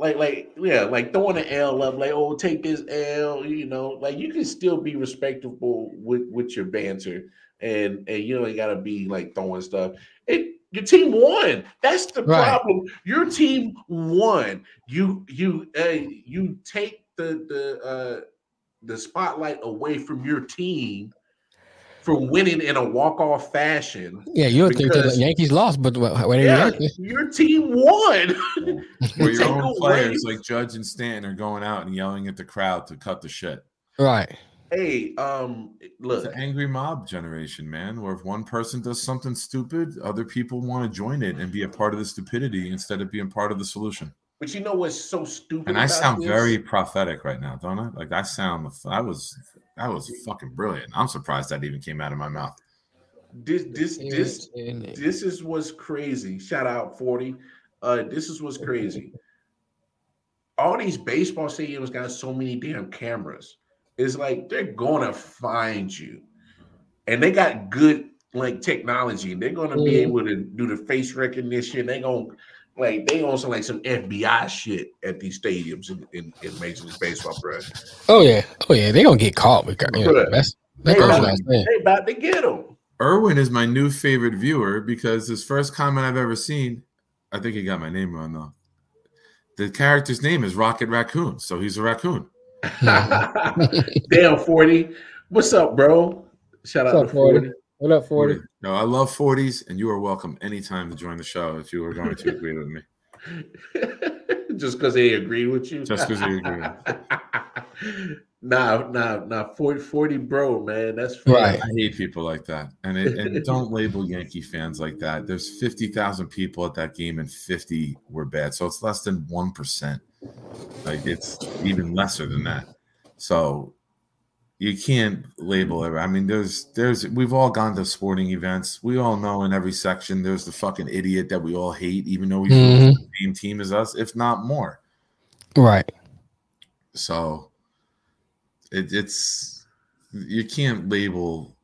Like like yeah, like throwing an L up, like oh take this L, you know, like you can still be respectable with with your banter, and and you don't gotta be like throwing stuff. It your team won. That's the Right. problem. Your team won. You you uh, you take the the uh, the spotlight away from your team for winning in a walk off fashion. Yeah, you would think that the Yankees lost, but when when Yeah, Yankees, your team won. <laughs> Where your Take own away- players like Judge and Stanton are going out and yelling at the crowd to cut the shit. right. Hey, um, It's look, an angry mob generation, man. Where if one person does something stupid, other people want to join it and be a part of the stupidity instead of being part of the solution. But you know what's so stupid? And I sound this? very prophetic right now, don't I? Like I sound, I was, I was fucking brilliant. I'm surprised that even came out of my mouth. this this this And- and- this is what's crazy. Shout out 40. Uh, this is what's crazy. All these baseball stadiums got so many damn cameras. It's like they're gonna find you, and they got good like technology. They're gonna be able to do the face recognition. They gonna like they on some like some FBI shit at these stadiums in, in, in Major League Baseball, bro. oh yeah, oh yeah, they gonna get caught. Because, you know, Bruh. that's They that goes about, they about to get them. Irwin is my new favorite viewer because his first comment I've ever seen, I think he got my name wrong though. The character's name is Rocket Raccoon, so he's a raccoon. <laughs> <laughs> Damn, 40. What's up, bro? Shout out up, to 40. What up, forty? No, I love 40s, and you are welcome anytime to join the show if you are going to agree with me. <laughs> Just because they agreed with you. Just because they agreed. <laughs> Nah, nah, nah. 40, 40 bro, man. That's Right. I hate people like that, and it, and <laughs> don't label Yankee fans like that. There's fifty thousand people at that game, and fifty were bad, so it's less than one percent. Like it's even lesser than that. So you can't label it. I mean, there's there's we've all gone to sporting events. We all know in every section there's the fucking idiot that we all hate, even though we Mhm. the same team as us, if not more. Right. So it, it's you can't label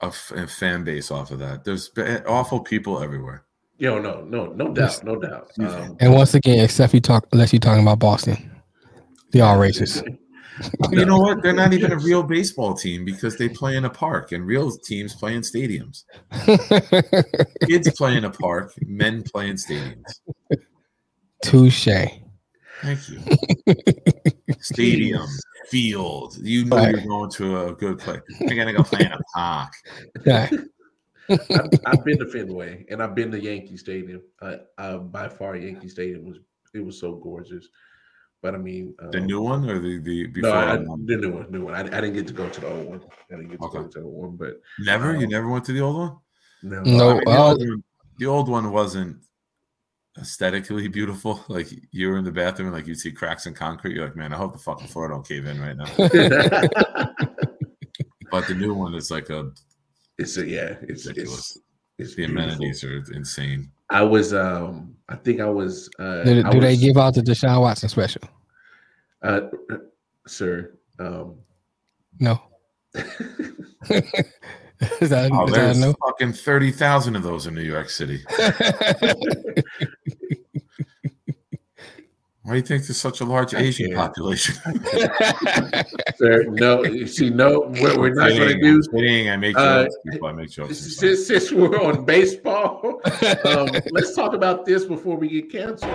a, f- a fan base off of that. There's ba- awful people everywhere. Yo, no, no, no doubt, no doubt. Um, And once again, except you talk unless you're talking about Boston. They all racist. <laughs> You know what? They're not even a real baseball team because they play in a park, and real teams play in stadiums. <laughs> Kids play in a park, men play in stadiums. Touche. Thank you. <laughs> Stadium, field. You know Right. you're going to a good place. You're gonna go play in a park. Right. I've, I've been to Fenway and I've been to Yankee Stadium. Uh, uh, by far, Yankee Stadium was it was so gorgeous. But I mean, um, The new one or the the before? no, I, one? the new one, new one. I, I didn't get to go to the old one. I didn't get to go to the old one, but Never. You never went to the old one. no, No. I mean, the, uh, old one, the old one wasn't aesthetically beautiful. <laughs> Like you were in the bathroom and like you'd see cracks in concrete. You're like, man, I hope the fucking floor don't cave in right now. <laughs> But the new one is like a it's a, yeah, it's Ridiculous. it's it's the beautiful. amenities are insane. I was um I think I was uh Do, I do they give out the Deshaun Watson special? uh sir um No. <laughs> is that, Oh, is that there's no? fucking thirty thousand of those in New York City. <laughs> <laughs> Why do you think there's such a large I Asian can't. population? <laughs> <laughs> sir no you see no what we're not gonna Kidding, do I'm kidding. I make Uh, jokes. people. I make jokes. since, since we're on baseball <laughs> um let's talk about this before we get canceled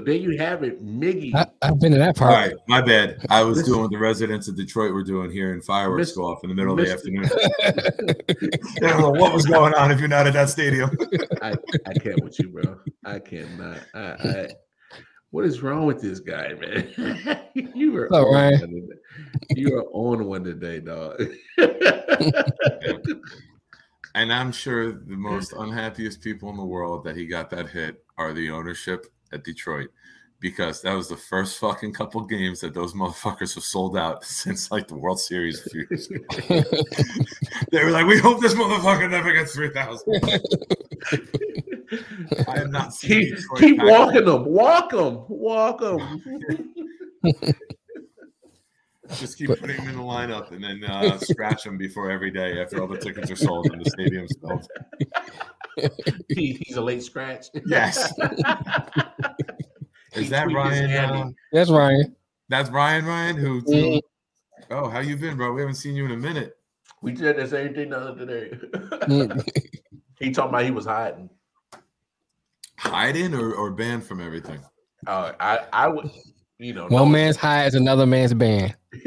so there you have it miggy I, I've been to that part. right, my bad. I was doing what the residents of Detroit were doing here in fireworks Miss- go off in the middle of the afternoon. <laughs> I don't what was going on if you're not at that stadium. I, I can't with you, bro. I cannot. I, I what is wrong with this guy, man? <laughs> you are What's up, on Ryan? one today. You are on one today, dog. And I'm sure the <laughs> most unhappiest people in the world that he got that hit are the ownership at Detroit. Because that was the first fucking couple games that those motherfuckers have sold out <laughs> since like the World Series a few years ago. <laughs> They were like, we hope this motherfucker never gets 3,000. I have not seen keep Detroit keep walking them, walk them, walk them. <laughs> Just keep But- putting him in the lineup and then uh, scratch him before every day after all the tickets are sold and the stadium's built. <laughs> he, he's a late scratch. Yes. <laughs> He Is that Ryan? Uh, That's Ryan. that's Ryan. Ryan, who? Oh, how you been, bro? We haven't seen you in a minute. We did the same thing the other day. <laughs> He talking about he was hiding. Hiding or, or banned from everything? Uh, I I would, you know, One man's high is another man's band. <laughs>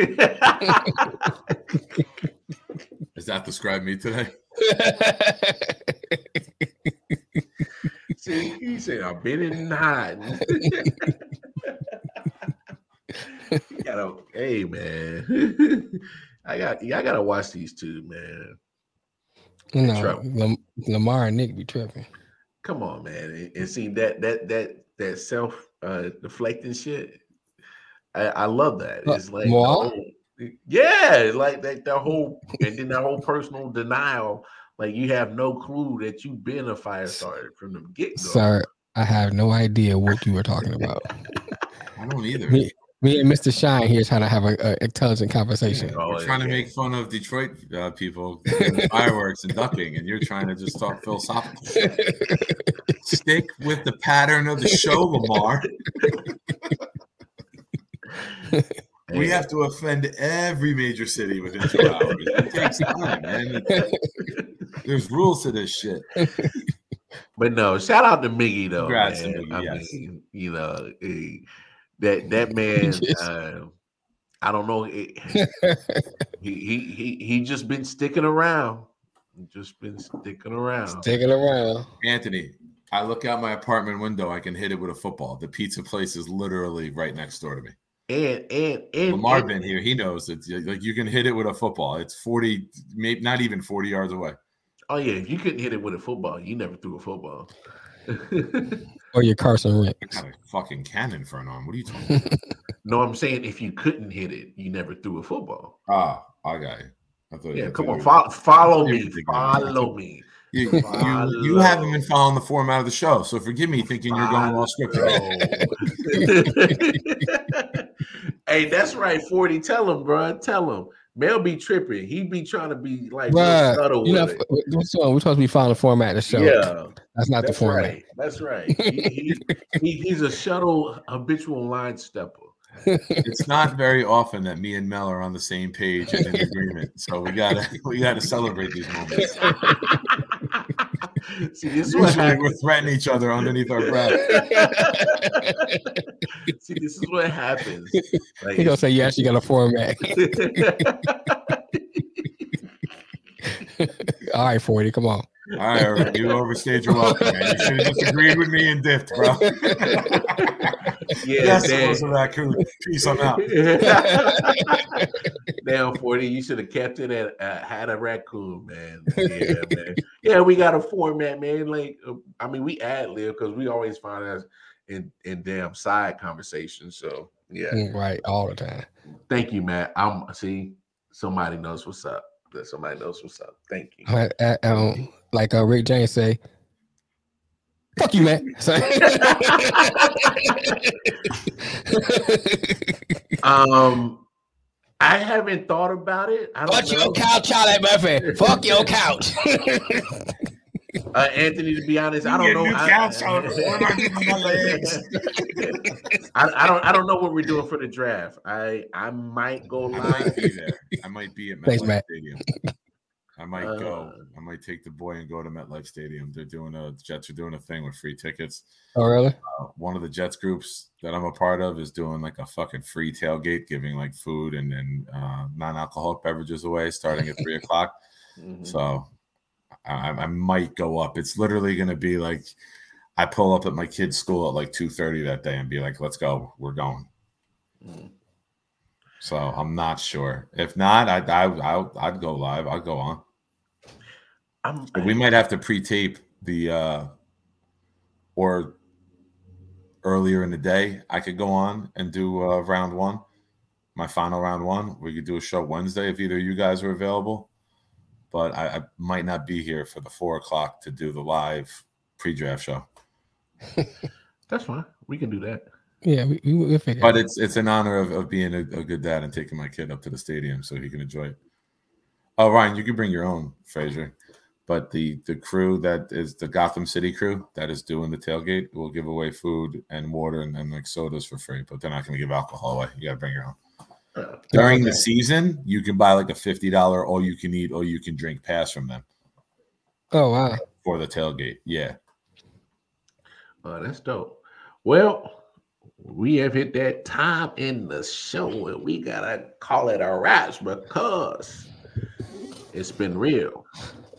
Does that describe me today? See, he said, I've been in hiding. You gotta, hey man, <laughs> I got, yeah, I gotta watch these two, man. you know. Lam- Lamar and Nick be tripping. Come on, man, and, and see that that that that self uh deflecting shit. I, I love that. Uh, It's like the whole- yeah, like that the whole and then that whole personal denial. Like you have no clue that you've been a fire starter from the get go. Sir, I have no idea what you were talking about. <laughs> I don't either. Me, me and Mr. Shine here trying to have a, intelligent conversation. Oh, We're trying to make fun of Detroit uh, people doing fireworks and ducking, and you're trying to just talk philosophical. <laughs> Stick with the pattern of the show, Lamar. <laughs> We have to offend every major city within two hours. It takes time, man. There's rules to this shit. But no, shout out to Miggy though. Congrats to man. Miggy, I yes. mean, you know, eh, that that man. <laughs> Uh, I don't know. eh, he he he he just been sticking around. Just been sticking around. Sticking around. Anthony, I look out my apartment window, I can hit it with a football. The pizza place is literally right next door to me. And and and, Lamar and- been here, he knows it's like you can hit it with a football. It's 40, maybe not even 40 yards away. oh yeah, if you couldn't hit it with a football, you never threw a football. <laughs> Or your Carson I Wentz. got a fucking cannon for an arm. What are you talking about? <laughs> no, I'm saying if you couldn't hit it, you never threw a football. ah, I got you. I Yeah, come on, follow, follow me, were thinking about it. follow me. <laughs> You, you, you haven't been following the format of the show, so forgive me thinking you're going off script. <laughs> hey, that's right, 40. Tell him, bro. Tell him. Mel be tripping. He be trying to be like real Bruh, subtle You know, with it. what's wrong? We're supposed to be following the format of the show. Yeah, That's not the that's format. right. That's right. <laughs> He, he, he, he's a shuttle habitual line stepper. It's not very often that me and Mel are on the same page and in agreement. So we gotta we gotta celebrate these moments. <laughs> See, this is what Usually happens. we're threatening each other underneath our <laughs> breath. See, this is what happens. Like, He gonna say, "Yes, you got a <laughs> format." All right, forty. Come on. All right, all right, you overstayed your welcome, man. You should have just agreed with me and dipped, bro. <laughs> yeah, yes, damn. those are that cool. Peace, I'm out. <laughs> Damn, 40, you should have kept it at uh, had a raccoon, man. Yeah, man. Yeah, we got a format, man. Like, uh, I mean, we ad lib because we always find us in in damn side conversations. So, yeah, Mm, Right, all the time. thank you, Matt. I'm see somebody knows what's up. That somebody knows what's up. Thank you. Uh, uh, um, like uh, Rick James say, "Fuck you, man." <laughs> Um, I haven't thought about it. I don't Fuck know. your couch, Charlie Murphy. Fuck your couch. <laughs> Uh, Anthony, to be honest, I don't know. I, couch, What I doing with my legs? <laughs> I, I don't. I don't know what we're doing for the draft. I I might go I live. might be there. I might be at Thanks, Matt. Stadium. I might go. Uh, I might take the boy and go to MetLife Stadium. They're doing a Jets are doing a thing with free tickets. oh, really? Uh, one of the Jets groups that I'm a part of is doing like a fucking free tailgate, giving like food and and uh, non-alcoholic beverages away starting at three <laughs> o'clock. Mhm. So I, I might go up. It's literally going to be like I pull up at my kid's school at like two thirty that day and be like, "Let's go, we're going." Mhm. So I'm not sure. If not, I I I'd, I'd go live. I'd go on. I'm, But we might have to pre-tape the uh or earlier in the day. I could go on and do uh, round one, my final round one. We could do a show Wednesday if either of you guys are available. But I, I might not be here for the four o'clock to do the live pre-draft show. <laughs> That's fine. We can do that. Yeah, we, we, we'll figure. But it out. it's it's an honor of, of being a, a good dad and taking my kid up to the stadium so he can enjoy it. Oh, Ryan, you can bring your own, Fraser. But the the crew that is the Gotham City crew that is doing the tailgate will give away food and water and, and like sodas for free, but they're not going to give alcohol away. You got to bring your own. Uh, During the season, you can buy like a fifty dollar all you can eat or you can drink pass from them oh wow. for the tailgate. Yeah, Oh, that's dope. Well, we have hit that time in the show, and we gotta call it a wrap because it's been real.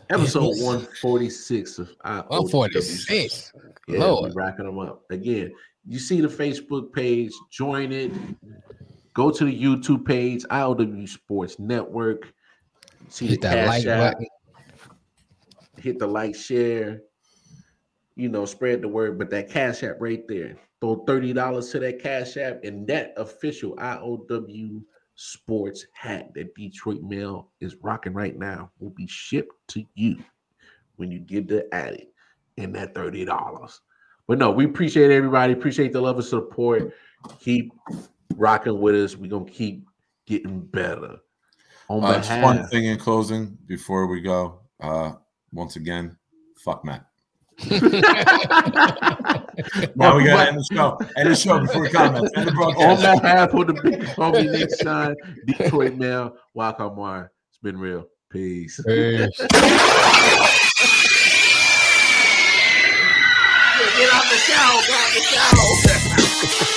Episode 146 of I One forty six. Yeah, Lord. we racking them up. Again, you see the Facebook page, join it. Go to the YouTube page, IOW Sports Network. See Hit the that like button. Hit the like, share. You know, spread the word. But that cash app right there, throw thirty dollars to that cash app, and that official IOW Sports hat that Detroit Mail is rocking right now will be shipped to you when you get the addict in that thirty dollars. But no, we appreciate everybody. Appreciate the love and support. keep rocking with us. We're gonna keep getting better. On uh, behalf, one thing in closing before we go. Uh, once again, fuck Matt. <laughs> <laughs> <laughs> now we got to end the show. End the show before we comment. End the broadcast. On behalf of the big homie Shine, Detroit Mail, Wildcard Mar. It's been real. Peace. Peace. <laughs> Get out the show. Get out the show.